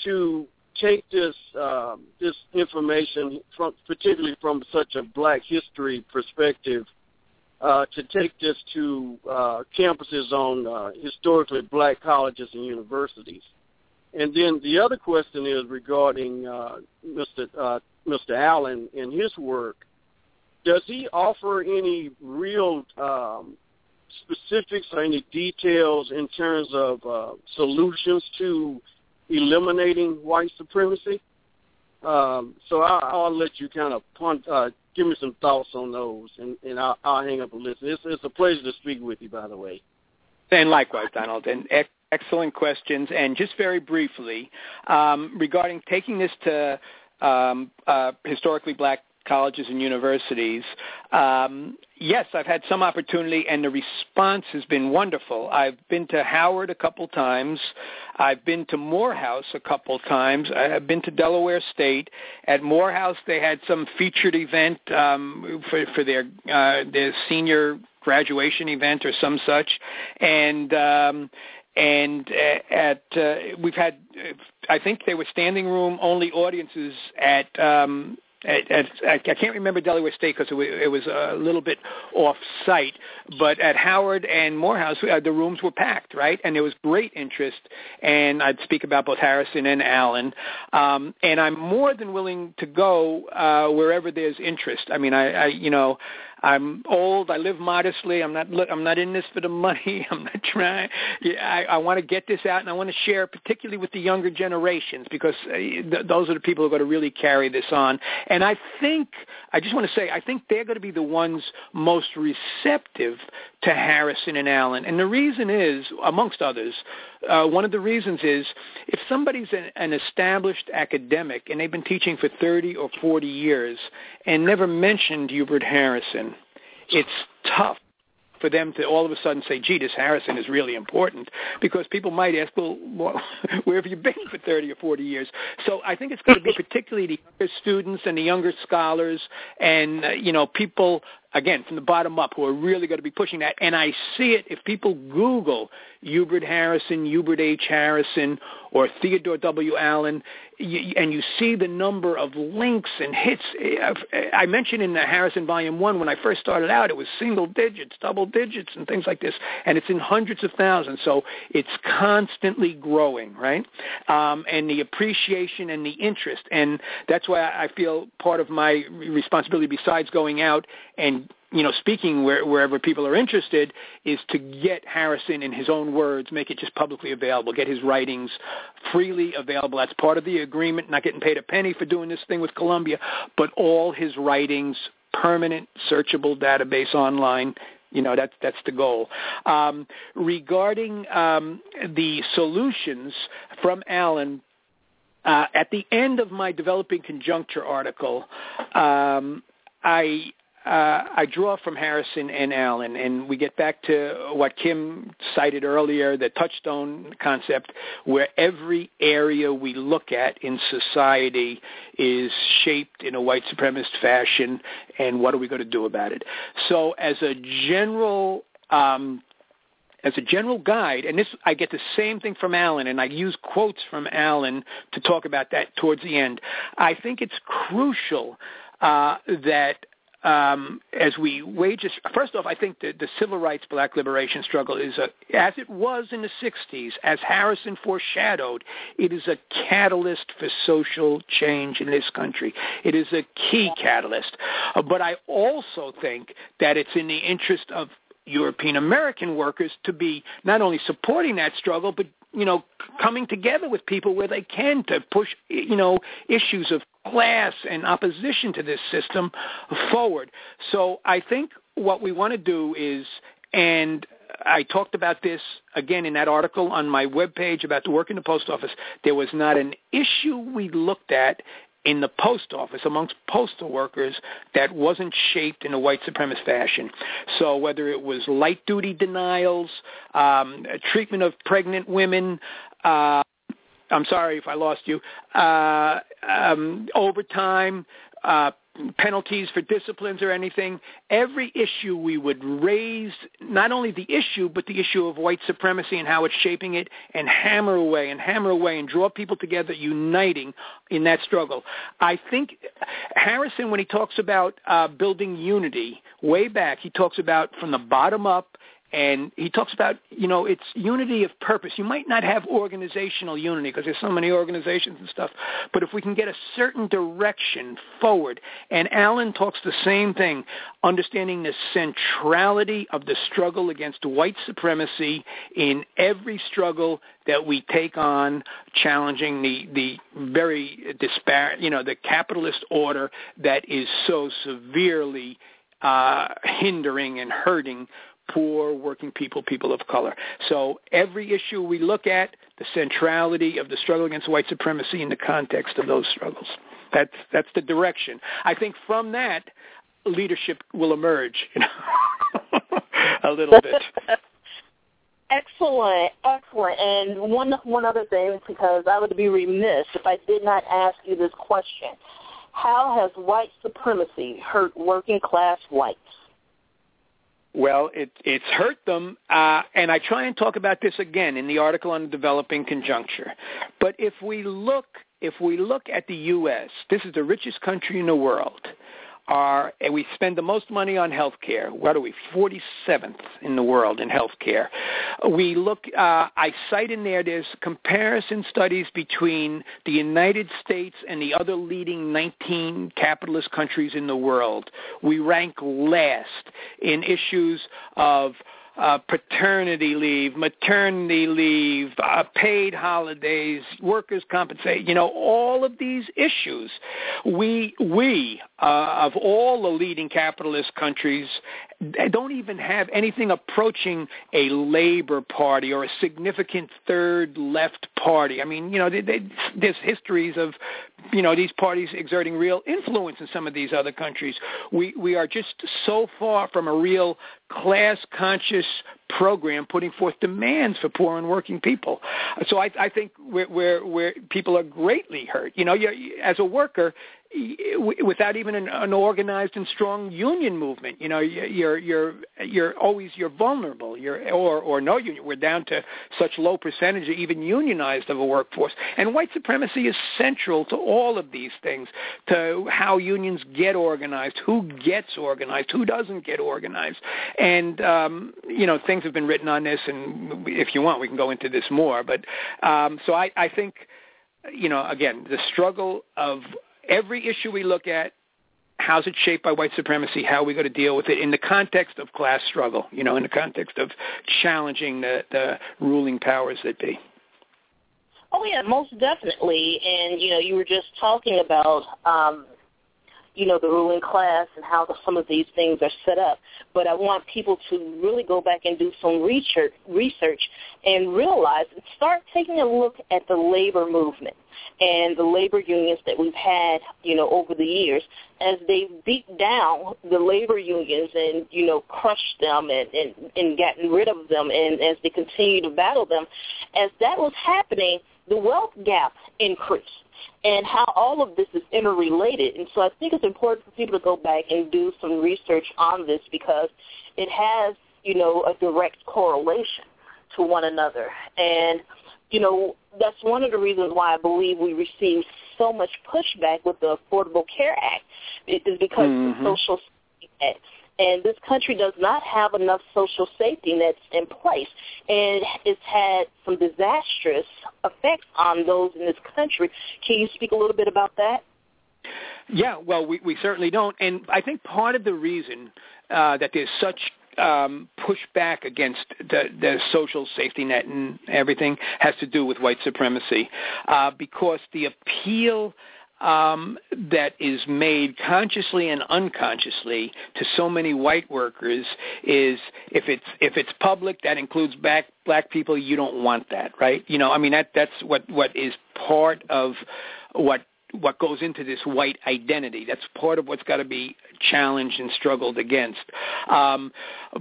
to take this um, this information from, particularly from such a Black history perspective, uh, to take this to uh, campuses on uh, historically Black colleges and universities? And then the other question is regarding uh, Mr. Mr. Allen in his work. Does he offer any real um, specifics or any details in terms of uh, solutions to eliminating white supremacy? Um, so I, I'll let you kind of punt, uh, give me some thoughts on those, and, and I'll, I'll hang up and listen. It's, it's a pleasure to speak with you, by the way. And likewise, Donald. And ex- excellent questions. And just very briefly, um, regarding taking this to um, uh, historically black colleges and universities, um, yes, I've had some opportunity, and the response has been wonderful. I've been to Howard a couple times. I've been to Morehouse a couple times. I've been to Delaware State. At Morehouse, they had some featured event um, for, for their uh, their senior graduation event or some such, and um, and uh, at uh, we've had uh, I think they were standing room only audiences at. Um, at, at, I can't remember Delaware State because it, it was a little bit off site, but at Howard and Morehouse, uh, the rooms were packed, right? And there was great interest, and I'd speak about both Harrison and Allen. Um, and I'm more than willing to go uh, wherever there's interest. I mean, I, I you know, I'm old. I live modestly. I'm not. Look, I'm not in this for the money. I'm not trying. Yeah, I, I want to get this out, and I want to share, particularly with the younger generations, because uh, th- those are the people who are going to really carry this on. And I think, I just want to say, I think they're going to be the ones most receptive to Harrison and Allen. And the reason is, amongst others, uh, one of the reasons is if somebody's an, an established academic and they've been teaching for 30 or 40 years and never mentioned Hubert Harrison, it's tough for them to all of a sudden say, gee, this Harrison is really important, because people might ask, well, wh- where have you been for 30 or 40 years? So I think it's going to be particularly the younger students and the younger scholars and, uh, you know, people again, from the bottom up, who are really going to be pushing that. And I see it if people Google Hubert Harrison, Hubert H. Harrison, or Theodore W. Allen, and you see the number of links and hits. I mentioned in the Harrison Volume 1, when I first started out, it was single digits, double digits, and things like this, and it's in hundreds of thousands. So it's constantly growing, right? Um, and the appreciation and the interest. And that's why I feel part of my responsibility, besides going out and you know, speaking where, wherever people are interested, is to get Harrison in his own words, make it just publicly available, get his writings freely available. That's part of the agreement, not getting paid a penny for doing this thing with Columbia, but all his writings, permanent, searchable database online, you know that's that's the goal. Um, regarding um, the solutions from Allen, uh, at the end of my developing conjuncture article, um, I uh, I draw from Harrison and Allen, and we get back to what Kim cited earlier, the touchstone concept, where every area we look at in society is shaped in a white supremacist fashion, and what are we going to do about it? So as a general um, as a general guide, and this I get the same thing from Allen, and I use quotes from Allen to talk about that towards the end. I think it's crucial uh, that um, as we wage first off, I think the, the civil rights black liberation struggle is a, as it was in the 60s, as Harrison foreshadowed, it is a catalyst for social change in this country. It is a key catalyst. Uh, but I also think that it's in the interest of European American workers to be not only supporting that struggle, but you know, coming together with people where they can to push, you know, issues of class and opposition to this system forward. So I think what we want to do is, and I talked about this again in that article on my webpage about the work in the post office. There was not an issue we looked at in the post office amongst postal workers that wasn't shaped in a white supremacist fashion. So whether it was light duty denials, um, treatment of pregnant women, uh, I'm sorry if I lost you, uh, um, overtime, uh, penalties for disciplines or anything. Every issue we would raise, not only the issue, but the issue of white supremacy and how it's shaping it, and hammer away and hammer away and draw people together, uniting in that struggle. I think Harrison, when he talks about uh, building unity, way back, he talks about from the bottom up and he talks about, you know, it's unity of purpose. You might not have organizational unity because there's so many organizations and stuff, but if we can get a certain direction forward, and Allen talks the same thing, understanding the centrality of the struggle against white supremacy in every struggle that we take on challenging the, the very disparate, you know, the capitalist order that is so severely uh, hindering and hurting poor working people, people of color. So every issue we look at, the centrality of the struggle against white supremacy in the context of those struggles. That's that's the direction. I think from that, leadership will emerge. You know, a little bit. Excellent, excellent. And one one other thing, because I would be remiss if I did not ask you this question: How has white supremacy hurt working class whites? Well, it, it's hurt them, uh, and I try and talk about this again in the article on the developing conjuncture. But if we look, if we look at the U.S., this is the richest country in the world are, and we spend the most money on health care. What are we? 47th in the world in health care. We look, uh, I cite in there, there's comparison studies between the United States and the other leading 19 capitalist countries in the world. We rank last in issues of uh, paternity leave, maternity leave, uh, paid holidays, workers' compensation, you know, all of these issues. We, we uh, of all the leading capitalist countries, don't even have anything approaching a labor party or a significant third left party. I mean, you know, they, they, there's histories of, you know, these parties exerting real influence in some of these other countries. We we are just so far from a real class conscious program putting forth demands for poor and working people. So I, I think where, where people are greatly hurt. You know, you, as a worker, without even an, an organized and strong union movement. You know, you're you're you're always you're vulnerable. You're or or no union. We're down to such low percentage even unionized of a workforce. And white supremacy is central to all of these things, to how unions get organized, who gets organized, who doesn't get organized. And um, you know, things have been written on this, and if you want, we can go into this more. But um, so I, I think you know, again, the struggle of every issue we look at, how's it shaped by white supremacy? How are we going to deal with it in the context of class struggle? You know, in the context of challenging the, the ruling powers that be. Oh yeah, most definitely. And you know, you were just talking about um, you know, the ruling class and how the, some of these things are set up. But I want people to really go back and do some research, research and realize and start taking a look at the labor movement and the labor unions that we've had, you know, over the years as they beat down the labor unions and, you know, crushed them and, and, and gotten rid of them and as they continue to battle them, as that was happening, the wealth gap increased and how all of this is interrelated. And so I think it's important for people to go back and do some research on this because it has, you know, a direct correlation to one another. And, you know, that's one of the reasons why I believe we received so much pushback with the Affordable Care Act is because mm-hmm. the social and this country does not have enough social safety nets in place. And it's had some disastrous effects on those in this country. Can you speak a little bit about that? Yeah, well, we, we certainly don't. And I think part of the reason uh, that there's such um, pushback against the, the social safety net and everything has to do with white supremacy uh, because the appeal – um, that is made consciously and unconsciously to so many white workers is if it's if it's public that includes black black people you don't want that right you know I mean that that's what what is part of what what goes into this white identity. That's part of what's got to be challenged and struggled against. Um,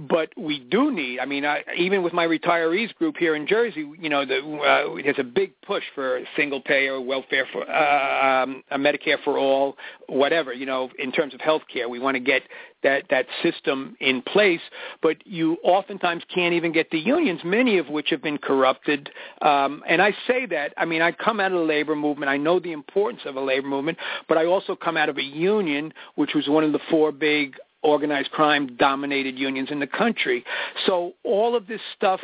but we do need. I mean, I, even with my retirees group here in Jersey, you know, the, uh, there's a big push for single payer welfare for uh, um, Medicare for all, whatever. You know, in terms of health care, we want to get that that system in place. But you oftentimes can't even get the unions, many of which have been corrupted. Um, and I say that. I mean, I come out of the labor movement. I know the importance of a labor movement, but I also come out of a union, which was one of the four big organized crime dominated unions in the country. So all of this stuff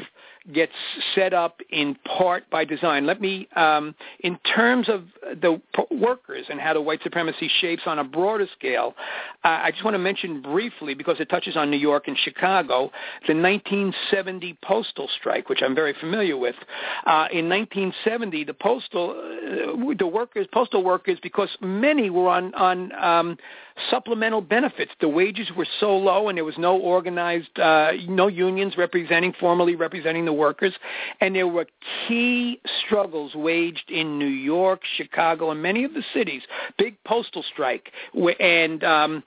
gets set up in part by design. Let me, um, in terms of the workers and how the white supremacy shapes on a broader scale, uh, I just want to mention briefly, because it touches on New York and Chicago, the 1970 postal strike, which I'm very familiar with. Uh, in 1970, the postal, uh, the workers, postal workers, because many were on on um, supplemental benefits. The wages were so low, and there was no organized, uh, no unions representing, formally representing the workers, and there were key struggles waged in New York, Chicago, and many of the cities. Big postal strike, and um,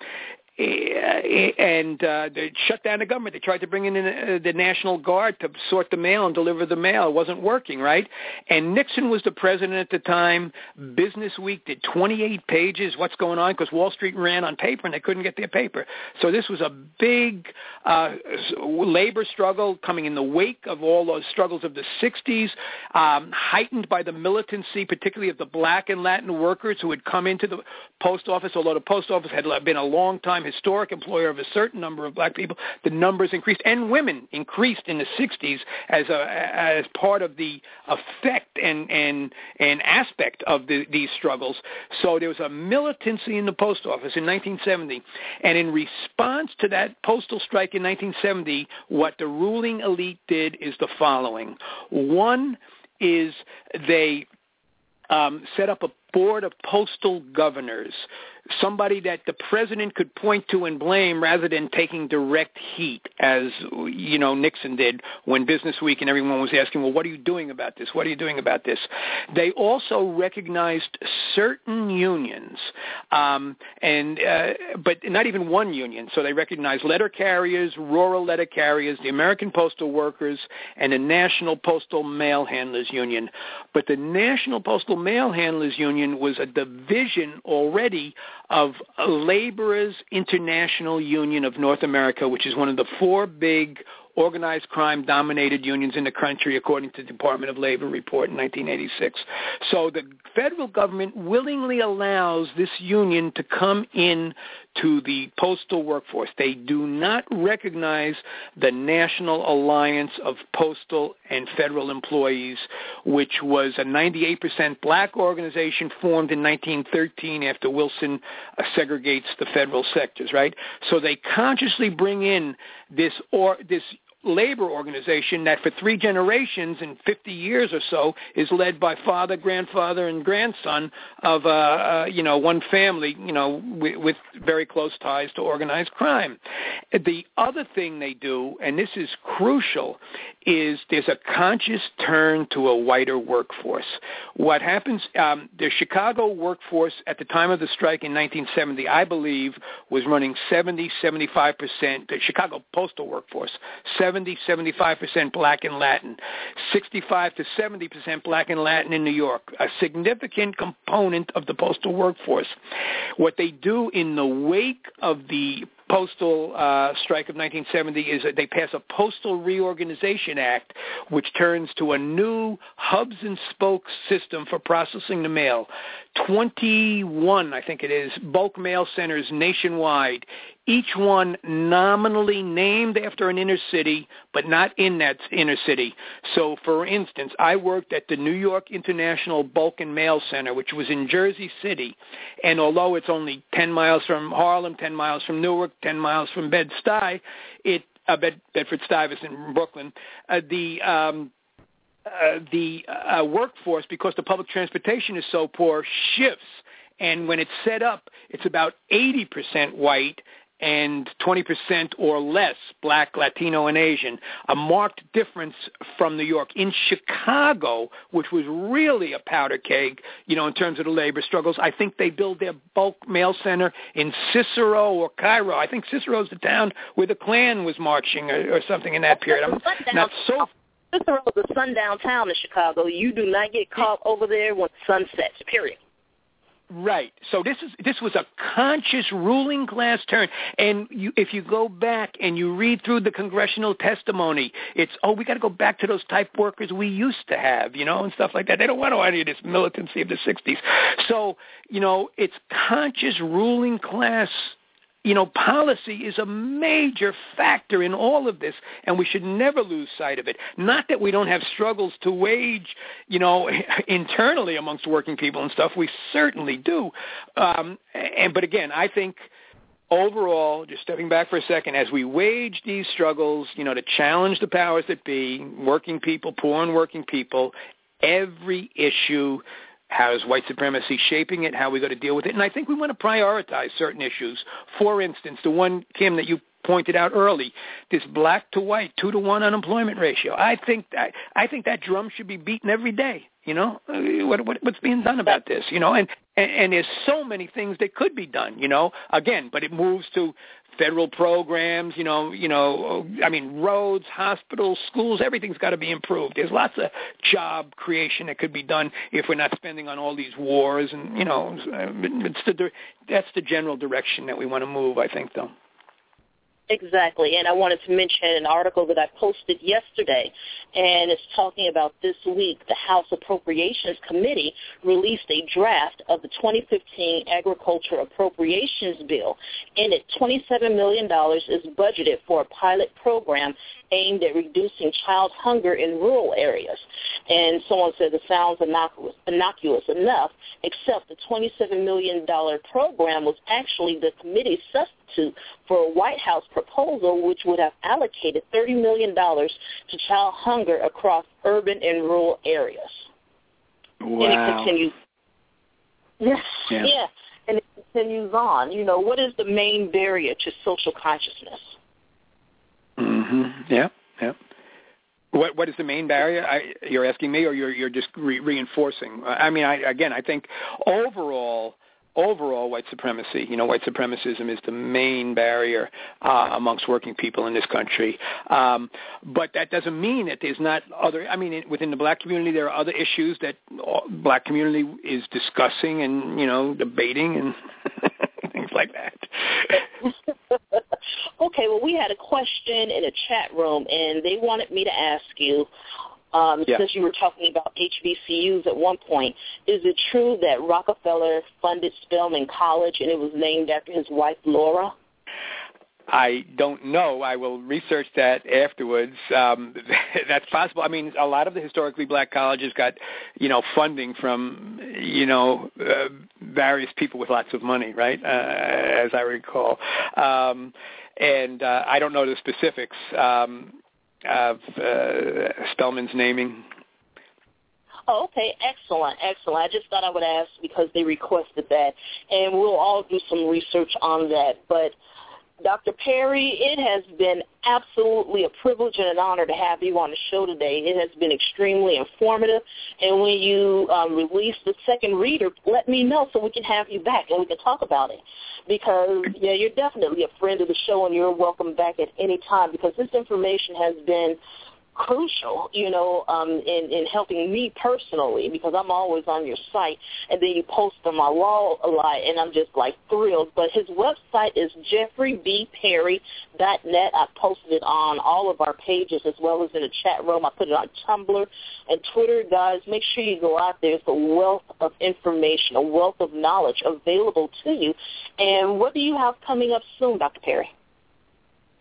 and uh, they shut down the government. They tried to bring in the, the National Guard to sort the mail and deliver the mail. It wasn't working, right? And Nixon was the president at the time. Business Week did 28 pages. What's going on? Because Wall Street ran on paper and they couldn't get their paper. So this was a big uh, labor struggle coming in the wake of all those struggles of the 60s, um, heightened by the militancy, particularly of the black and Latin workers who had come into the post office, although the post office had been a long time historic employer of a certain number of black people, the numbers increased, and women increased in the 60s as a as part of the effect and and and aspect of the, these struggles. So there was a militancy in the post office in 1970, and in response to that postal strike in 1970, what the ruling elite did is the following: one is they um, set up a board of postal governors somebody that the president could point to and blame rather than taking direct heat, as you know Nixon did when Business Week and everyone was asking, well, what are you doing about this? What are you doing about this? They also recognized certain unions, um, and uh, but not even one union. So they recognized letter carriers, rural letter carriers, the American Postal Workers, and the National Postal Mail Handlers Union. But the National Postal Mail Handlers Union was a division already of Laborers International Union of North America, which is one of the four big organized crime dominated unions in the country according to the Department of Labor report in 1986. So the federal government willingly allows this union to come in to the postal workforce. They do not recognize the National Alliance of Postal and Federal Employees, which was a 98% black organization formed in 1913 after Wilson uh, segregates the federal sectors, right? So they consciously bring in this or this labor organization that for three generations and 50 years or so is led by father, grandfather, and grandson of, uh, uh, you know, one family, you know, with, very close ties to organized crime. The other thing they do, and this is crucial, is there's a conscious turn to a whiter workforce. What happens, um, the Chicago workforce at the time of the strike in 1970, I believe, was running 70, 75 percent, the Chicago postal workforce, 70, 75 percent black and Latin, 65 to 70 percent black and Latin in New York, a significant component of the postal workforce. What they do in the wake of the postal uh, strike of 1970 is that they pass a postal reorganization act which turns to a new hubs and spokes system for processing the mail 21 i think it is bulk mail centers nationwide each one nominally named after an inner city, but not in that inner city. So, for instance, I worked at the New York International Bulk and Mail Center, which was in Jersey City, and although it's only 10 miles from Harlem, 10 miles from Newark, 10 miles from Bed-Stuy, it uh, Bed- Bedford-Stuyvesant Brooklyn, uh, the um, uh, the uh, workforce, because the public transportation is so poor, shifts. And when it's set up, it's about 80% white and 20% or less black, Latino, and Asian, a marked difference from New York. In Chicago, which was really a powder keg, you know, in terms of the labor struggles, I think they build their bulk mail center in Cicero or Cairo. I think Cicero's the town where the Klan was marching or, or something in that period. I'm not so Cicero is a sundown town in Chicago. You do not get caught over there when the sun sets, period. Right. So this is this was a conscious ruling class turn, and you, if you go back and you read through the congressional testimony, it's oh we got to go back to those type workers we used to have, you know, and stuff like that. They don't want any of this militancy of the '60s. So you know, it's conscious ruling class you know, policy is a major factor in all of this, and we should never lose sight of it. Not that we don't have struggles to wage, you know, internally amongst working people and stuff. We certainly do. Um, and but again, I think overall, just stepping back for a second, as we wage these struggles, you know, to challenge the powers that be, working people, poor and working people, every issue how is white supremacy shaping it? How are we going to deal with it? And I think we want to prioritize certain issues. For instance, the one, Kim, that you pointed out early, this black to white, two to one unemployment ratio. I think that I think that drum should be beaten every day. You know, what, what what's being done about this? You know, and, and and there's so many things that could be done. You know, again, but it moves to federal programs, you know, you know, I mean, roads, hospitals, schools, everything's got to be improved. There's lots of job creation that could be done if we're not spending on all these wars, and you know, it's the that's the general direction that we want to move. I think, though. Exactly. And I wanted to mention an article that I posted yesterday, and it's talking about this week the House Appropriations Committee released a draft of the 2015 Agriculture Appropriations Bill. In it, $27 million is budgeted for a pilot program aimed at reducing child hunger in rural areas. And someone said it sounds innocuous, innocuous enough, except the $27 million program was actually the committee's substitute for a White House proposal which would have allocated $30 million to child hunger across urban and rural areas. Wow. And it continues. Yeah. yeah. yeah. And it continues on. You know, what is the main barrier to social consciousness? Yeah, yeah. What what is the main barrier? I, you're asking me, or you're you're just re- reinforcing? I mean, I, again, I think overall, overall white supremacy, you know, white supremacism is the main barrier uh, amongst working people in this country. Um, but that doesn't mean that there's not other. I mean, within the black community, there are other issues that black community is discussing and you know debating and things like that. okay, well, we had a question in a chat room, and they wanted me to ask you um, yeah. since you were talking about HBCUs at one point, is it true that Rockefeller funded Spelman College and it was named after his wife Laura? I don't know. I will research that afterwards. Um, that's possible. I mean, a lot of the historically black colleges got, you know, funding from, you know, uh, various people with lots of money, right? Uh, as I recall. Um, and uh, I don't know the specifics. Um, of uh, Spelman's naming. Oh, okay, excellent, excellent. I just thought I would ask because they requested that, and we'll all do some research on that. But Dr. Perry, it has been absolutely a privilege and an honor to have you on the show today. It has been extremely informative, and when you um, release the second reader, let me know so we can have you back and we can talk about it because yeah, you're definitely a friend of the show, and you're welcome back at any time because this information has been crucial, you know, um, in, in helping me personally because I'm always on your site and then you post on my wall a lot and I'm just like thrilled. But his website is jeffreybperry.net. I posted it on all of our pages as well as in the chat room. I put it on Tumblr and Twitter. Guys, make sure you go out there. It's a wealth of information, a wealth of knowledge available to you. And what do you have coming up soon, Dr. Perry?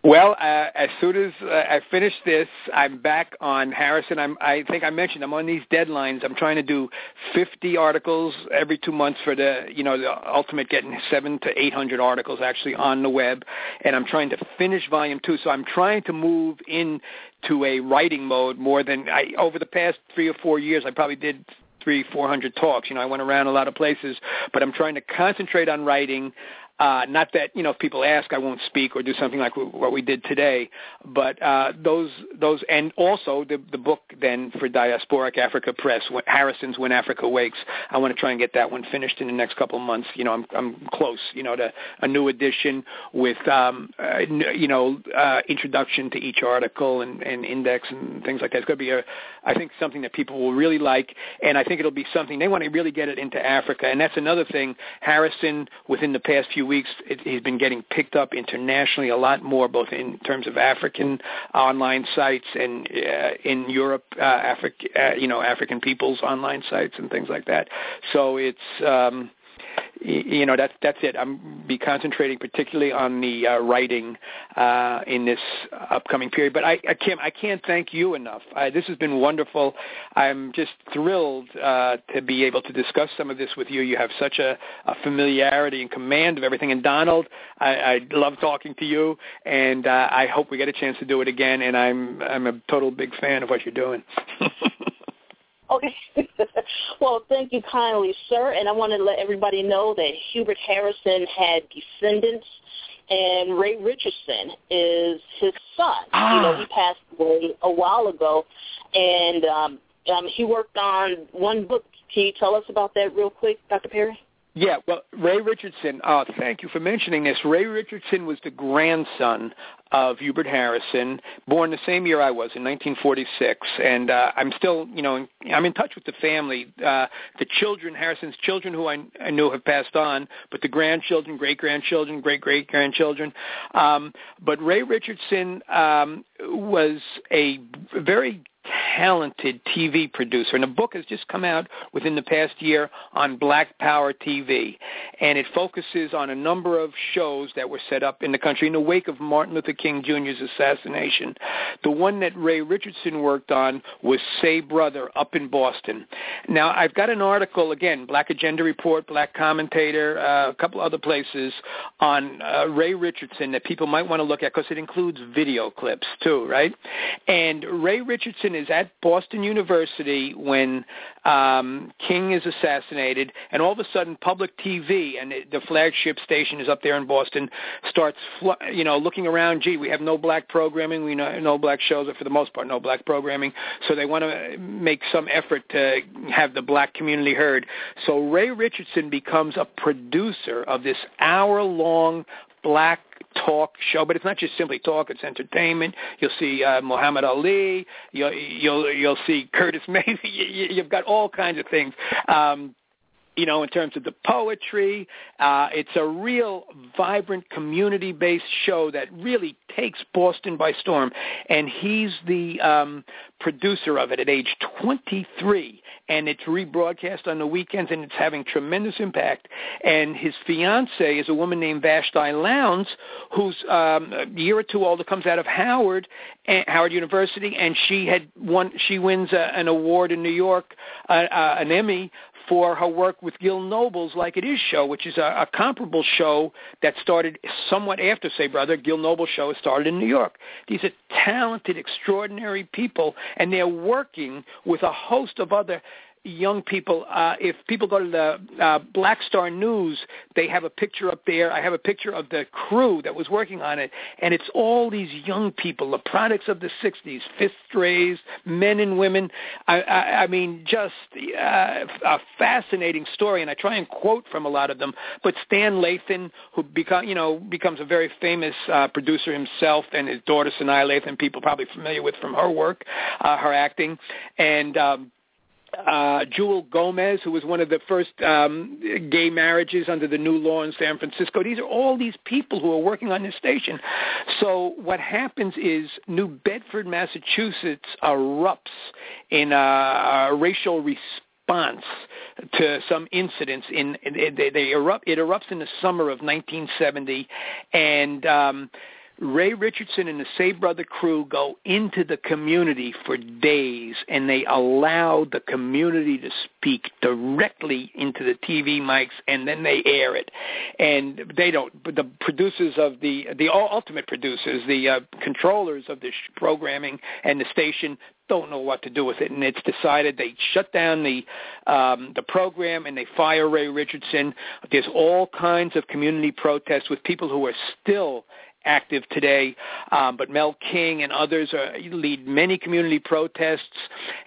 Well, uh, as soon as uh, I finish this, I'm back on Harrison. I'm, I think I mentioned I'm on these deadlines. I'm trying to do 50 articles every two months for the, you know, the ultimate getting seven to 800 articles actually on the web, and I'm trying to finish volume two. So I'm trying to move in to a writing mode more than I over the past three or four years. I probably did three, four hundred talks. You know, I went around a lot of places, but I'm trying to concentrate on writing. Uh, not that you know if people ask, I won't speak or do something like what we did today. But uh, those those and also the the book then for Diasporic Africa Press, Harrison's When Africa Wakes. I want to try and get that one finished in the next couple of months. You know, I'm I'm close. You know, to a new edition with um, uh, you know uh, introduction to each article and, and index and things like that. It's going to be a I think something that people will really like, and I think it'll be something they want to really get it into Africa. And that's another thing. Harrison, within the past few weeks, it, he's been getting picked up internationally a lot more, both in terms of African online sites and uh, in Europe, uh, Africa, uh, you know, African people's online sites and things like that. So it's um, you know that's that's it. I'm be concentrating particularly on the uh, writing uh, in this upcoming period. But I, I can't I can't thank you enough. I, this has been wonderful. I'm just thrilled uh, to be able to discuss some of this with you. You have such a, a familiarity and command of everything. And Donald, I, I love talking to you, and uh, I hope we get a chance to do it again. And I'm I'm a total big fan of what you're doing. Okay. well, thank you kindly, sir. And I want to let everybody know that Hubert Harrison had descendants, and Ray Richardson is his son. Ah. You know, he passed away a while ago, and um, um, he worked on one book. Can you tell us about that real quick, Dr. Perry? Yeah, well, Ray Richardson, uh, thank you for mentioning this. Ray Richardson was the grandson of Hubert Harrison, born the same year I was, in 1946. And uh, I'm still, you know, I'm in touch with the family. Uh, the children, Harrison's children who I, I knew have passed on, but the grandchildren, great-grandchildren, great-great-grandchildren. Um, but Ray Richardson um, was a very talented TV producer. And a book has just come out within the past year on Black Power TV. And it focuses on a number of shows that were set up in the country in the wake of Martin Luther King Jr.'s assassination. The one that Ray Richardson worked on was Say Brother up in Boston. Now, I've got an article, again, Black Agenda Report, Black Commentator, uh, a couple other places on uh, Ray Richardson that people might want to look at because it includes video clips too, right? And Ray Richardson is at Boston University when um, King is assassinated, and all of a sudden, public TV and the flagship station is up there in Boston starts, fl- you know, looking around. Gee, we have no black programming. We know no black shows, or for the most part, no black programming. So they want to make some effort to have the black community heard. So Ray Richardson becomes a producer of this hour-long black talk show, but it's not just simply talk; it's entertainment. You'll see uh, Muhammad Ali. You'll you'll you'll see Curtis Mayfield. You, you've got all kinds of things. Um, you know, in terms of the poetry. Uh, it's a real vibrant community-based show that really takes Boston by storm. And he's the um, producer of it at age 23. And it's rebroadcast on the weekends, and it's having tremendous impact. And his fiance is a woman named Vashti Lowndes, who's um, a year or two older, comes out of Howard, Howard University, and she had won. She wins a, an award in New York, uh, uh, an Emmy for her work with Gil Noble's Like It Is show, which is a, a comparable show that started somewhat after Say Brother. Gil Noble's show started in New York. These are talented, extraordinary people, and they're working with a host of other young people. Uh, if people go to the uh, Black Star News, they have a picture up there. I have a picture of the crew that was working on it, and it's all these young people, the products of the '60s, fifth rays, men and women. I, I, I mean, just uh, a fascinating story, and I try and quote from a lot of them. But Stan Lathan, who become, you know, becomes a very famous uh, producer himself, and his daughter Sanaa Lathan, people probably familiar with from her work, uh, her acting, and um, uh, Jewelle Gomez, who was one of the first um, gay marriages under the new law in San Francisco. These are all these people who are working on this station. So what happens is New Bedford, Massachusetts erupts in a, a racial response to some incidents in they, they erupt it erupts in the summer of 1970 and um Ray Richardson and the Say Brother crew go into the community for days and they allow the community to speak directly into the TV mics and then they air it. And they don't, the producers of the, the ultimate producers, the uh, controllers of this programming and the station don't know what to do with it, and it's decided they shut down the um, the program and they fire Ray Richardson. There's all kinds of community protests with people who are still active today. Um, but Mel King and others are, lead many community protests,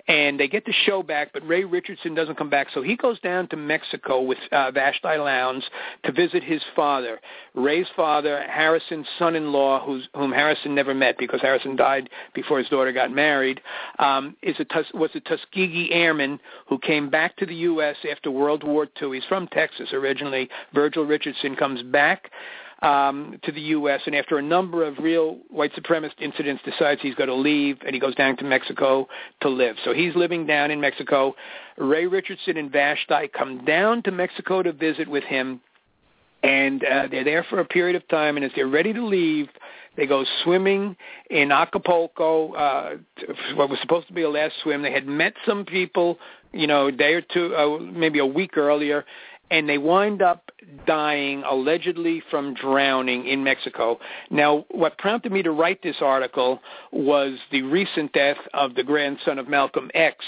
and they get the show back. But Ray Richardson doesn't come back, so he goes down to Mexico with uh, Vashti Lowndes to visit his father, Ray's father, Harrison's son-in-law, who's, whom Harrison never met because Harrison died before his daughter got married. Um, is a was a Tuskegee airman who came back to the U.S. after World War II. He's from Texas originally. Virgil Richardson comes back um, to the U.S. and after a number of real white supremacist incidents decides he's going to leave and he goes down to Mexico to live. So he's living down in Mexico. Ray Richardson and Vashti come down to Mexico to visit with him and uh, they're there for a period of time and as they're ready to leave they go swimming in Acapulco. Uh, what was supposed to be a last swim. They had met some people, you know, a day or two, uh, maybe a week earlier, and they wind up dying allegedly from drowning in Mexico. Now, what prompted me to write this article was the recent death of the grandson of Malcolm X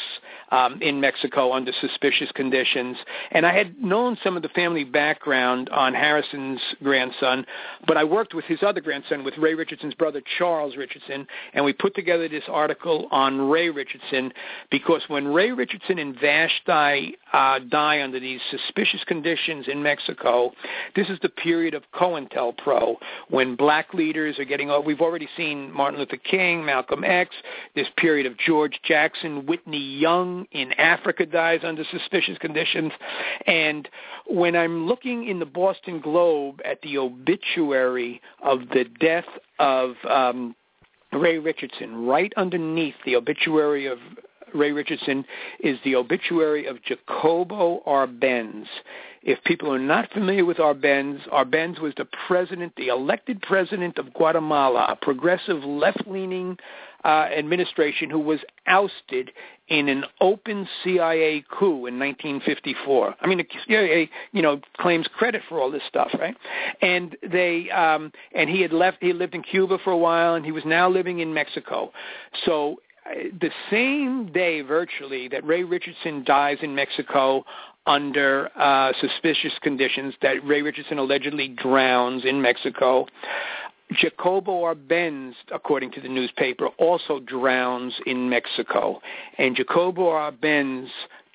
um, in Mexico under suspicious conditions. And I had known some of the family background on Harrison's grandson, but I worked with his other grandson, with Ray Richardson's brother, Charles Richardson, and we put together this article on Ray Richardson because when Ray Richardson and Vashti uh, die under these suspicious conditions in Mexico, this is the period of COINTELPRO when black leaders are getting, we've already seen Martin Luther King, Malcolm X, this period of George Jackson, Whitney Young in Africa dies under suspicious conditions. And when I'm looking in the Boston Globe at the obituary of the death of um, Ray Richardson, right underneath the obituary of Ray Richardson is the obituary of Jacobo Arbenz. If people are not familiar with Arbenz, Arbenz was the president, the elected president of Guatemala, a progressive left-leaning uh, administration who was ousted in an open CIA coup in 1954. I mean, the CIA, you know, claims credit for all this stuff, right? And they, um, and he had left. He lived in Cuba for a while, and he was now living in Mexico. So the same day virtually that Ray Richardson dies in Mexico under uh, suspicious conditions, that Ray Richardson allegedly drowns in Mexico. Jacobo Arbenz, according to the newspaper, also drowns in Mexico. And Jacobo Arbenz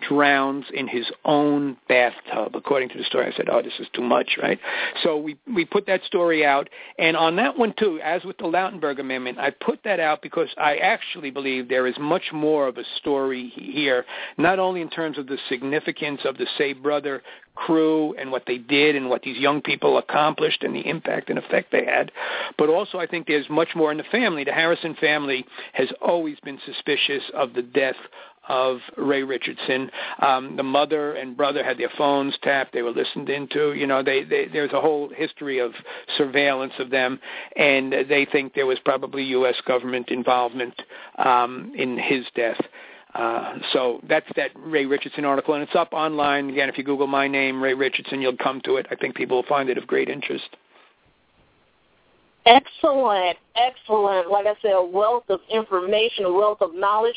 drowns in his own bathtub. According to the story, I said, "Oh, this is too much, right?" So we we put that story out, and on that one too, as with the Lautenberg Amendment, I put that out because I actually believe there is much more of a story here, not only in terms of the significance of the Say Brother crew and what they did and what these young people accomplished and the impact and effect they had. But also I think there's much more in the family. The Harrison family has always been suspicious of the death of Ray Richardson. Um, the mother and brother had their phones tapped. They were listened into. You know, they, they there's a whole history of surveillance of them, and they think there was probably U.S. government involvement um, in his death. Uh, so that's that Ray Richardson article, and it's up online. Again, if you Google my name, Ray Richardson, you'll come to it. I think people will find it of great interest. Excellent, excellent. Like I said, a wealth of information, a wealth of knowledge.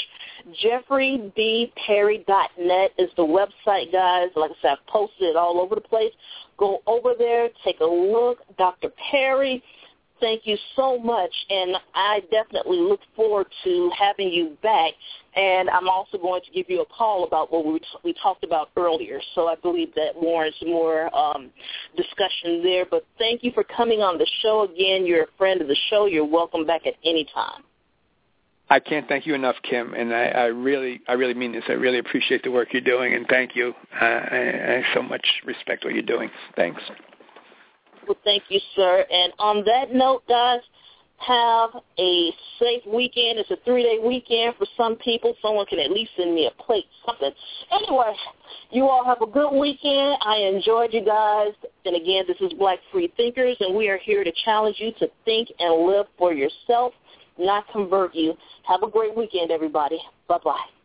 JeffreyBPerry.net is the website, guys. Like I said, I've posted it all over the place. Go over there, take a look. Dr. Perry, thank you so much, and I definitely look forward to having you back. And I'm also going to give you a call about what we, we talked about earlier. So I believe that warrants more um, discussion there. But thank you for coming on the show again. You're a friend of the show. You're welcome back at any time. I can't thank you enough, Kim, and I, I really, I really mean this. I really appreciate the work you're doing, and thank you. Uh, I, I so much respect what you're doing. Thanks. Well, thank you, sir. And on that note, guys, have a safe weekend. It's a three-day weekend for some people. Someone can at least send me a plate, something. Anyway, you all have a good weekend. I enjoyed you guys. And again, this is Black Free Thinkers, and we are here to challenge you to think and live for yourself, not convert you. Have a great weekend, everybody. Bye-bye.